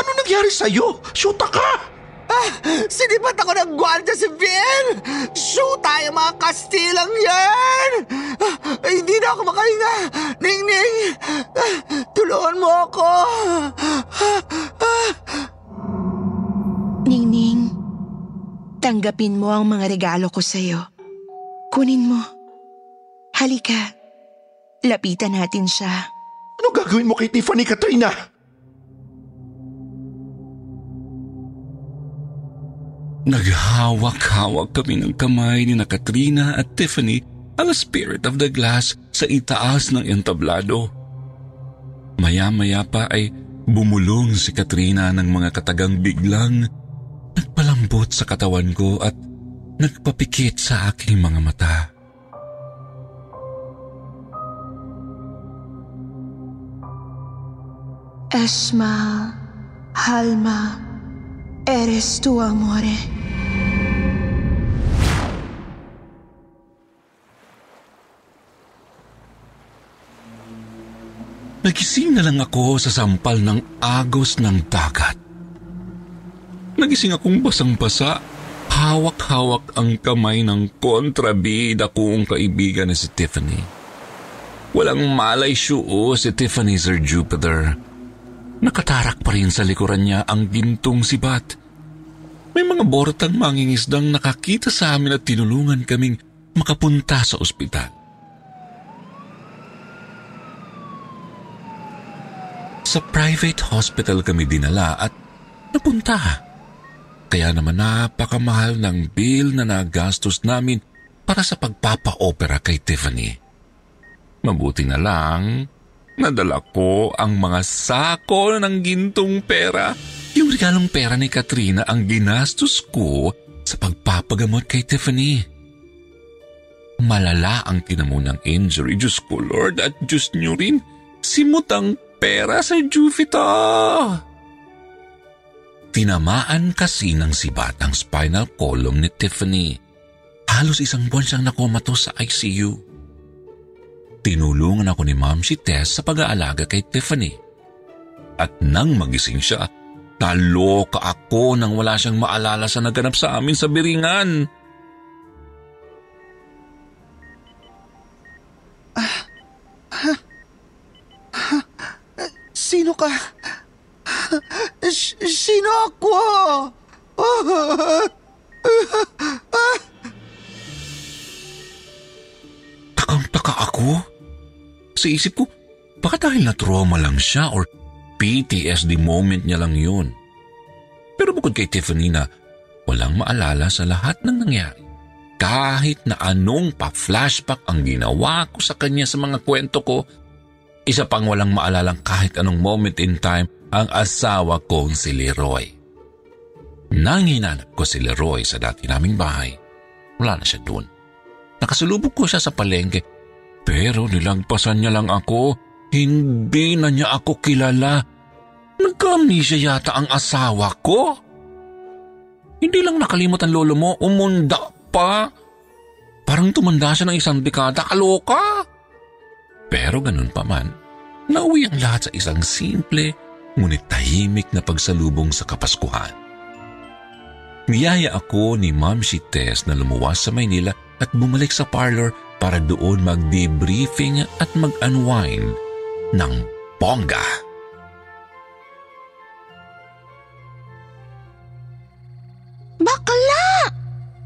Ano nangyari sa'yo? Shoota ka! Ah, sinipat ako ng Guardia Civil! Shoota yung mga Kastilang yan! Ah, hindi na ako makahinga! Ning-ning! Ah, tulungan mo ako! Ah, ah. Ning-ning, tanggapin mo ang mga regalo ko sa'yo. Kunin mo. Halika. Lapitan natin siya. Ano gagawin mo kay Tiffany Katrina? Naghawak-hawak kami ng kamay ni na Katrina at Tiffany ang spirit of the glass sa itaas ng entablado. Maya-maya pa ay bumulong si Katrina ng mga katagang biglang nagpalambot sa katawan ko at nagpapikit sa aking mga mata. Esma, Halma, eres tu amore. Nagising na lang ako sa sampal ng agos ng dagat. Nagising akong basang-basa, hawak-hawak ang kamay ng kontrabida kong kaibigan na si Tiffany. Walang malay syuo si Tiffany Sir Jupiter. Nakatarak pa rin sa likuran niya ang gintong sibat. May mga bortang mangingisdang nakakita sa amin at tinulungan kaming makapunta sa ospital. Sa private hospital kami dinala at napunta. Kaya naman napakamahal ng bill na nagastos namin para sa pagpapa-opera kay Tiffany. Mabuti na lang, nadala ko ang mga sako ng gintong pera. Yung regalong pera ni Katrina ang ginastos ko sa pagpapagamot kay Tiffany. Malala ang tinamunang injury. Diyos ko, Lord, at Diyos niyo rin. Simutang pera sa Juvita. Tinamaan kasi ng sibat ang spinal column ni Tiffany. Halos isang buwan siyang nakomato sa ICU. Tinulungan ako ni Ma'am si Tess sa pag-aalaga kay Tiffany. At nang magising siya, naloka ako nang wala siyang maalala sa naganap sa amin sa biringan. Ah, ha, ha, Sino ka? Sino ako? Takang-taka ako. Sa isip ko, baka dahil na trauma lang siya or PTSD moment niya lang yun. Pero bukod kay Tiffany na walang maalala sa lahat ng nangyari. Kahit na anong pa-flashback ang ginawa ko sa kanya sa mga kwento ko, isa pang walang maalalang kahit anong moment in time ang asawa kong si Leroy. Nang hinanap ko si Leroy sa dati naming bahay, wala na siya doon. Nakasulubog ko siya sa palengke pero nilagpasan niya lang ako. Hindi na niya ako kilala. Nagkamnesia yata ang asawa ko. Hindi lang nakalimot ang lolo mo, umunda pa. Parang tumanda siya ng isang dekada, kaloka. Pero ganun pa man, nauwi ang lahat sa isang simple ngunit tahimik na pagsalubong sa Kapaskuhan. Niyaya ako ni Ma'am si Tess na lumuwas sa Maynila at bumalik sa parlor para doon mag-debriefing at mag-unwind ng bongga. Bakla!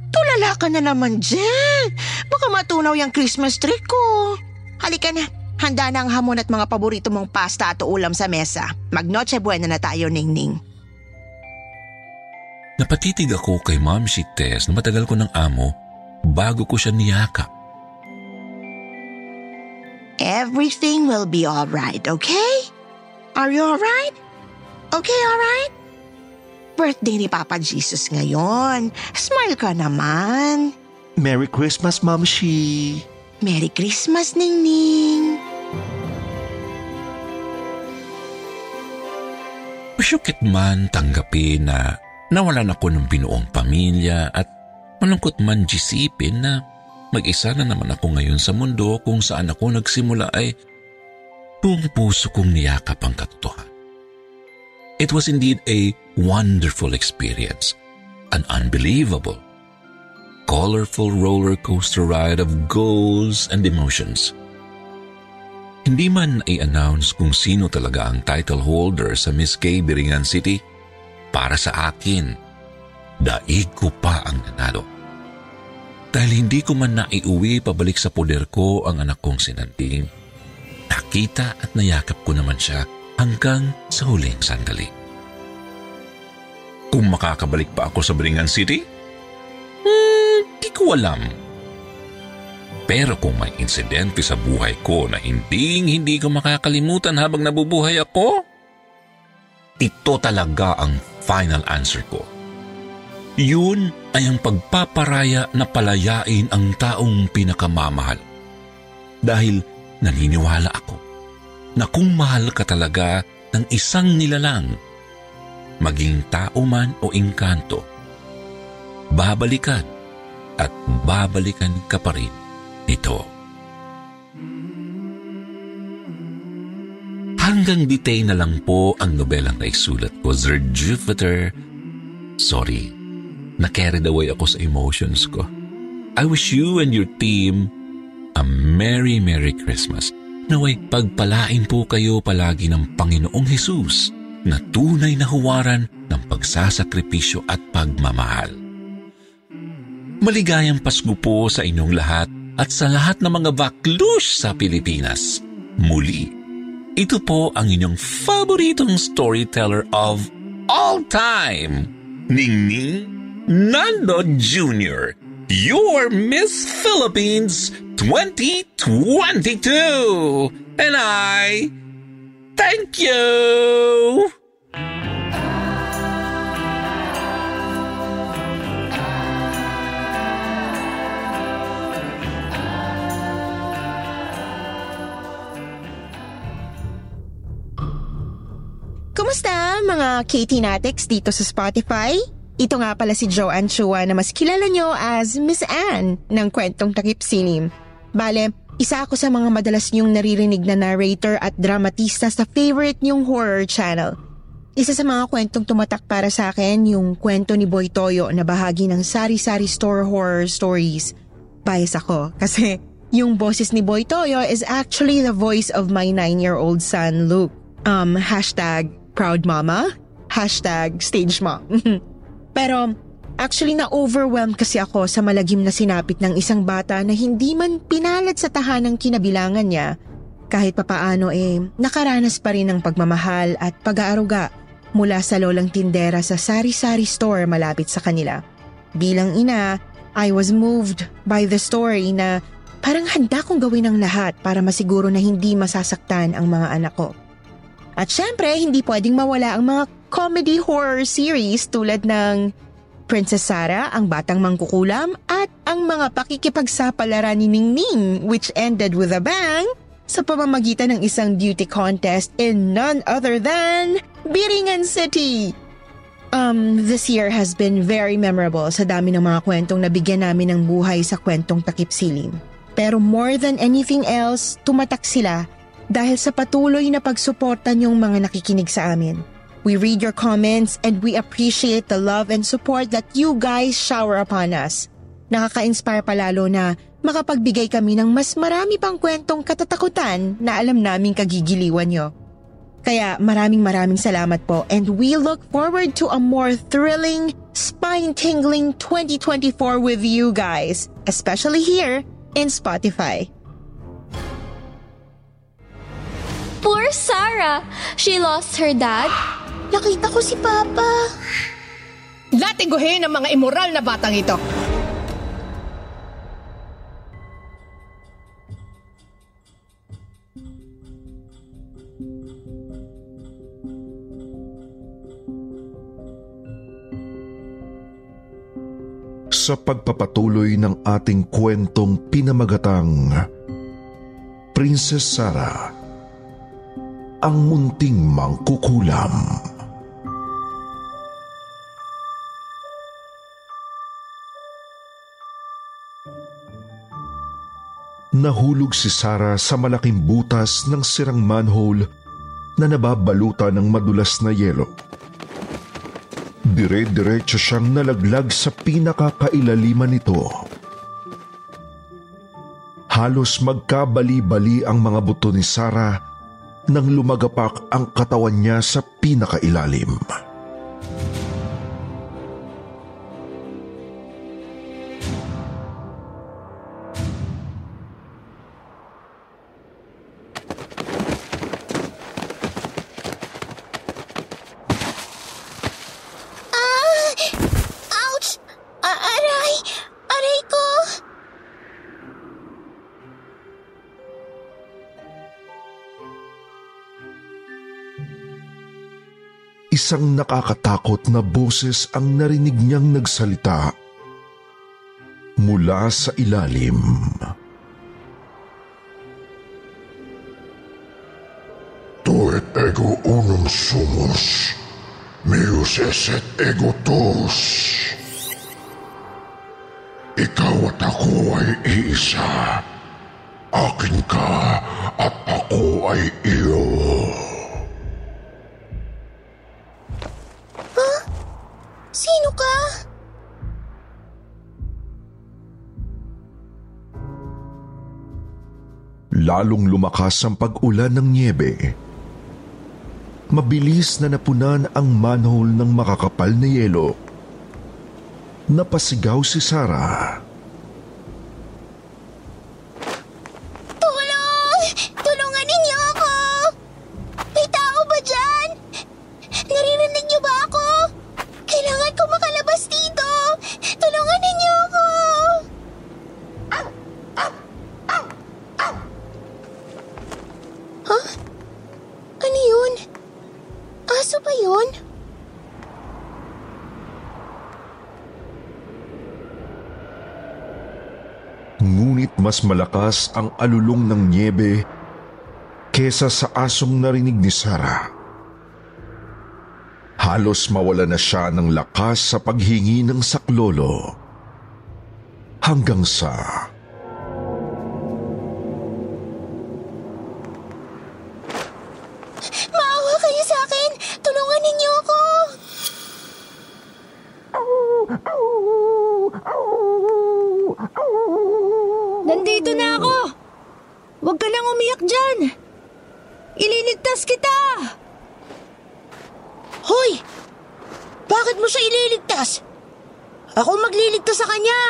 Tulala ka na naman dyan. Baka matunaw yung Christmas tree ko. Halika na. Handa na ang hamon at mga paborito mong pasta at ulam sa mesa. Magnoche buena na tayo, Ningning. Napatitig ako kay Ma'am si Tess na matagal ko ng amo bago ko siya niyakap. Everything will be alright, okay? Are you alright? Okay, alright? Birthday ni Papa Jesus ngayon. Smile ka naman. Merry Christmas, Mamshi. Merry Christmas, Ningning. Masyukit man tanggapin na nawalan ako ng binuong pamilya at malungkot man jisipin na mag-isa na naman ako ngayon sa mundo kung saan ako nagsimula ay buong puso kong niyakap ang katotohan. It was indeed a wonderful experience, an unbelievable, colorful roller coaster ride of goals and emotions. Hindi man i-announce kung sino talaga ang title holder sa Miss K Biringan City, para sa akin, daig ko pa ang nanalo. Dahil hindi ko man naiuwi pabalik sa poder ko ang anak kong sinanting, nakita at nayakap ko naman siya hanggang sa huling sandali. Kung makakabalik pa ako sa Biringan City? Hmm, di ko alam. Pero kung may insidente sa buhay ko na hindi hindi ko makakalimutan habang nabubuhay ako, ito talaga ang final answer ko. Yun ay ang pagpaparaya na palayain ang taong pinakamamahal. Dahil naniniwala ako na kung mahal ka talaga ng isang nilalang, maging tao man o inkanto, babalikan at babalikan ka pa rin nito. Hanggang ditay na lang po ang nobelang naisulat ko, Sir Jupiter. Sorry, na-carried away ako sa emotions ko. I wish you and your team a Merry Merry Christmas. Naway pagpalain po kayo palagi ng Panginoong Hesus na tunay na huwaran ng pagsasakripisyo at pagmamahal. Maligayang Pasko po sa inyong lahat at sa lahat ng mga baklush sa Pilipinas. Muli, ito po ang inyong favoritong storyteller of all time, Ningning Nando Jr., your Miss Philippines 2022. And I thank you. Kumusta mga Katie Natix dito sa Spotify? Ito nga pala si Joanne Chua na mas kilala nyo as Miss Anne ng kwentong takip sinim. Bale, isa ako sa mga madalas nyong naririnig na narrator at dramatista sa favorite nyong horror channel. Isa sa mga kwentong tumatak para sa akin yung kwento ni Boy Toyo na bahagi ng Sari Sari Store Horror Stories. Bias ako kasi yung boses ni Boy Toyo is actually the voice of my 9-year-old son Luke. Um, hashtag proud mama, hashtag stage mom. Pero actually na-overwhelmed kasi ako sa malagim na sinapit ng isang bata na hindi man pinalad sa tahanang kinabilangan niya. Kahit papaano eh, nakaranas pa rin ng pagmamahal at pag-aaruga mula sa lolang tindera sa sari-sari store malapit sa kanila. Bilang ina, I was moved by the story na parang handa kong gawin ang lahat para masiguro na hindi masasaktan ang mga anak ko. At syempre, hindi pwedeng mawala ang mga comedy horror series tulad ng Princess Sarah, ang batang mangkukulam, at ang mga pakikipagsapalaran ni Ningning which ended with a bang sa pamamagitan ng isang beauty contest in none other than Biringan City. Um, this year has been very memorable sa dami ng mga kwentong nabigyan namin ng buhay sa kwentong takip silim. Pero more than anything else, tumatak sila dahil sa patuloy na pagsuporta niyong mga nakikinig sa amin. We read your comments and we appreciate the love and support that you guys shower upon us. Nakaka-inspire palalo na makapagbigay kami ng mas marami pang kwentong katatakutan na alam naming kagigiliwan nyo. Kaya maraming maraming salamat po and we look forward to a more thrilling, spine-tingling 2024 with you guys, especially here in Spotify. Poor Sarah! She lost her dad. Nakita ko si Papa. Latiguhin ang mga immoral na batang ito. sa pagpapatuloy ng ating kwentong pinamagatang Princess Sarah ang munting mangkukulam. Nahulog si Sarah sa malaking butas ng sirang manhole na nababalutan ng madulas na yelo. Dire-diretso siyang nalaglag sa pinakakailaliman nito. Halos magkabali-bali ang mga buto ni Sarah nang lumagapak ang katawan niya sa pinakailalim. Isang nakakatakot na boses ang narinig niyang nagsalita mula sa ilalim. Tu et ego unum sumus, meus eset ego tus. Ikaw at ako ay iisa. Akin ka at ako ay iyo. Sino ka? Lalong lumakas ang pag-ulan ng niebe. Mabilis na napunan ang manhole ng makakapal na yelo. Napasigaw si Sarah. Mas malakas ang alulong ng niebe kesa sa asong narinig ni Sarah. Halos mawala na siya ng lakas sa paghingi ng saklolo. Hanggang sa... Maawa kayo sa akin! Tulungan ninyo ako! Nandito na ako! Huwag ka nang umiyak dyan! Ililigtas kita! Hoy! Bakit mo siya ililigtas? Ako magliligtas sa kanya!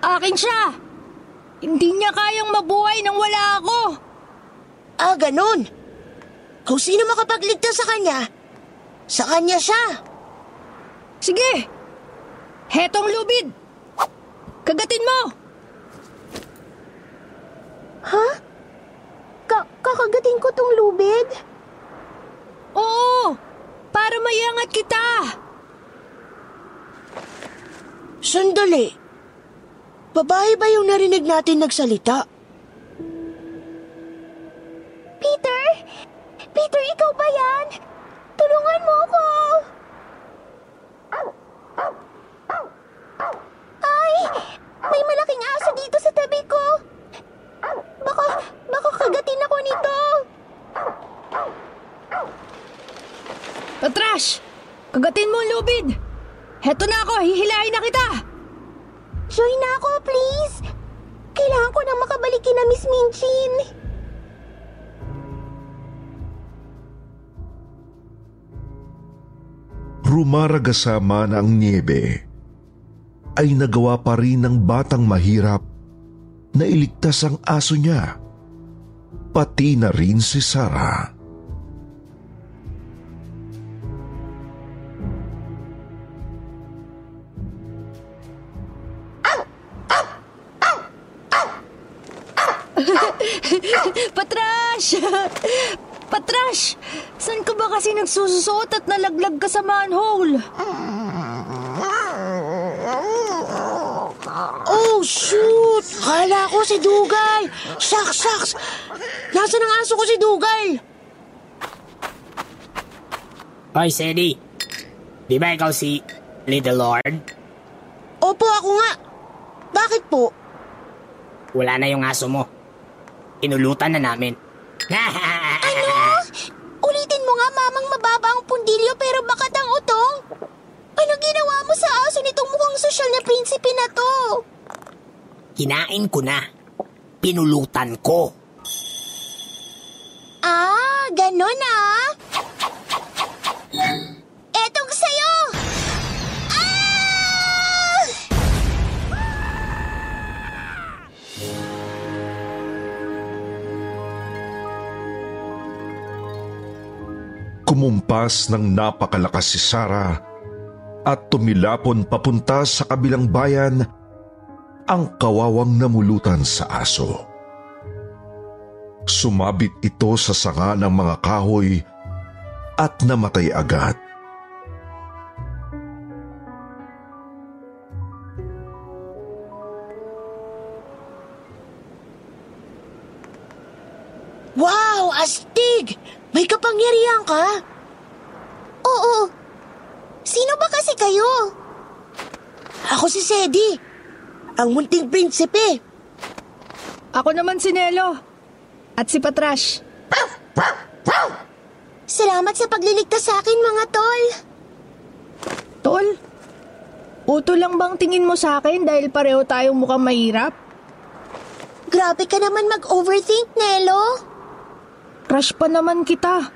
Akin siya! Hindi niya kayang mabuhay nang wala ako! Ah, ganun! Kung sino makapagligtas sa kanya, sa kanya siya! Sige! Hetong lubid! Kagatin mo! Ha? Ka kakagatin ko tong lubid? Oo! Para mayangat kita! Sandali! Babae ba natin nagsalita? Rumaragasama na ang niebe, ay nagawa pa rin ng batang mahirap na iligtas ang aso niya, pati na rin si Sarah. Shucks, shucks! Nasaan ang aso ko si Dugay? Hoy, Sedi. Di ba ikaw si Little Lord? Opo, ako nga. Bakit po? Wala na yung aso mo. Inulutan na namin. Ano? Ulitin mo nga, mamang mababa ang pundilyo pero bakat ang utong. Ano ginawa mo sa aso nitong mukhang sosyal na prinsipe na to? Kinain ko na. Pinulutan ko. Ah, ganon ah. Etong sayo! Ah! Kumumpas ng napakalakas si Sarah at tumilapon papunta sa kabilang bayan ang kawawang namulutan sa aso. Sumabit ito sa sanga ng mga kahoy at namatay agad. Ang munting prinsipe. Ako naman si Nelo. At si Patrash. Salamat sa pagliligtas sa akin, mga tol. Tol, uto lang bang tingin mo sa akin dahil pareho tayong mukhang mahirap? Grabe ka naman mag-overthink, Nelo. Crush pa naman kita.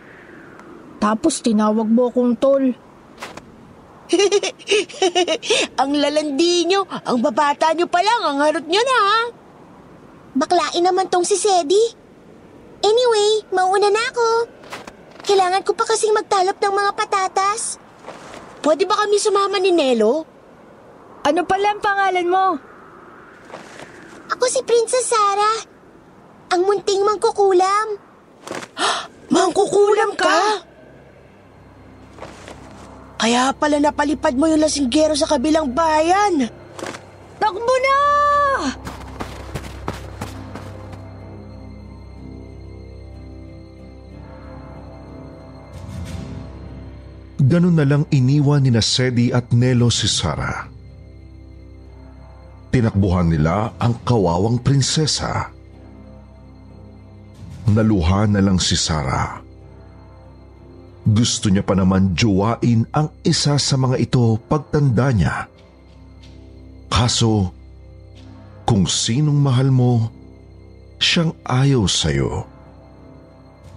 Tapos tinawag mo akong tol. ang lalandi nyo, ang babata nyo pa lang, ang harot nyo na ha. Baklain naman tong si Sedi. Anyway, mauna na ako. Kailangan ko pa kasing magtalop ng mga patatas. Pwede ba kami sumama ni Nelo? Ano pala ang pangalan mo? Ako si Princess Sarah. Ang munting mangkukulam. Mangkukulam ka? Kaya pala napalipad mo yung lasinggero sa kabilang bayan. Takbo na! Ganun na lang iniwan ni Sedi at Nelo si Sarah. Tinakbuhan nila ang kawawang prinsesa. Naluha na lang si Sarah. Gusto niya pa naman jowain ang isa sa mga ito pagtanda niya. Kaso, kung sinong mahal mo, siyang ayaw sa'yo.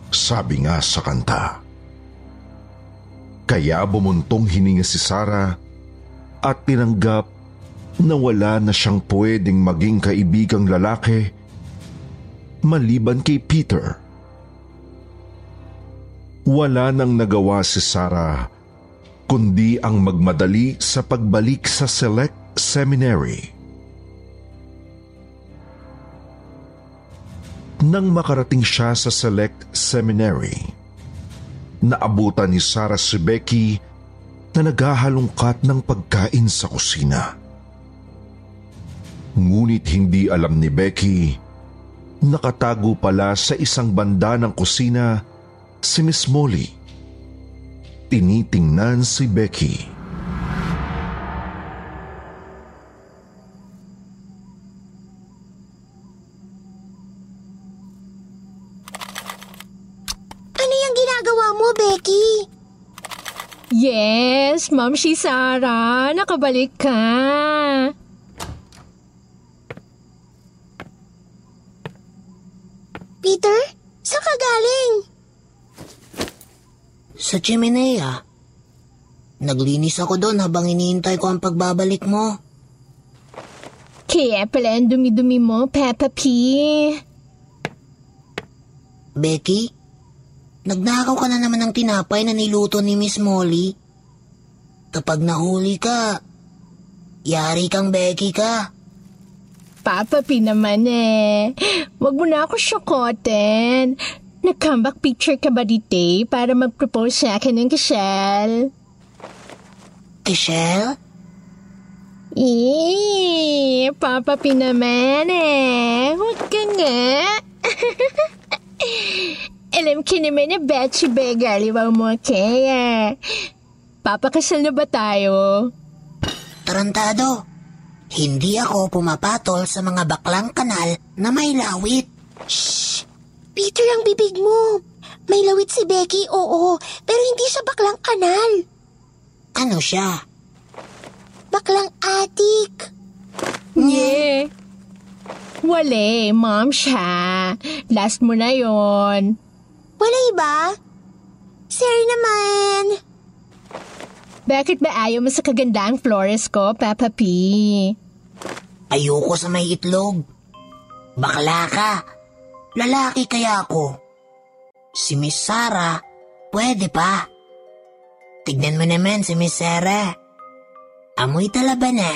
Sabi nga sa kanta. Kaya bumuntong hininga si Sarah at tinanggap na wala na siyang pwedeng maging kaibigang lalaki maliban kay Peter. Wala nang nagawa si Sarah kundi ang magmadali sa pagbalik sa Select Seminary. Nang makarating siya sa Select Seminary, naabutan ni Sarah si Becky na naghahalongkat ng pagkain sa kusina. Ngunit hindi alam ni Becky, nakatago pala sa isang banda ng kusina si Miss Molly. Tinitingnan si Becky. Ano yung ginagawa mo, Becky? Yes, Ma'am si Sarah. Nakabalik ka. Peter, saan ka galing? Sa Chimenea. Naglinis ako doon habang iniintay ko ang pagbabalik mo. Kaya pala ang dumi-dumi mo, Peppa P. Becky, nagnakaw ka na naman ng tinapay na niluto ni Miss Molly. Kapag nahuli ka, yari kang Becky ka. Papa P naman eh. Huwag mo na ako syokotin. Nag-comeback picture ka ba dito para mag-propose sa akin ng Kishel? Kishel? Eh, Papa P naman eh. Huwag ka nga. Alam ko naman na Betsy Begaliwaw mo kaya. Papakasal na ba tayo? Tarantado, hindi ako pumapatol sa mga baklang kanal na may lawit. Peter ang bibig mo. May lawit si Becky, oo. Pero hindi siya baklang kanal. Ano siya? Baklang atik. Yeah. Wale, mom siya. Last mo na yon. Wala iba? Sir naman. Bakit ba ayaw mo sa kagandang flores ko, Papa P? Ayoko sa may itlog. Bakla ka. Lalaki kaya ako. Si Miss Sarah, pwede pa. Tignan mo naman si Miss Sarah. Amoy talaba na.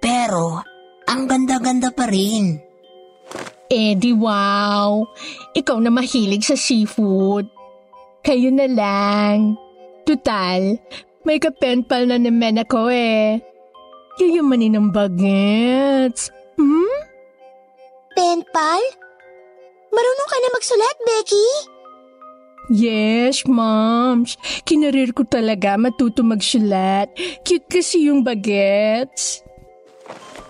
Pero, ang ganda-ganda pa rin. Eddie, wow. Ikaw na mahilig sa seafood. Kayo na lang. Tutal, may kapenpal na naman ako eh. Yayamanin ng bagets. Hmm? Penpal? Marunong ka na magsulat, Becky? Yes, moms. Kinarir ko talaga matuto magsulat. Cute kasi yung bagets.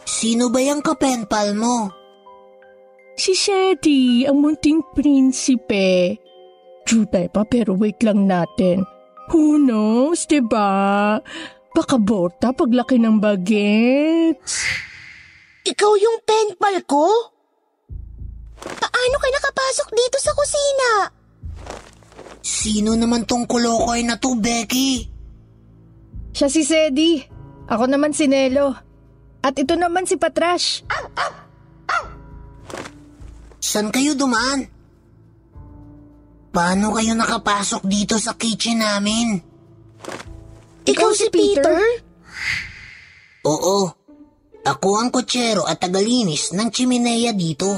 Sino ba yung kapenpal mo? Si Shetty, ang munting prinsipe. Jutay pa pero wait lang natin. Who knows, diba? Baka borta paglaki ng bagets. Ikaw yung penpal ko? Paano ka nakapasok dito sa kusina? Sino naman tong kulokoy na to, Becky? Siya si Sedi. Ako naman si Nelo. At ito naman si Patrash. San kayo dumaan? Paano kayo nakapasok dito sa kitchen namin? Ikaw si Peter? Oo. Ako ang kutsero at tagalinis ng chimenea dito.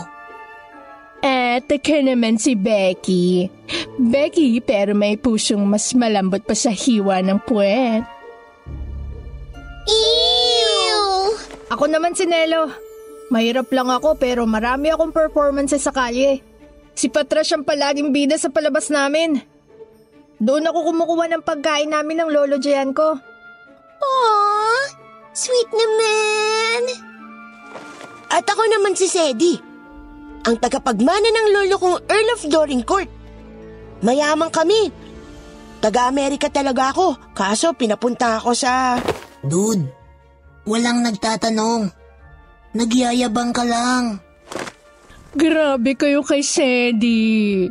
At ka naman si Becky. Becky pero may pusong mas malambot pa sa hiwa ng puwet. Ew! Ako naman si Nelo. Mahirap lang ako pero marami akong performances sa kalye. Si Patrash ang palaging bida sa palabas namin. Doon ako kumukuha ng pagkain namin ng lolo Jian ko. Aww, sweet naman. At ako naman si Sedi. Ang tagapagmana ng lolo kong Earl of Dorincourt. Mayaman kami. Taga-Amerika talaga ako, kaso pinapunta ako sa... Dude, walang nagtatanong. Nagyayabang ka lang. Grabe kayo kay Sedi.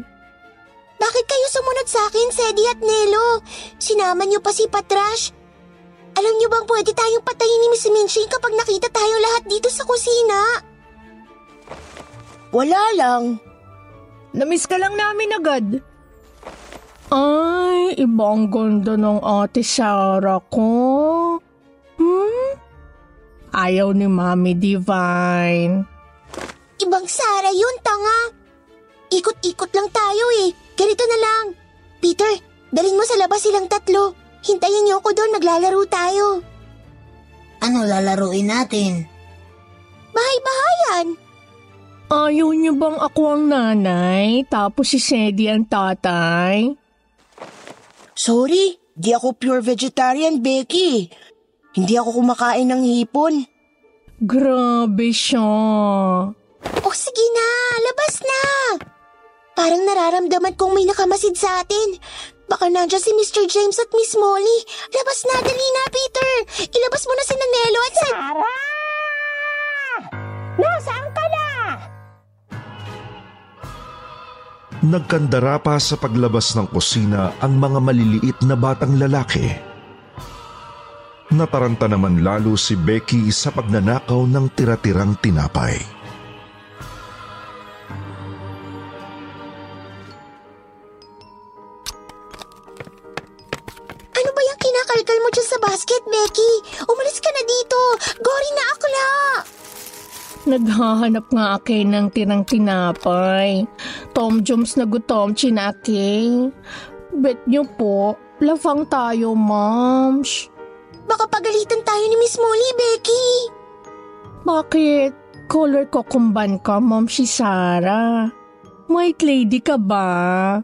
Bakit kayo sumunod sa akin, Sedi at Nelo? Sinama niyo pa si Patrash. Alam niyo bang pwede tayong patayin ni Miss Minching kapag nakita tayo lahat dito sa kusina? Wala lang. Namiss ka lang namin agad. Ay, ibang ganda ng ate Sarah ko. Hmm? Ayaw ni Mami Divine. Ibang Sara yun, tanga. Ikot-ikot lang tayo eh. Ganito na lang. Peter, dalhin mo sa labas silang tatlo. Hintayin niyo ako doon, maglalaro tayo. Ano lalaruin natin? Bahay-bahayan. Ayaw niyo bang ako ang nanay, tapos si Sedi ang tatay? Sorry, di ako pure vegetarian, Becky. Hindi ako kumakain ng hipon. Grabe siya. O sige na, labas na. Parang nararamdaman kong may nakamasid sa atin. Baka nandiyan si Mr. James at Miss Molly. Labas na, dali na, Peter. Ilabas mo na si Nanelo at si... Sarah! Nasaan ka na? Nagkandara pa sa paglabas ng kusina ang mga maliliit na batang lalaki. Nataranta naman lalo si Becky sa pagnanakaw ng tira-tirang tinapay. Ano ba yung kinakalkal mo dyan sa basket, Becky? Umalis ka na dito. Gory na akla. Naghahanap nga akin ng tirang tinapay. Tom Jones na gutom, chinake. Bet niyo po, lafang tayo, moms. Baka pagalitan tayo ni Miss Molly, Becky. Bakit? Color ko kumban ka, mom si Sarah. White lady ka ba?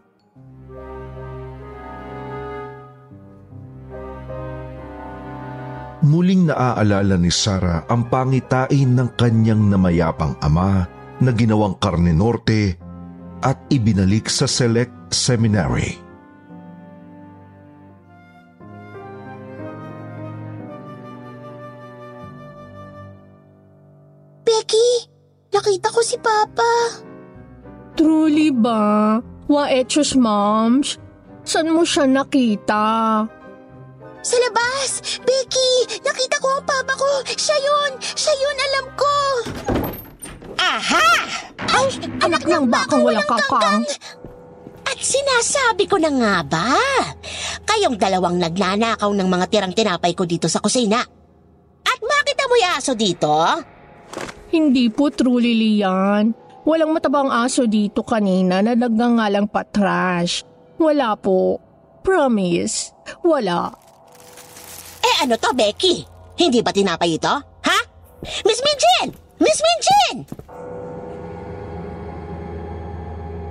Muling naaalala ni Sarah ang pangitain ng kanyang namayapang ama na ginawang karne norte at ibinalik sa Select Seminary. Becky, nakita ko si Papa. Truly ba? Wa etos, moms? San mo siya nakita? Sa labas! Becky! Nakita ko ang papa ko! Siya yun! Siya yun! Alam ko! Aha! Ay, anak ng bakang walang kakang. At sinasabi ko na nga ba? Kayong dalawang nagnanakaw ng mga tirang tinapay ko dito sa kusina. At bakit amoy aso dito? Hindi po truly Lian. Walang matabang aso dito kanina na nagngangalang patrash. Wala po. Promise. Wala. Eh ano to, Becky? Hindi ba tinapay ito? Ha? Miss Minchin! Miss Minchin!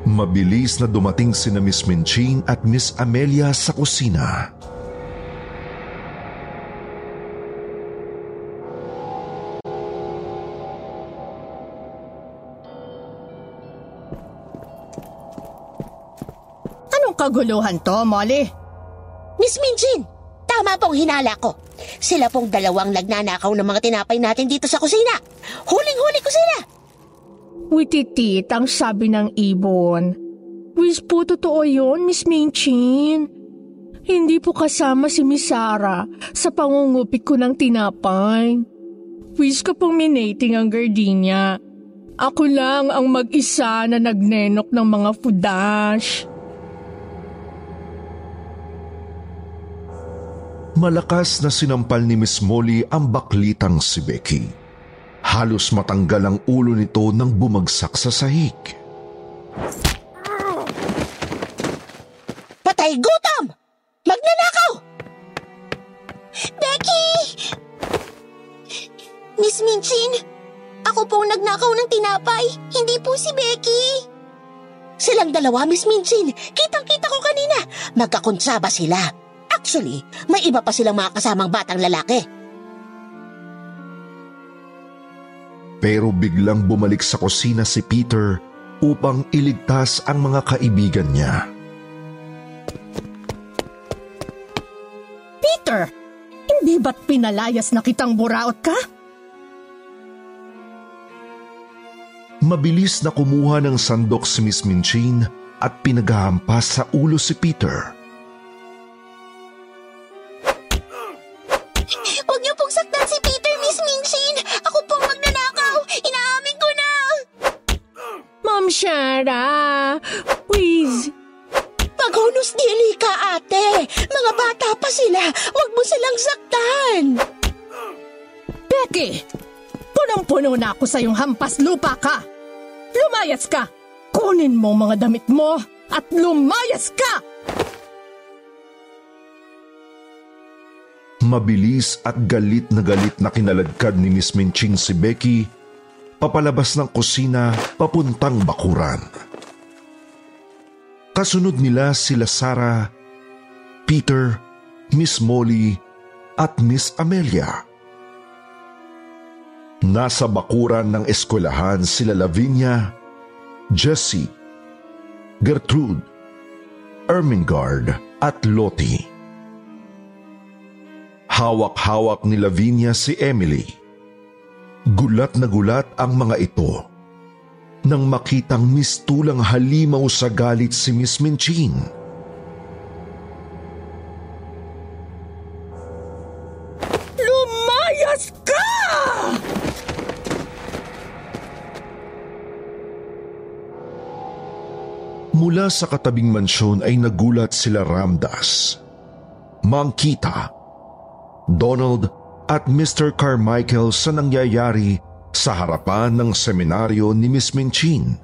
Mabilis na dumating sina Miss Minching at Miss Amelia sa kusina. Anong kaguluhan to, Molly? Miss Minchin, tama pong hinala ko. Sila pong dalawang nagnanakaw ng mga tinapay natin dito sa kusina. Huling-huli ko sila. Wititit ang sabi ng ibon. Wish po totoo yun, Miss Minchin. Hindi po kasama si Miss Sarah sa pangungupit ko ng tinapay. Wish ko pong minating ang gardenia. Ako lang ang mag-isa na nagnenok ng mga fudash. Malakas na sinampal ni Miss Molly ang baklitang si Becky. Halos matanggal ang ulo nito nang bumagsak sa sahig. Patay gutom! Magnanakaw! Becky! Miss Minchin, ako po nagnakaw ng tinapay, hindi po si Becky. Silang dalawa, Miss Minchin. Kitang-kita ko kanina. Magkakontsaba sila. Actually, may iba pa silang mga kasamang batang lalaki. Pero biglang bumalik sa kusina si Peter upang iligtas ang mga kaibigan niya. Peter, hindi ba't pinalayas na kitang buraot ka? Mabilis na kumuha ng sandok si Miss Minchin at pinaghahampas sa ulo si Peter. Huwag Shara, please. Paghunos dili ka, ate. Mga bata pa sila. Huwag mo silang saktan. Becky, punong-puno na ako sa iyong hampas lupa ka. Lumayas ka. Kunin mo mga damit mo at lumayas ka! Mabilis at galit na galit na kinaladkad ni Miss Minching si Becky papalabas ng kusina papuntang bakuran. Kasunod nila sila Sarah, Peter, Miss Molly at Miss Amelia. Nasa bakuran ng eskwelahan sila Lavinia, Jessie, Gertrude, Ermingard at Lottie. Hawak-hawak ni Lavinia si Emily. Gulat na gulat ang mga ito nang makitang mistulang halimaw sa galit si Miss Minchin. Lumayas ka! Mula sa katabing mansyon ay nagulat sila Ramdas, Mang Kita, Donald at Mr. Carmichael sa nangyayari sa harapan ng seminaryo ni Miss Minchin.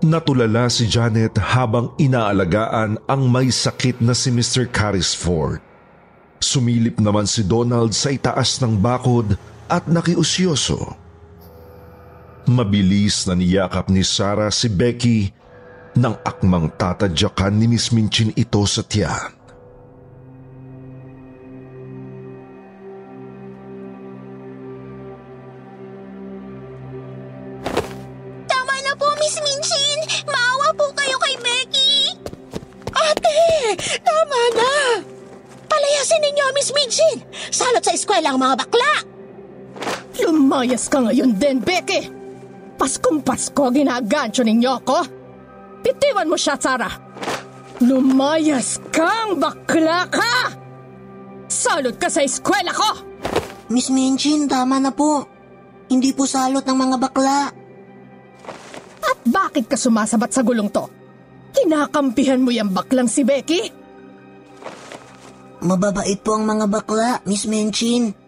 Natulala si Janet habang inaalagaan ang may sakit na si Mr. Carisford. Sumilip naman si Donald sa itaas ng bakod at nakiusyoso. Mabilis na niyakap ni Sarah si Becky nang akmang tatadyakan ni Miss Minchin ito sa tiyan. Lumayas ka ngayon din, Becky! Paskong Pasko, ginagancho ninyo ako! Bitiwan mo siya, Sarah! Lumayas kang bakla ka! Salot ka sa eskwela ko! Miss Minchin, tama na po. Hindi po salot ng mga bakla. At bakit ka sumasabat sa gulong to? Kinakampihan mo yung baklang si Becky? Mababait po ang mga bakla, Miss Minchin.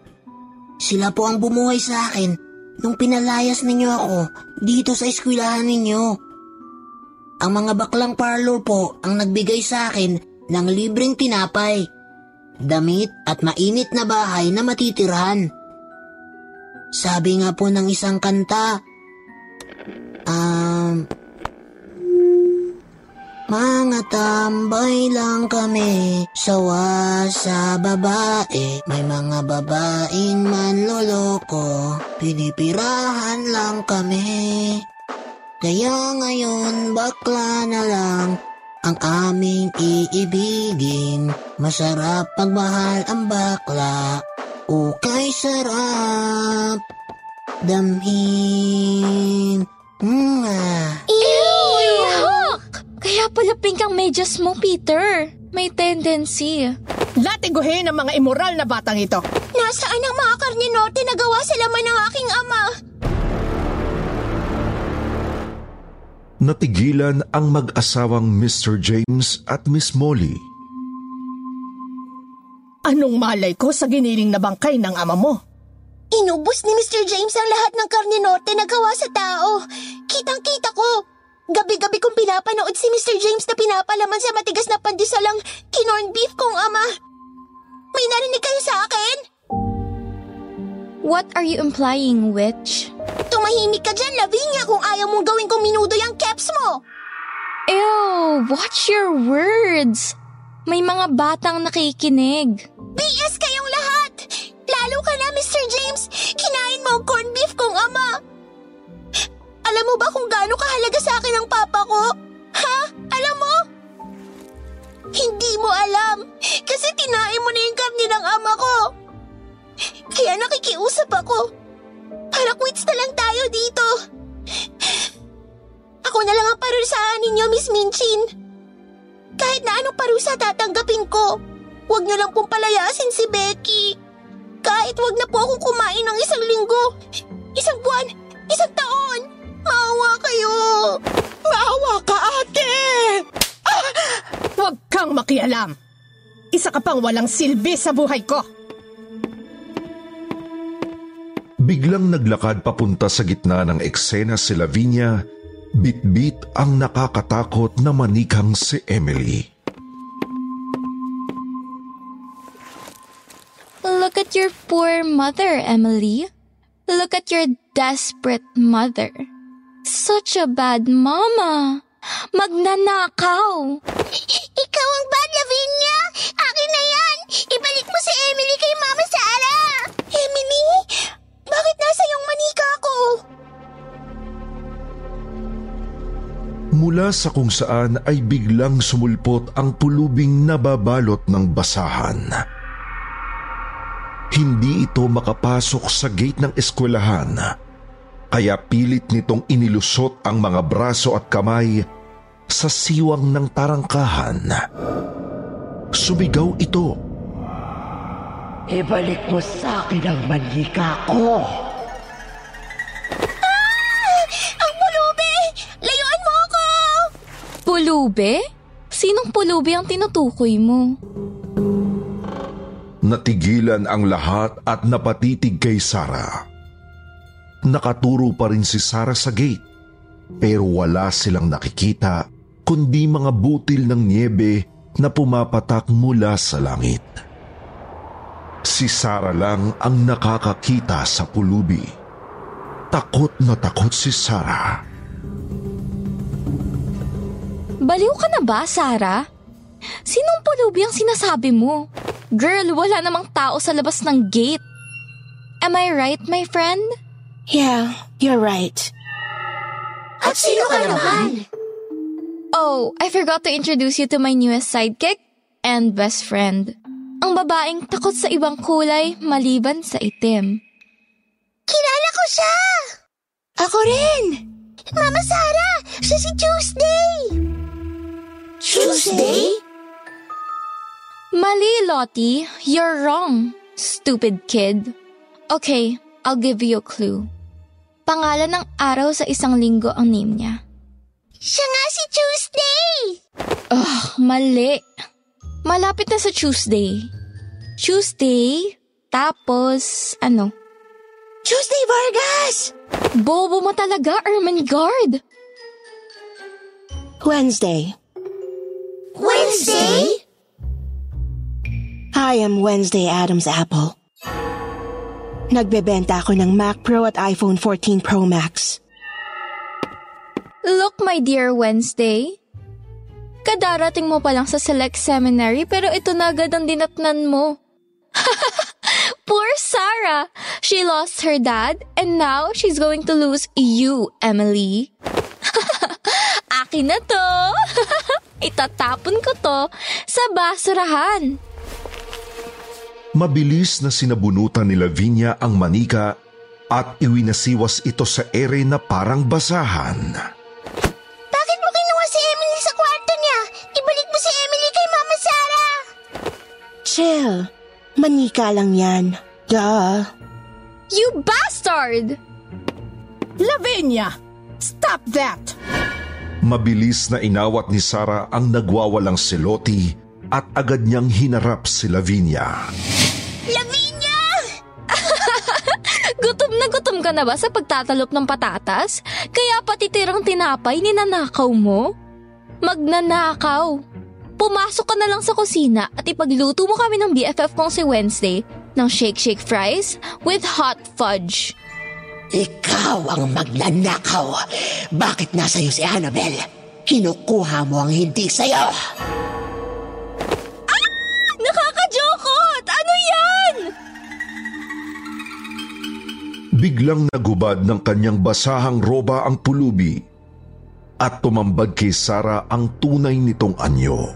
Sila po ang bumuhay sa akin nung pinalayas ninyo ako dito sa eskwelahan ninyo. Ang mga baklang parlor po ang nagbigay sa akin ng libreng tinapay, damit at mainit na bahay na matitirhan. Sabi nga po ng isang kanta, um, mga tambay lang kami, sawa sa babae. May mga babaeng manloloko, pinipirahan lang kami. Kaya ngayon bakla na lang ang aming iibigin. Masarap pagmahal ang bakla, ukay sarap. Damhin. Mm, ah. Ew! Kaya pala pink ang medyas mo, Peter. May tendency. Latiguhin ang mga immoral na batang ito. Nasaan ang mga karninote na gawa sa laman ng aking ama? Natigilan ang mag-asawang Mr. James at Miss Molly. Anong malay ko sa giniling na bangkay ng ama mo? Inubos ni Mr. James ang lahat ng karninote na gawa sa tao. Kitang-kita ko. Gabi-gabi kong pinapanood si Mr. James na pinapalaman sa matigas na pandisalang kinorn beef kong ama. May narinig kayo sa akin? What are you implying, witch? Tumahimik ka dyan, Lavinia, kung ayaw mong gawin kong minudo yung caps mo. Ew! Watch your words! May mga batang nakikinig. BS kayong lahat! Lalo ka na, Mr. James! Kinain mo ang corned beef kong ama! Alam mo ba kung gaano kahalaga sa akin ang papa ko? Ha? Alam mo? Hindi mo alam. Kasi tinain mo na yung karni ng ama ko. Kaya nakikiusap ako. Para quits na lang tayo dito. Ako na lang ang parusahan ninyo, Miss Minchin. Kahit na anong parusa tatanggapin ko, huwag niyo lang pong palayasin si Becky. Kahit wag na po akong kumain ng isang linggo, isang buwan, isang taon. Maawa kayo! Maawa ka, ate! Ah! Huwag kang makialam! Isa ka pang walang silbi sa buhay ko! Biglang naglakad papunta sa gitna ng eksena si Lavinia, bit-bit ang nakakatakot na manikang si Emily. Look at your poor mother, Emily. Look at your desperate mother. Such a bad mama. Magnanakaw. Ikaw ang bad, Lavinia! Akin na yan! Ibalik mo si Emily kay Mama Sarah! Emily? Bakit nasa iyong manika ko? Mula sa kung saan ay biglang sumulpot ang pulubing nababalot ng basahan. Hindi ito makapasok sa gate ng eskwelahan, kaya pilit nitong inilusot ang mga braso at kamay sa siwang ng tarangkahan. Sumigaw ito. Ibalik mo sa akin ang manika ko. Ah! Ang pulubi! Layuan mo ako! Pulube? Sinong pulube ang tinutukoy mo? Natigilan ang lahat at napatitig kay Sarah. Nakaturo pa rin si Sarah sa gate pero wala silang nakikita kundi mga butil ng niebe na pumapatak mula sa langit. Si Sarah lang ang nakakakita sa pulubi. Takot na takot si Sarah. Baliw ka na ba, Sarah? Sinong pulubi ang sinasabi mo? Girl, wala namang tao sa labas ng gate. Am I right, my friend? Yeah, you're right. At sino ka naman? Oh, I forgot to introduce you to my newest sidekick and best friend. Ang babaeng takot sa ibang kulay maliban sa itim. Kilala ko siya! Ako rin! Mama Sarah, siya si Tuesday! Tuesday? Mali, Lottie. You're wrong, stupid kid. Okay, I'll give you a clue. Pangalan ng araw sa isang linggo ang name niya. Siya nga si Tuesday! Ugh, mali. Malapit na sa Tuesday. Tuesday, tapos ano? Tuesday Vargas! Bobo mo talaga, Ermengarde. Wednesday. Wednesday? I am Wednesday Adams Apple. Nagbebenta ako ng Mac Pro at iPhone 14 Pro Max. Look, my dear Wednesday. Kadarating mo pa lang sa select seminary pero ito na agad ang dinatnan mo. Poor Sarah! She lost her dad and now she's going to lose you, Emily. Akin na to! Itatapon ko to sa basurahan. Mabilis na sinabunutan ni Lavinia ang manika at iwinasiwas ito sa ere na parang basahan. Bakit mo kinuha si Emily sa kwarto niya? Ibalik mo si Emily kay Mama Sarah! Chill. Manika lang yan. Duh. You bastard! Lavinia! Stop that! Mabilis na inawat ni Sarah ang nagwawalang si Lottie at agad niyang hinarap si Lavinia. Lavinia! gutom na gutom ka na ba sa pagtatalop ng patatas? Kaya pati tirang tinapay ninanakaw mo? Magnanakaw. Pumasok ka na lang sa kusina at ipagluto mo kami ng BFF kong si Wednesday ng shake shake fries with hot fudge. Ikaw ang magnanakaw. Bakit nasa iyo si Annabelle? Kinukuha mo ang hindi sa'yo. Biglang nagubad ng kanyang basahang roba ang pulubi at tumambad kay Sarah ang tunay nitong anyo.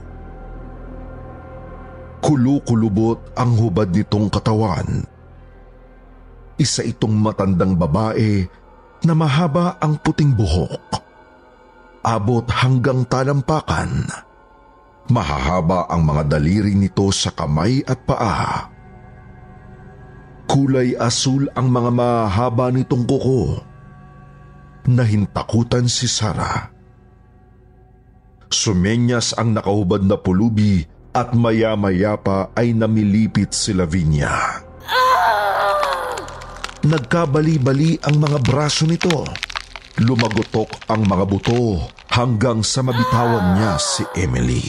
Kulukulubot ang hubad nitong katawan. Isa itong matandang babae na mahaba ang puting buhok. Abot hanggang talampakan. Mahahaba ang mga daliri nito sa kamay at paa. Kulay asul ang mga mahaba nitong kuko. Nahintakutan si Sarah. Sumenyas ang nakahubad na pulubi at maya-maya pa ay namilipit si Lavinia. Nagkabali-bali ang mga braso nito. Lumagotok ang mga buto hanggang sa mabitawan niya si Emily.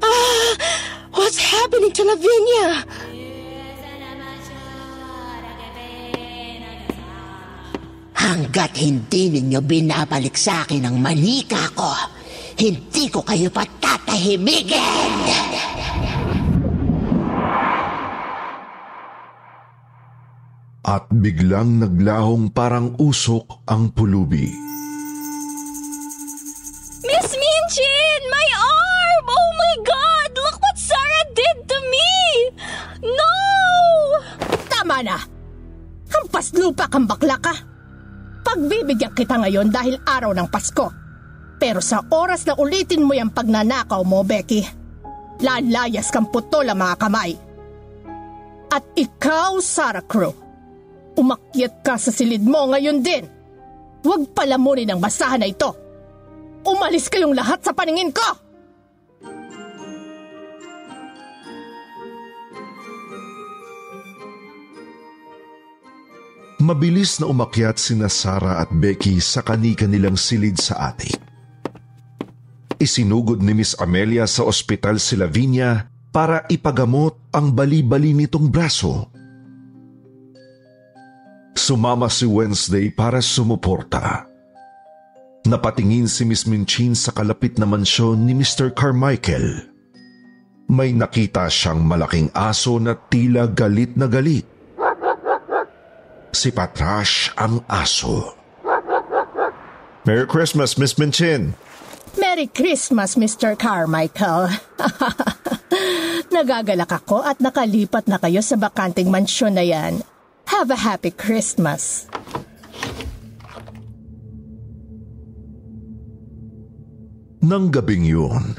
Ah! What's happening to Lavinia? Hanggat hindi ninyo binabalik sa akin ang manika ko, hindi ko kayo patatahimigin! At biglang naglahong parang usok ang pulubi. Miss Minchin! My arm! Oh my God! Look what Sarah did to me! No! Tama na! Hampas lupa kang bakla ka! Pagbibigyan kita ngayon dahil araw ng Pasko. Pero sa oras na ulitin mo yung pagnanakaw mo, Becky, lalayas kang putol ang mga kamay. At ikaw, Sarah Crow, umakyat ka sa silid mo ngayon din. Huwag palamunin ang basahan na ito. Umalis kayong lahat sa paningin ko! Mabilis na umakyat sina Sarah at Becky sa kanika nilang silid sa atik. Isinugod ni Miss Amelia sa ospital si Lavinia para ipagamot ang bali-bali nitong braso. Sumama si Wednesday para sumuporta. Napatingin si Miss Minchin sa kalapit na mansyon ni Mr. Carmichael. May nakita siyang malaking aso na tila galit na galit. Si Patrash ang aso. Merry Christmas, Miss Minchin! Merry Christmas, Mr. Carmichael. Nagagalak ako at nakalipat na kayo sa bakanting mansyon na yan. Have a happy Christmas. Nang gabing yun,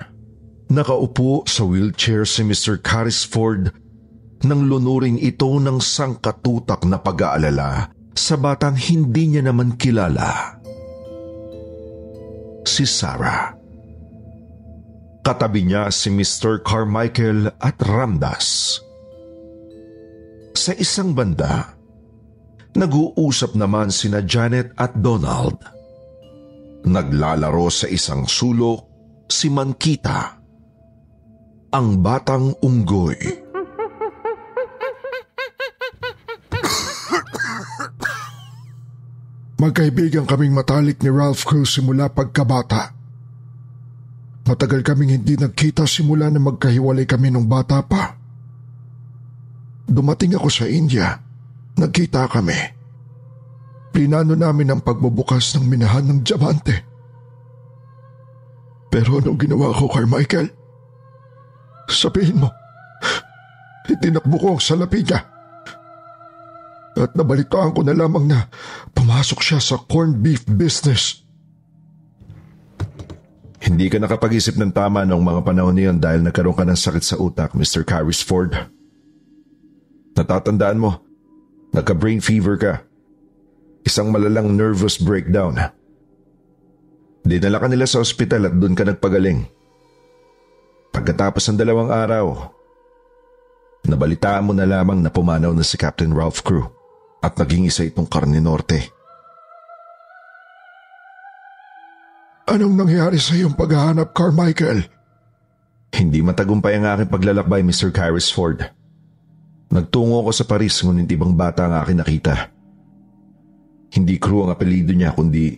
nakaupo sa wheelchair si Mr. Carisford nang lunurin ito ng sangkatutak na pag-aalala sa batang hindi niya naman kilala. Si Sarah. Katabi niya si Mr. Carmichael at Ramdas. Sa isang banda, nag-uusap naman sina Janet at Donald. Naglalaro sa isang sulok si Mankita, ang batang unggoy. Magkaibigan kaming matalik ni Ralph Cruz simula pagkabata. Matagal kaming hindi nagkita simula na magkahiwalay kami nung bata pa. Dumating ako sa India. Nagkita kami. Plinano namin ang pagbubukas ng minahan ng diamante. Pero anong ginawa ko, Carmichael? Sabihin mo, itinakbo ko ang salapi niya. At nabalitaan ko na lamang na pumasok siya sa corned beef business. Hindi ka nakapag-isip ng tama noong mga panahon niyon dahil nagkaroon ka ng sakit sa utak, Mr. Carisford. Natatandaan mo, nagka-brain fever ka. Isang malalang nervous breakdown. Dinala ka nila sa ospital at doon ka nagpagaling. Pagkatapos ng dalawang araw, nabalitaan mo na lamang na pumanaw na si Captain Ralph Crew at naging isa itong karne norte. Anong nangyari sa iyong paghahanap, Carmichael? Hindi matagumpay ang aking paglalakbay, Mr. Carisford. Nagtungo ko sa Paris ngunit ibang bata ang aking nakita. Hindi Crew ang apelido niya kundi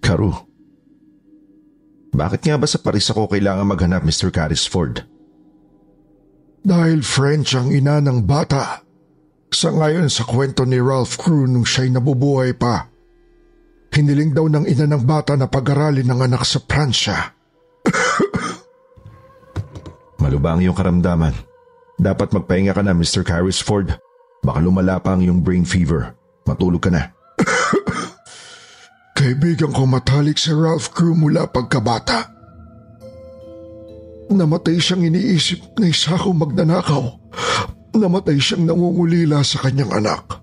Caru. Bakit nga ba sa Paris ako kailangan maghanap, Mr. Carisford? Dahil French ang ina ng bata. Sa ngayon sa kwento ni Ralph Crew nung siya'y nabubuhay pa. Hiniling daw ng ina ng bata na pag-aralin ng anak sa Pransya. Malubang yung karamdaman. Dapat magpahinga ka na, Mr. Carisford. Baka lumala pa ang iyong brain fever. Matulog ka na. Kaibigan ko matalik si Ralph Crew mula pagkabata. Namatay siyang iniisip na isa akong magnanakaw. Namatay siyang nangungulila sa kanyang anak.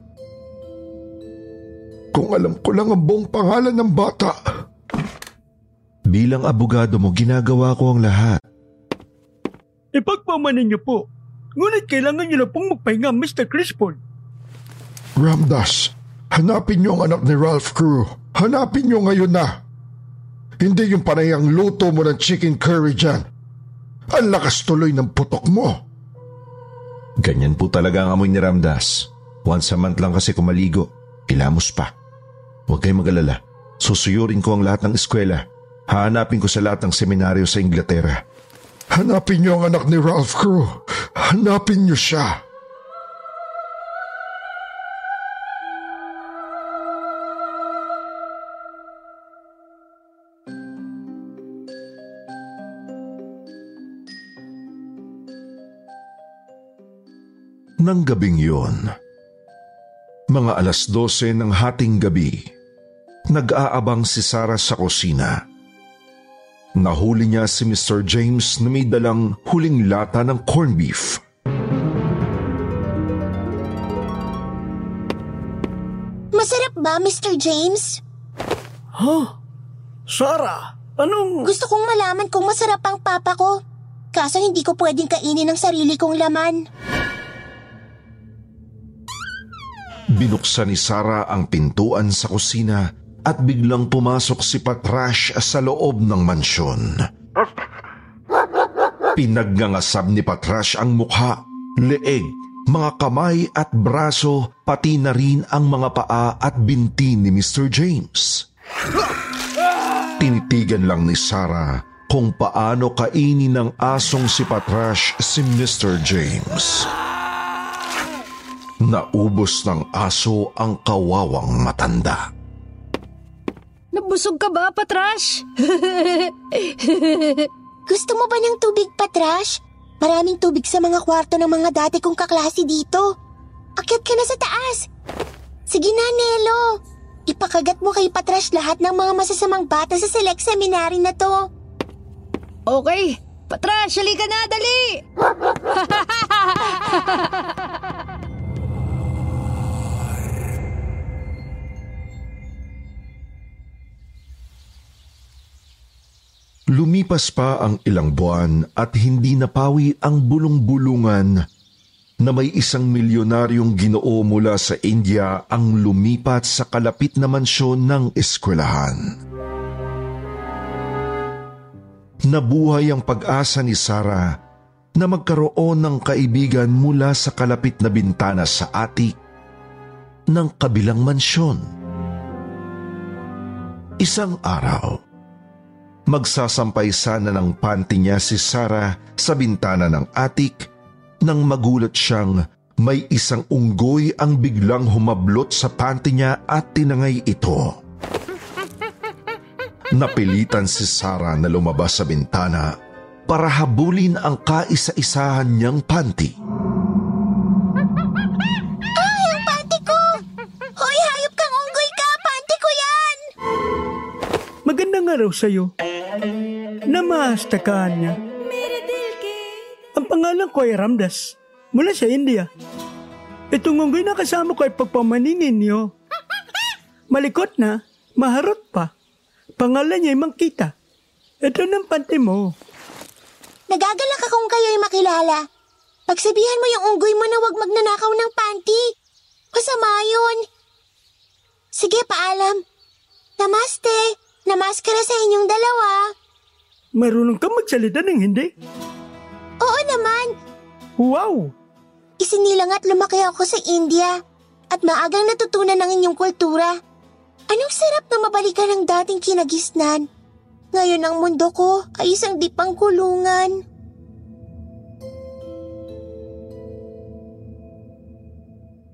Kung alam ko lang ang buong pangalan ng bata. Bilang abogado mo, ginagawa ko ang lahat. Ipagpamanin niyo po. Ngunit kailangan niyo na pong magpahinga, Mr. Crispon. Ramdas, hanapin niyo ang anak ni Ralph Crew. Hanapin niyo ngayon na. Hindi yung panayang luto mo ng chicken curry dyan. Ang lakas tuloy ng putok mo. Ganyan po talaga ang amoy ni Ramdas. Once a month lang kasi kumaligo. Ilamos pa. Huwag kayong mag-alala. Susuyurin ko ang lahat ng eskwela. Hahanapin ko sa lahat ng seminaryo sa Inglaterra. Hanapin niyo ang anak ni Ralph Crew. Hanapin niyo siya. Nang gabing yun, mga alas 12 ng hating gabi, nag-aabang si Sarah sa kusina. Nahuli niya si Mr. James na may dalang huling lata ng corned beef. Masarap ba, Mr. James? Huh? Sarah, anong... Gusto kong malaman kung masarap ang papa ko. Kaso hindi ko pwedeng kainin ang sarili kong laman. Binuksan ni Sarah ang pintuan sa kusina at biglang pumasok si Patrash sa loob ng mansyon. Pinagngangasab ni Patrash ang mukha, leeg, mga kamay at braso, pati na rin ang mga paa at binti ni Mr. James. Tinitigan lang ni Sarah kung paano kainin ng asong si Patrash si Mr. James. Naubos ng aso ang kawawang matanda. Nabusog ka ba, Patrash? Gusto mo ba ng tubig, Patrash? Maraming tubig sa mga kwarto ng mga dati kong kaklase dito. Akyat ka na sa taas. Sige na, Nelo. Ipakagat mo kay Patrash lahat ng mga masasamang bata sa select seminary na to. Okay, Patrash, halika na, dali! Lumipas pa ang ilang buwan at hindi napawi ang bulong-bulungan na may isang milyonaryong ginoo mula sa India ang lumipat sa kalapit na mansyon ng eskwelahan. Nabuhay ang pag-asa ni Sarah na magkaroon ng kaibigan mula sa kalapit na bintana sa atik ng kabilang mansyon. Isang araw, magsasampay sana ng panty niya si Sarah sa bintana ng atik nang magulat siyang may isang unggoy ang biglang humablot sa panty niya at tinangay ito. Napilitan si Sarah na lumabas sa bintana para habulin ang kaisa-isahan niyang panty. Ay, ang panty ko! Hoy, hayop kang unggoy ka! Panty ko yan! Magandang araw sa'yo. Namahastakaan niya. Ang pangalan ko ay Ramdas, mula sa India. Itong unggoy na kasama ko ay pagpamaningin niyo. Malikot na, maharot pa. Pangalan niya ay Mangkita. Ito ng panty mo. Nagagalak akong kayo'y makilala. Pagsabihan mo yung unggoy mo na huwag magnanakaw ng panty. Masama yun. Sige, paalam. Namaste. Namaskara sa inyong dalawa. Marunong ka magsalita ng hindi? Oo naman. Wow! Isinilang at lumaki ako sa India at maagang natutunan ng inyong kultura. Anong sarap na mabalikan ang dating kinagisnan. Ngayon ang mundo ko ay isang dipang kulungan.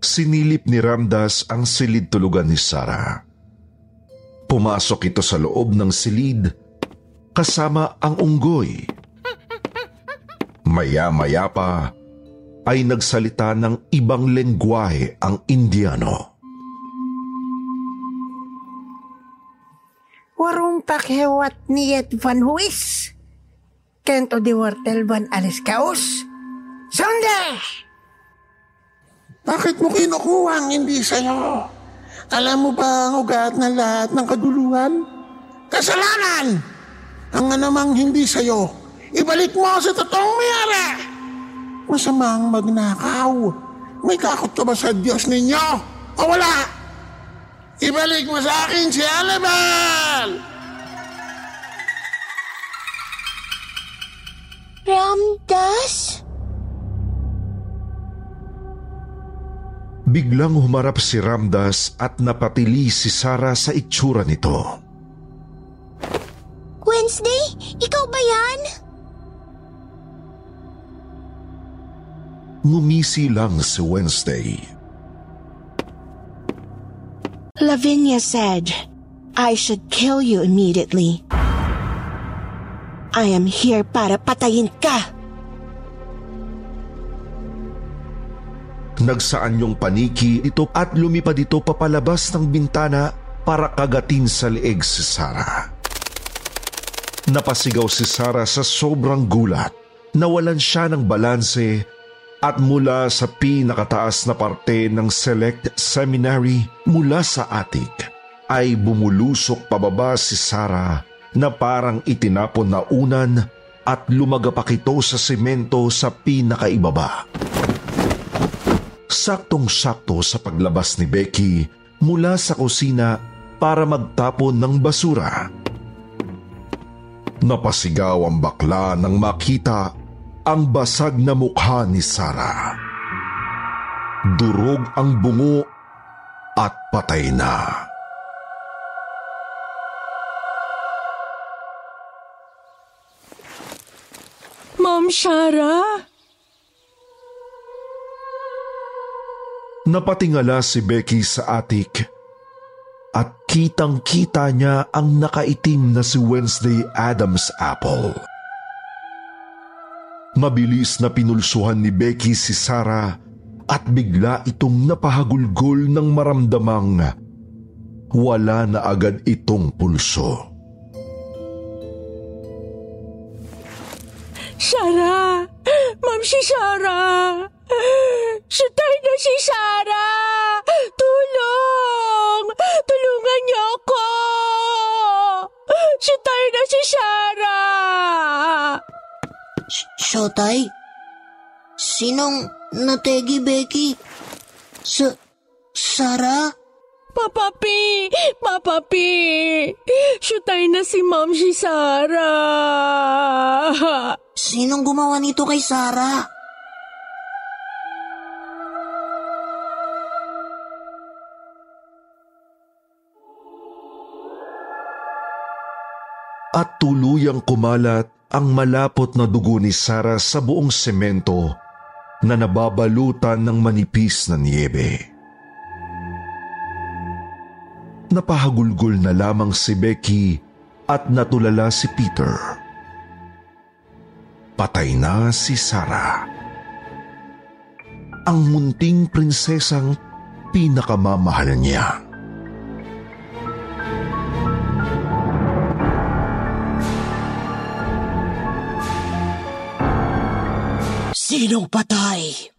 Sinilip ni Ramdas ang silid tulugan ni Sarah. Pumasok ito sa loob ng silid kasama ang unggoy. Maya-maya pa ay nagsalita ng ibang lengguwahe ang Indiano. Warung pakhewat niyet van huis. Kento di wartel van alis kaos. Sunday! Bakit mo kinukuha ang hindi sa'yo? Alam mo ba ang ugat ng lahat ng kaduluhan? Kasalanan! Ang anumang hindi sa'yo, ibalik mo sa totoong mayara! Masamang magnakaw. May takot ka ba sa Diyos ninyo? O wala? Ibalik mo sa akin si Alabal! Ramdas? Biglang humarap si Ramdas at napatili si Sarah sa itsura nito. Wednesday? Ikaw ba yan? Ngumisi lang si Wednesday. Lavinia said, I should kill you immediately. I am here para patayin ka. Nagsaan yung paniki ito at lumipad ito papalabas ng bintana para kagatin sa leeg si Sarah. Napasigaw si Sarah sa sobrang gulat. Nawalan siya ng balanse at mula sa pinakataas na parte ng Select Seminary mula sa atik ay bumulusok pababa si Sarah na parang itinapon na unan at lumagapak ito sa semento sa pinakaibaba. Saktong-sakto sa paglabas ni Becky mula sa kusina para magtapon ng basura. Napasigaw ang bakla nang makita ang basag na mukha ni Sarah. Durog ang bungo at patay na. Ma'am Shara? Napatingala si Becky sa atik at kitang-kita niya ang nakaitim na si Wednesday Adams Apple. Mabilis na pinulsuhan ni Becky si Sarah at bigla itong napahagulgol ng maramdamang wala na agad itong pulso. Shara! Ma'am si Shara! Sutay na si Shara! Tulong! Niyo ako! Sutay na si Shara! Shotay? Sinong nategi, Becky? Sa... Sara? Papa P! Papa P! Sutay na si Ma'am si Sara! Sinong gumawa nito kay Sara? At tuluyang kumalat ang malapot na dugo ni Sarah sa buong semento na nababalutan ng manipis na niebe. Napahagulgol na lamang si Becky at natulala si Peter. Patay na si Sarah. Ang munting prinsesang pinakamamahal niya. Sinong patay?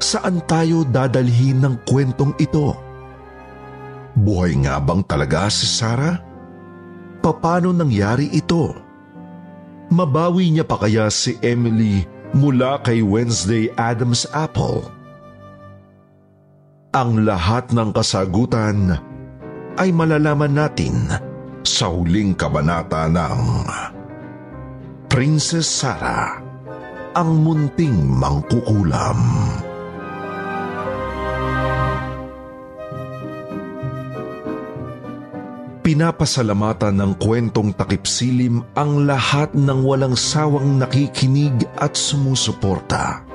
Saan tayo dadalhin ng kwentong ito? Buhay nga bang talaga si Sarah? Paano nangyari ito? Mabawi niya pa kaya si Emily mula kay Wednesday Adams Apple? Ang lahat ng kasagutan ay malalaman natin sa huling kabanata ng Princess Sarah, ang munting mangkukulam. Pinapasalamatan ng kwentong takipsilim ang lahat ng walang sawang nakikinig at sumusuporta.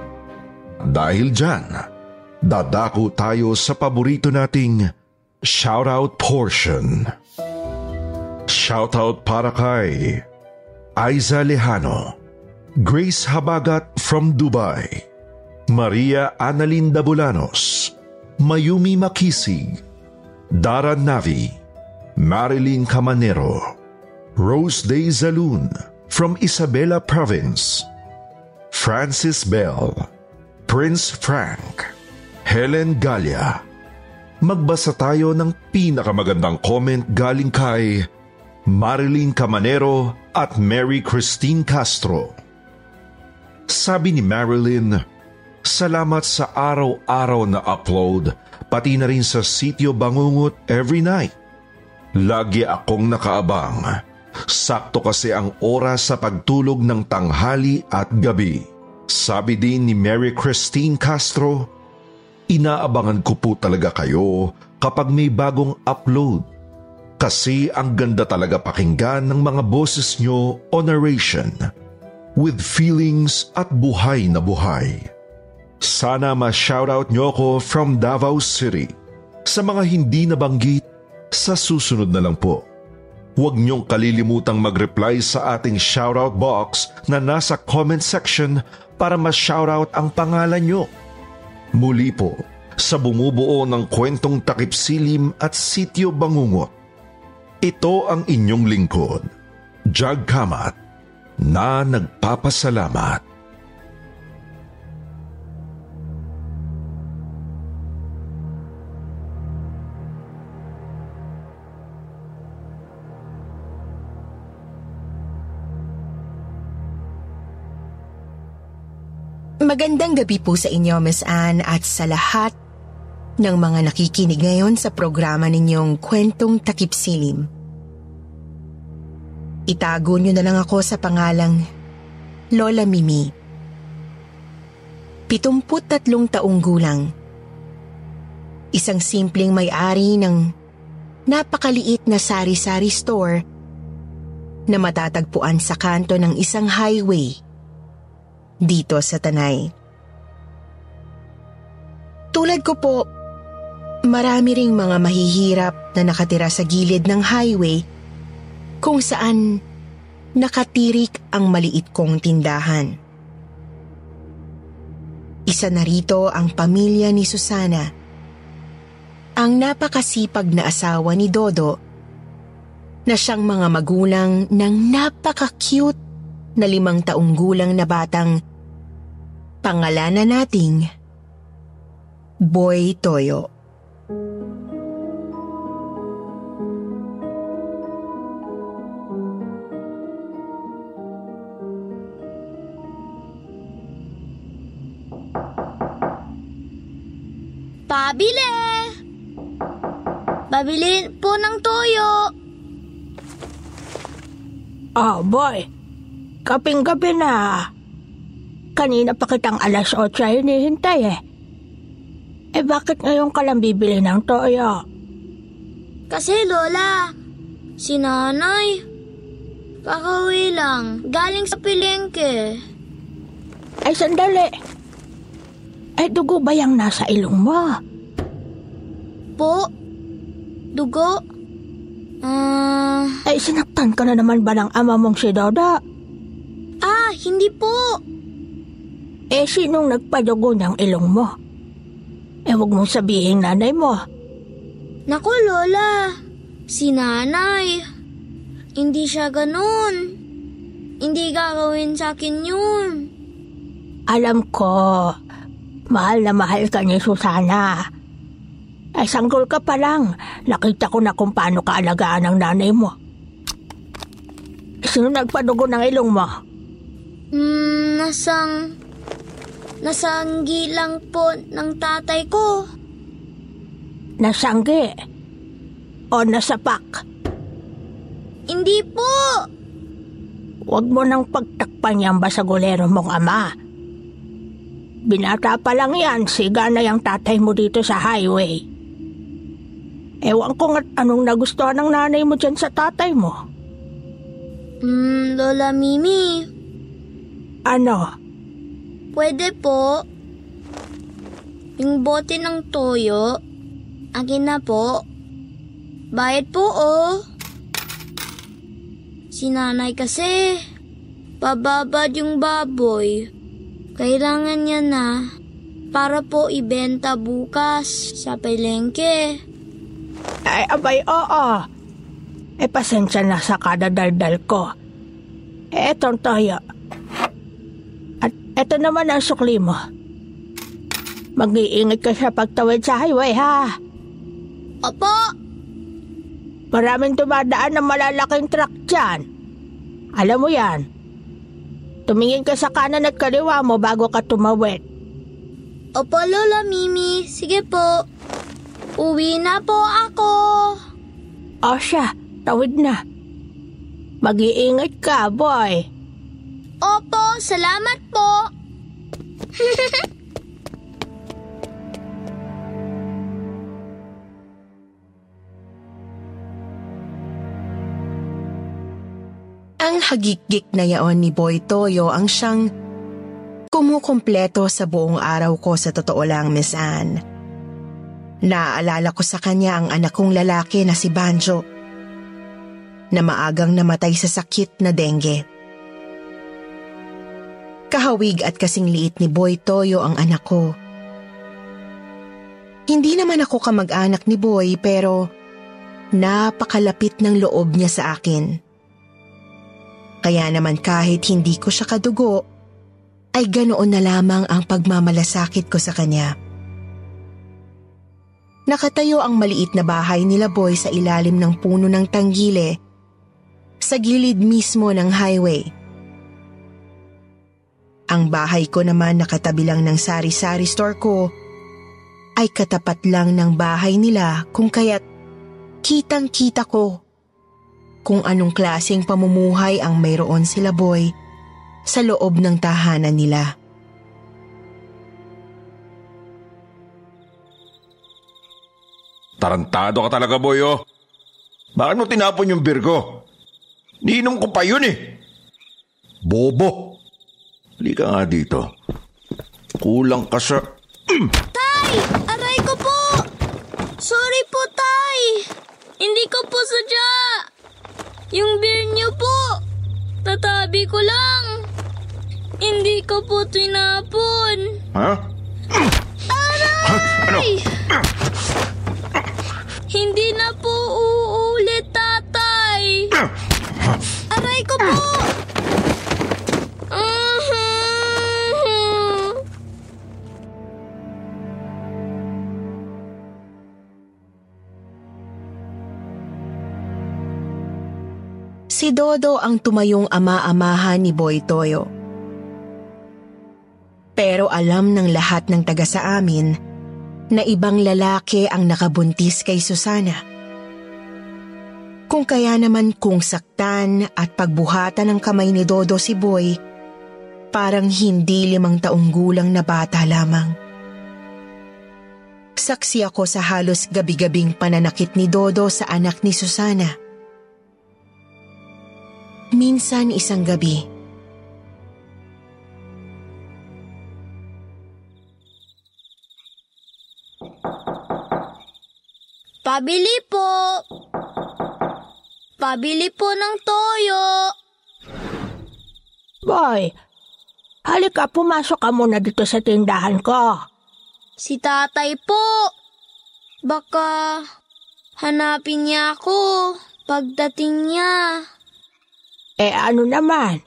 Dahil dyan, dadako tayo sa paborito nating shoutout portion. Shoutout para kay Aiza Lejano, Grace Habagat from Dubai, Maria Analinda Bulanos, Mayumi Makisig, Dara Navi, Marilyn Camanero, Rose Day Zalun from Isabela Province, Francis Bell, Prince Frank, Helen Galia. Magbasa tayo ng pinakamagandang comment galing kay Marilyn Camanero at Mary Christine Castro. Sabi ni Marilyn, Salamat sa araw-araw na upload, pati na rin sa sityo Bangungot every night. Lagi akong nakaabang. Sakto kasi ang oras sa pagtulog ng tanghali at gabi. Sabi din ni Mary Christine Castro, Inaabangan ko po talaga kayo kapag may bagong upload. Kasi ang ganda talaga pakinggan ng mga boses nyo o narration. With feelings at buhay na buhay. Sana ma-shoutout nyo ko from Davao City. Sa mga hindi nabanggit, sa susunod na lang po. Huwag niyong kalilimutang mag-reply sa ating shoutout box na nasa comment section para ma-shoutout ang pangalan niyo. Muli po, sa bumubuo ng kwentong takip silim at sityo bangungot. Ito ang inyong lingkod, Jug Kamat, na nagpapasalamat. Magandang gabi po sa inyo, Miss Anne, at sa lahat ng mga nakikinig ngayon sa programa ninyong Kwentong Takip Silim. Itago niyo na lang ako sa pangalang Lola Mimi. Pitumput tatlong taong gulang. Isang simpleng may-ari ng napakaliit na sari-sari store na matatagpuan sa kanto ng isang highway dito sa Tanay. Tulad ko po, marami ring mga mahihirap na nakatira sa gilid ng highway kung saan nakatirik ang maliit kong tindahan. Isa na rito ang pamilya ni Susana, ang napakasipag na asawa ni Dodo na siyang mga magulang ng napaka-cute na limang taong gulang na batang pangalanan nating Boy Toyo. Pabili! Pabili po ng toyo. Oh boy, kaping-gabi na. Kanina pa kitang alas 8 ay hinihintay eh. Eh bakit ngayon ka lang bibili ng toyo? Kasi Lola, si nanay, kakauwi lang, galing sa pilengke. Ay sandali. Eh dugo ba yung nasa ilong mo? Po? Dugo? Ah... Ay sinaktan ka na naman ba ng ama mong si Doda? Ah, hindi po. Eh sinong nagpadugo ng ilong mo? Eh wag mong sabihin nanay mo. Naku Lola, si nanay. Hindi siya ganun. Hindi gagawin sa akin yun. Alam ko, mahal na mahal ka ni Susana. Ay sanggol ka pa lang, nakita ko na kung paano ka alagaan ng nanay mo. Sino nagpadugo ng ilong mo? Hmm, nasang... Nasanggi lang po ng tatay ko. Nasanggi? O nasapak? Hindi po! Huwag mo nang pagtakpan yung basagulero mong ama. Binata pa lang yan, siga na yung tatay mo dito sa highway. Ewan ko nga't anong nagustuhan ng nanay mo dyan sa tatay mo. Hmm, Lola Mimi. Ano? Pwede po. Yung bote ng toyo, akin na po. Bayad po oh. Si nanay kasi, pababad yung baboy. Kailangan niya na para po ibenta bukas sa pelengke. Ay, abay, oo. Eh, pasensya na sa kadadaldal ko. Eh, etong toyo. Eto naman ang sukli mo. Mag-iingat ka sa pagtawid sa highway, ha? Opo! Maraming dumadaan ng malalaking truck dyan. Alam mo yan. Tumingin ka sa kanan at kaliwa mo bago ka tumawid. Opo, Lola Mimi. Sige po. Uwi na po ako. O siya, tawid na. Mag-iingat ka, boy. Opo, salamat po. Ang hagikgik na yaon ni Boy Toyo ang siyang kumukumpleto sa buong araw ko sa totoo lang, Miss Anne. Naaalala ko sa kanya ang anak kong lalaki na si Banjo na maagang namatay sa sakit na dengue. Kahawig at kasing liit ni Boy Toyo ang anak ko. Hindi naman ako kamag-anak ni Boy pero napakalapit ng loob niya sa akin. Kaya naman kahit hindi ko siya kadugo, ay ganoon na lamang ang pagmamalasakit ko sa kanya. Nakatayo ang maliit na bahay nila Boy sa ilalim ng puno ng tanggile, sa gilid mismo ng highway. Ang bahay ko naman nakatabi lang ng sari-sari store ko ay katapat lang ng bahay nila kung kaya't kitang kita ko kung anong klaseng pamumuhay ang mayroon sila boy sa loob ng tahanan nila. Tarantado ka talaga, boy, oh. Bakit mo tinapon yung beer ko? Niinom ko pa yun eh. Bobo. Halika nga dito. Kulang ka sa... Tay! Aray ko po! Sorry po, Tay! Hindi ko po sadya! Yung beer niyo po! Tatabi ko lang! Hindi ko po tinapon! Ha? Aray! Ano? Hindi na po uulit, tatay! Aray ko po! Dodo ang tumayong ama-amahan ni Boy Toyo. Pero alam ng lahat ng taga sa amin na ibang lalaki ang nakabuntis kay Susana. Kung kaya naman kung saktan at pagbuhatan ng kamay ni Dodo si Boy, parang hindi limang taong gulang na bata lamang. Saksi ako sa halos gabi-gabing pananakit ni Dodo sa anak ni Susana. Minsan isang gabi, Pabili po! Pabili po ng toyo! Boy, halika pumasok ka muna dito sa tindahan ko. Si tatay po! Baka hanapin niya ako pagdating niya. Eh ano naman?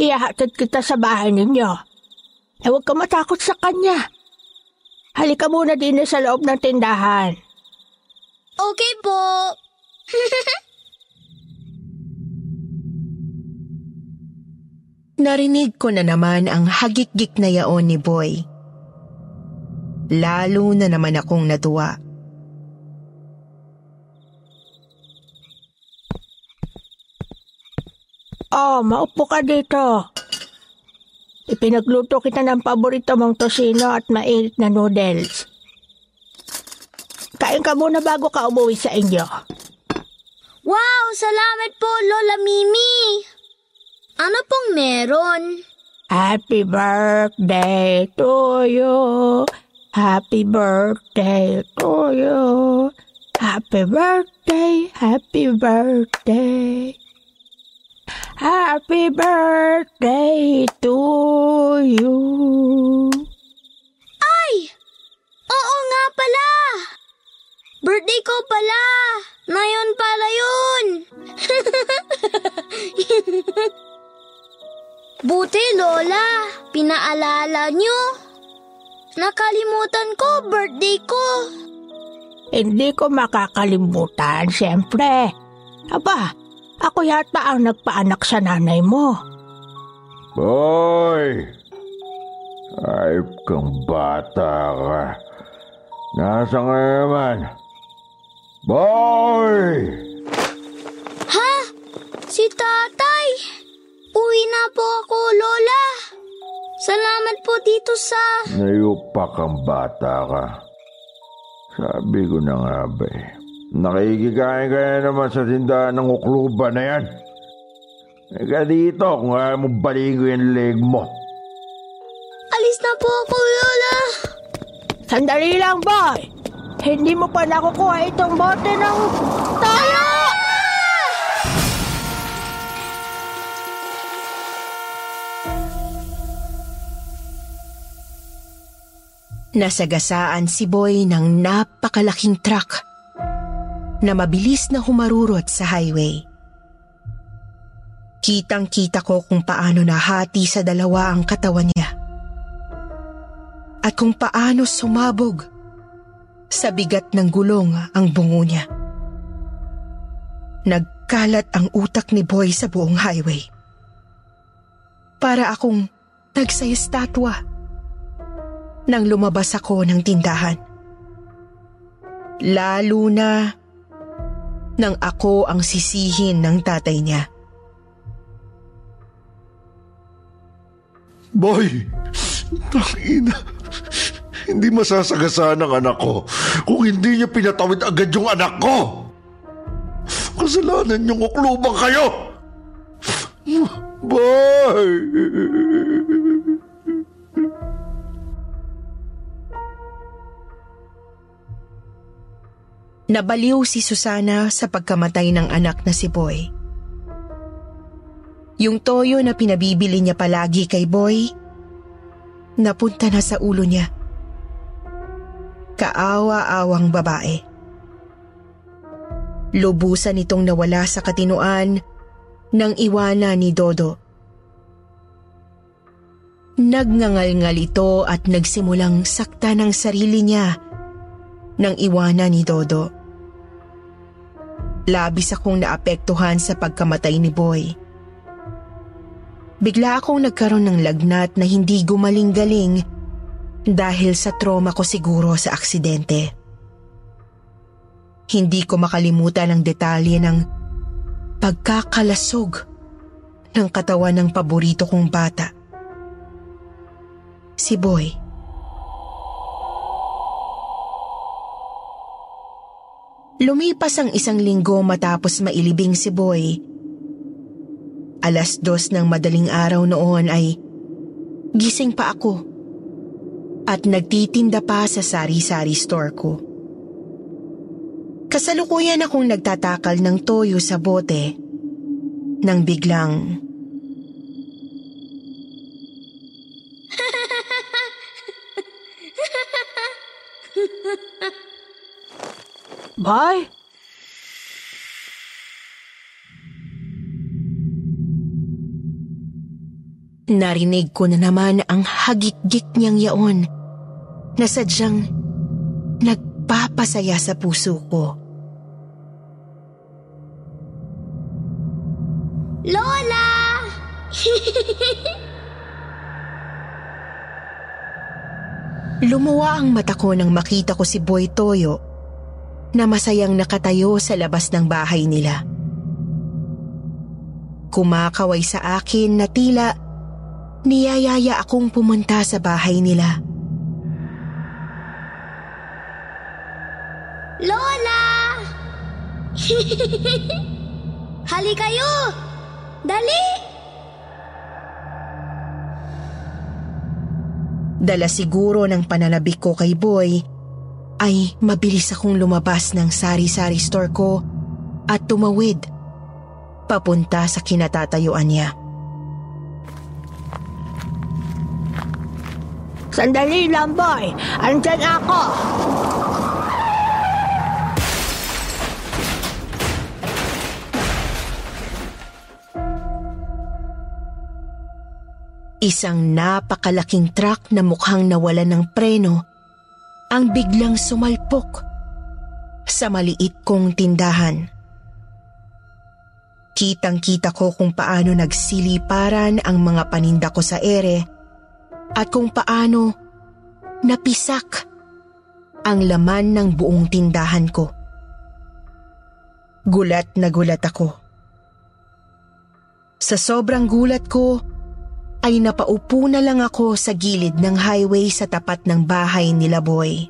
Ihahatid kita sa bahay ninyo. Eh huwag ka matakot sa kanya. Halika muna din sa loob ng tindahan. Okay po. Narinig ko na naman ang hagik-gik na yaon ni Boy. Lalo na naman akong natuwa. Oh, maupo ka dito. Ipinagluto kita ng paborito mong tosino at mainit na noodles. Kain ka muna bago ka umuwi sa inyo. Wow! Salamat po, Lola Mimi! Ano pong meron? Happy birthday to you. Happy birthday to you. Happy birthday, happy birthday. Happy birthday to you. Ay! Oo nga pala! Birthday ko pala! Ngayon pala yun! Buti, Lola. Pinaalala nyo. Nakalimutan ko, birthday ko. Hindi ko makakalimutan, siyempre. Aba, ako yata ang nagpaanak sa nanay mo. Boy! Ayop kang bata ka. Nasa nga naman? Boy! Ha? Si tatay? Uwi na po ako, Lola. Salamat po dito sa... Nayupak kang bata ka. Sabi ko na nga ba eh. Nakikikain ka na naman sa tindahan ng ukluba na yan. Ika dito kung ayaw mo baligo yung leg mo. Alis na po ako, Lola. Sandali lang, boy. Hindi mo pa nakukuha itong bote ng tayo! Nasagasaan si Boy ng napakalaking truck na mabilis na humarurot sa highway. Kitang-kita ko kung paano nahati sa dalawa ang katawan niya. At kung paano sumabog sa bigat ng gulong ang bungo niya. Nagkalat ang utak ni Boy sa buong highway. Para akong nagsayastatwa nang lumabas ako ng tindahan. Lalo na nang ako ang sisihin ng tatay niya. Boy, tangina. Hindi masasagasaan ang anak ko kung hindi niya pinatawid agad yung anak ko. Kasalanan niyong uklubang kayo. Boy! Nabaliw si Susana sa pagkamatay ng anak na si Boy. Yung toyo na pinabibili niya palagi kay Boy, napunta na sa ulo niya. Kaawa-awang babae. Lubusan itong nawala sa katinuan nang iwana ni Dodo. Nagngangal-ngal ito at nagsimulang sakta ng sarili niya nang iwana ni Dodo. Labis akong naapektuhan sa pagkamatay ni Boy. Bigla akong nagkaroon ng lagnat na hindi gumaling-galing dahil sa trauma ko siguro sa aksidente. Hindi ko makalimutan ang detalye ng pagkakalasog ng katawan ng paborito kong bata. Si Boy. Lumipas ang isang linggo matapos mailibing si Boy. Alas dos ng madaling araw noon ay gising pa ako at nagtitinda pa sa sari-sari store ko. Kasalukuyan akong nagtatakal ng toyo sa bote nang biglang Boy? Narinig ko na naman ang hagik-gik niyang yaon na sadyang nagpapasaya sa puso ko. Lola! Lumuwa ang mata ko nang makita ko si Boy Toyo na masayang nakatayo sa labas ng bahay nila. Kumakaway sa akin na tila niyayaya akong pumunta sa bahay nila. Lola! Hali kayo! Dali! Dala siguro ng pananabik ko kay Boy, ay mabilis akong lumabas ng sari-sari store ko at tumawid papunta sa kinatatayuan niya. Sandali lang, boy. Andyan ako. Isang napakalaking truck na mukhang nawala ng preno ang biglang sumalpok sa maliit kong tindahan. Kitang-kita ko kung paano nagsiliparan ang mga paninda ko sa ere at kung paano napisak ang laman ng buong tindahan ko. Gulat na gulat ako. Sa sobrang gulat ko, ay napaupo na lang ako sa gilid ng highway sa tapat ng bahay nila Boy.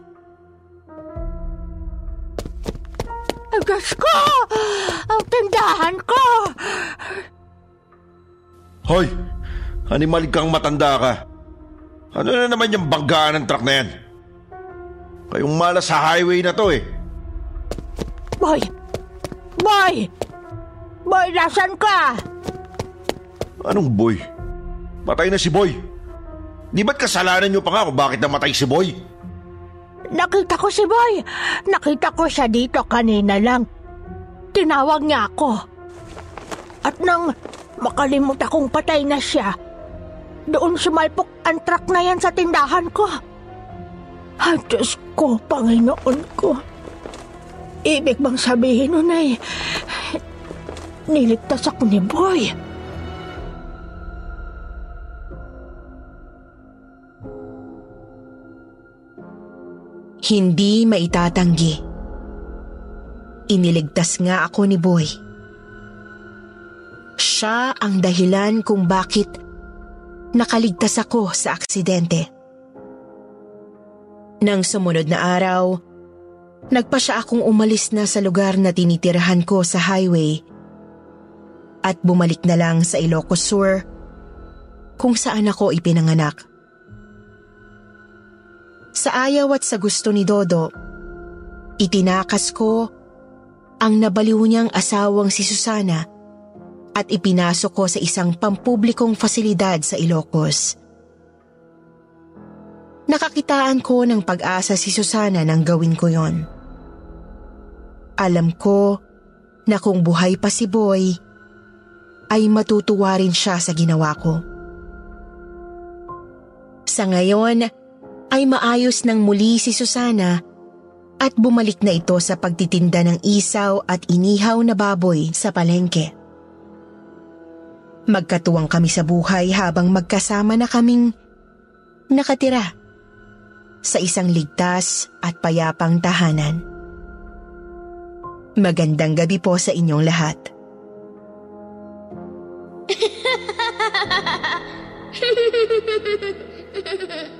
Ang gas ko! Ang tindahan ko! Hoy! Animal kang matanda ka. Ano na naman yung banggaan ng truck na yan? Kayong malas sa highway na to eh. Boy! Boy! Boy, nasan ka? Anong boy? Patay na si Boy. Di ba't kasalanan niyo pa nga kung bakit namatay si Boy? Nakita ko si Boy. Nakita ko siya dito kanina lang. Tinawag niya ako. At nang makalimut akong patay na siya, doon sumalpok ang truck na yan sa tindahan ko. Ay, Diyos ko, Panginoon ko. Ibig bang sabihin nun ay niligtas ako ni Boy. Hindi maitatanggi. Iniligtas nga ako ni Boy. Siya ang dahilan kung bakit nakaligtas ako sa aksidente. Nang sumunod na araw, nagpa siya akong umalis na sa lugar na tinitirahan ko sa highway at bumalik na lang sa Ilocos Sur kung saan ako ipinanganak. Sa ayaw at sa gusto ni Dodo, itinakas ko ang nabaliw niyang asawang si Susana at ipinasok ko sa isang pampublikong fasilidad sa Ilocos. Nakakitaan ko ng pag-asa si Susana nang gawin ko yon. Alam ko na kung buhay pa si Boy, ay matutuwa rin siya sa ginawa ko. Sa ngayon, ay maayos nang muli si Susana at bumalik na ito sa pagtitinda ng isaw at inihaw na baboy sa palengke. Magkatuwang kami sa buhay habang magkasama na kaming nakatira sa isang ligtas at payapang tahanan. Magandang gabi po sa inyong lahat.